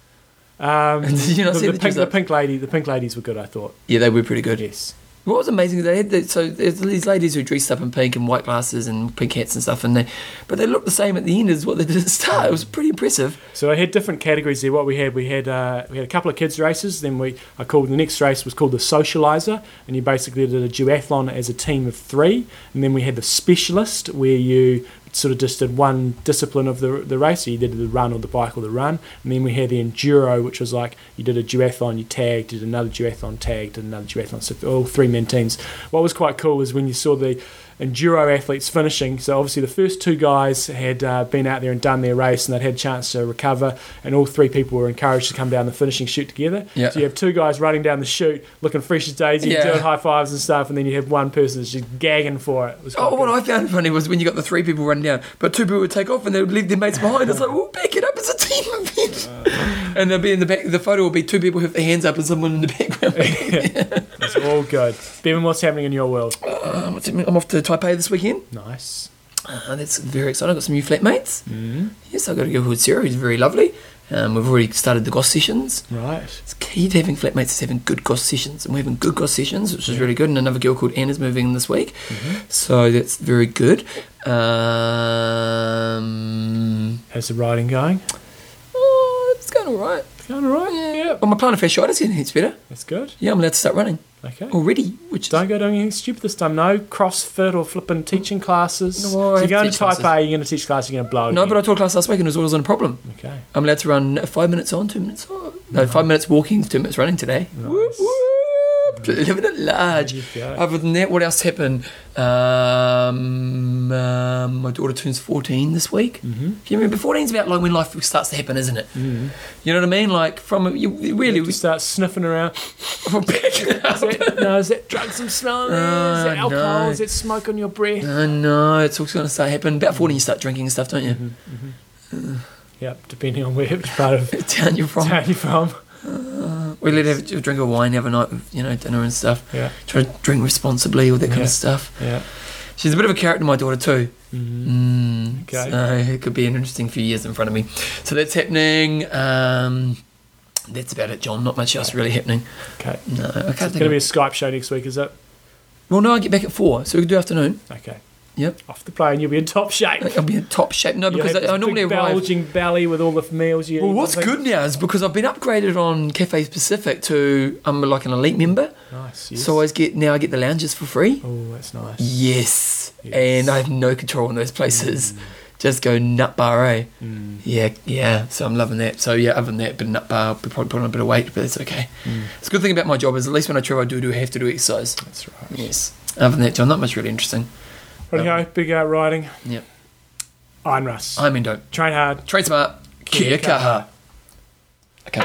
Speaker 2: Um, <laughs>
Speaker 1: Did you not
Speaker 2: the,
Speaker 1: see
Speaker 2: the
Speaker 1: the
Speaker 2: pink, the pink lady? The pink ladies were good. I thought.
Speaker 1: Yeah, they were pretty good.
Speaker 2: Yes.
Speaker 1: What was amazing is they had the, so these ladies who dressed up in pink and white glasses and pink hats and stuff, and they but they looked the same at the end as what they did at the start. It was pretty impressive.
Speaker 2: So I had different categories there. What we had, we had uh, we had a couple of kids races. Then we I called the next race was called the socializer, and you basically did a duathlon as a team of three. And then we had the specialist, where you sort of just did one discipline of the the race. So you did the run or the bike or the run. And then we had the enduro, which was like you did a duathlon, you tagged, did another duathlon, tagged, did another duathlon. So all three men teams. What was quite cool was when you saw the enduro athletes finishing. So obviously the first two guys had uh, been out there and done their race, and they'd had a chance to recover. And all three people were encouraged to come down the finishing chute together.
Speaker 1: Yeah.
Speaker 2: So you have two guys running down the chute, looking fresh as daisy,
Speaker 1: Yeah.
Speaker 2: doing high fives and stuff, and then you have one person that's just gagging for it. it was quite
Speaker 1: Oh, what. I found funny was when you got the three people running down, but two people would take off and they would leave their mates behind. It's like, well, back it up. It's a team event. And they'll be in the back. The photo will be two people with their hands up and someone in the background. <laughs>
Speaker 2: It's all good. Bevan, what's happening in your world?
Speaker 1: Uh? I'm off to Taipei this weekend.
Speaker 2: Nice.
Speaker 1: Uh, that's very exciting. I've got some new flatmates.
Speaker 2: Mm.
Speaker 1: Yes, I've got a girl called Sarah who's very lovely. Um, we've already started the GOS sessions.
Speaker 2: Right.
Speaker 1: It's key to having flatmates is having good GOS sessions, and we're having good GOS sessions, which is really good. And another girl called Anna's moving in this week, so that's very good. Um,
Speaker 2: How's the riding going?
Speaker 1: All right.
Speaker 2: Going all right?
Speaker 1: Yeah. Well, my plantar fasciitis getting heaps better.
Speaker 2: That's good.
Speaker 1: Yeah, I'm allowed to start running
Speaker 2: Okay.
Speaker 1: already, which
Speaker 2: Don't go doing anything stupid this time. No CrossFit or flipping teaching classes.
Speaker 1: No, I
Speaker 2: so you're
Speaker 1: have
Speaker 2: going
Speaker 1: to
Speaker 2: to
Speaker 1: teach classes.
Speaker 2: Taipei, you're going to teach class, you're going to blow.
Speaker 1: no.
Speaker 2: again.
Speaker 1: But I taught class last week, and it was always on a problem.
Speaker 2: Okay.
Speaker 1: I'm allowed to run five minutes on, two minutes off. No, five minutes walking, two minutes running today. Whoop, whoop. Living it large. Other than that, what else happened? Um, um, my daughter turns 14 this week.
Speaker 2: Mm-hmm.
Speaker 1: You remember, 14 is about like when life starts to happen, isn't it?
Speaker 2: Mm-hmm.
Speaker 1: You know what I mean? Like from you
Speaker 2: You
Speaker 1: really
Speaker 2: have to start sniffing around. <laughs>
Speaker 1: from up.
Speaker 2: Is that, no, is that drugs I'm smelling? there? is that
Speaker 1: Oh,
Speaker 2: alcohol?
Speaker 1: no.
Speaker 2: Is that smoke on your breath?
Speaker 1: I know it's all going to start happening. About 14, you start drinking and stuff, don't you?
Speaker 2: Mm-hmm. Yep, depending on where which part of <laughs>
Speaker 1: Town you're from.
Speaker 2: town you're from.
Speaker 1: We let her have a drink of wine every night, you know, dinner and stuff.
Speaker 2: Yeah,
Speaker 1: Try to drink responsibly, all that kind
Speaker 2: Yeah.
Speaker 1: of stuff.
Speaker 2: yeah.
Speaker 1: She's a bit of a character, my daughter too.
Speaker 2: Mm-hmm.
Speaker 1: Mm,
Speaker 2: Okay.
Speaker 1: So it could be an interesting few years in front of me. So that's happening. Um, that's about it, John. Not much else really happening.
Speaker 2: Okay.
Speaker 1: No, I can't
Speaker 2: It's
Speaker 1: think
Speaker 2: going to be a Skype show next week, is it?
Speaker 1: Well, no, I get back at four, so we can do afternoon.
Speaker 2: Okay.
Speaker 1: Yep.
Speaker 2: off the plane, you'll be in top shape.
Speaker 1: I'll be in top shape. No, because I, I normally
Speaker 2: big
Speaker 1: arrive.
Speaker 2: bulging belly with all the meals you
Speaker 1: Well,
Speaker 2: eat.
Speaker 1: what's good now is because I've been upgraded on Cathay Pacific to I'm like an elite member,
Speaker 2: Nice. Yes.
Speaker 1: so I always get now I get the lounges for free.
Speaker 2: oh, that's nice.
Speaker 1: Yes.
Speaker 2: Yes.
Speaker 1: and I have no control on those places. Just go nut bar, eh?
Speaker 2: Mm.
Speaker 1: Yeah, yeah. So I'm loving that. So yeah, other than that, but nut bar, I'll be probably putting on a bit of weight, but it's okay.
Speaker 2: Mm.
Speaker 1: It's a good thing about my job is at least when I travel, I do, do have to do exercise.
Speaker 2: That's right.
Speaker 1: Yes. Other than that, John, not much really interesting.
Speaker 2: Righty-ho, big out riding.
Speaker 1: Yep.
Speaker 2: Iron Russ.
Speaker 1: I mean, don't
Speaker 2: Train hard.
Speaker 1: trade smart. Kia kaha. Okay.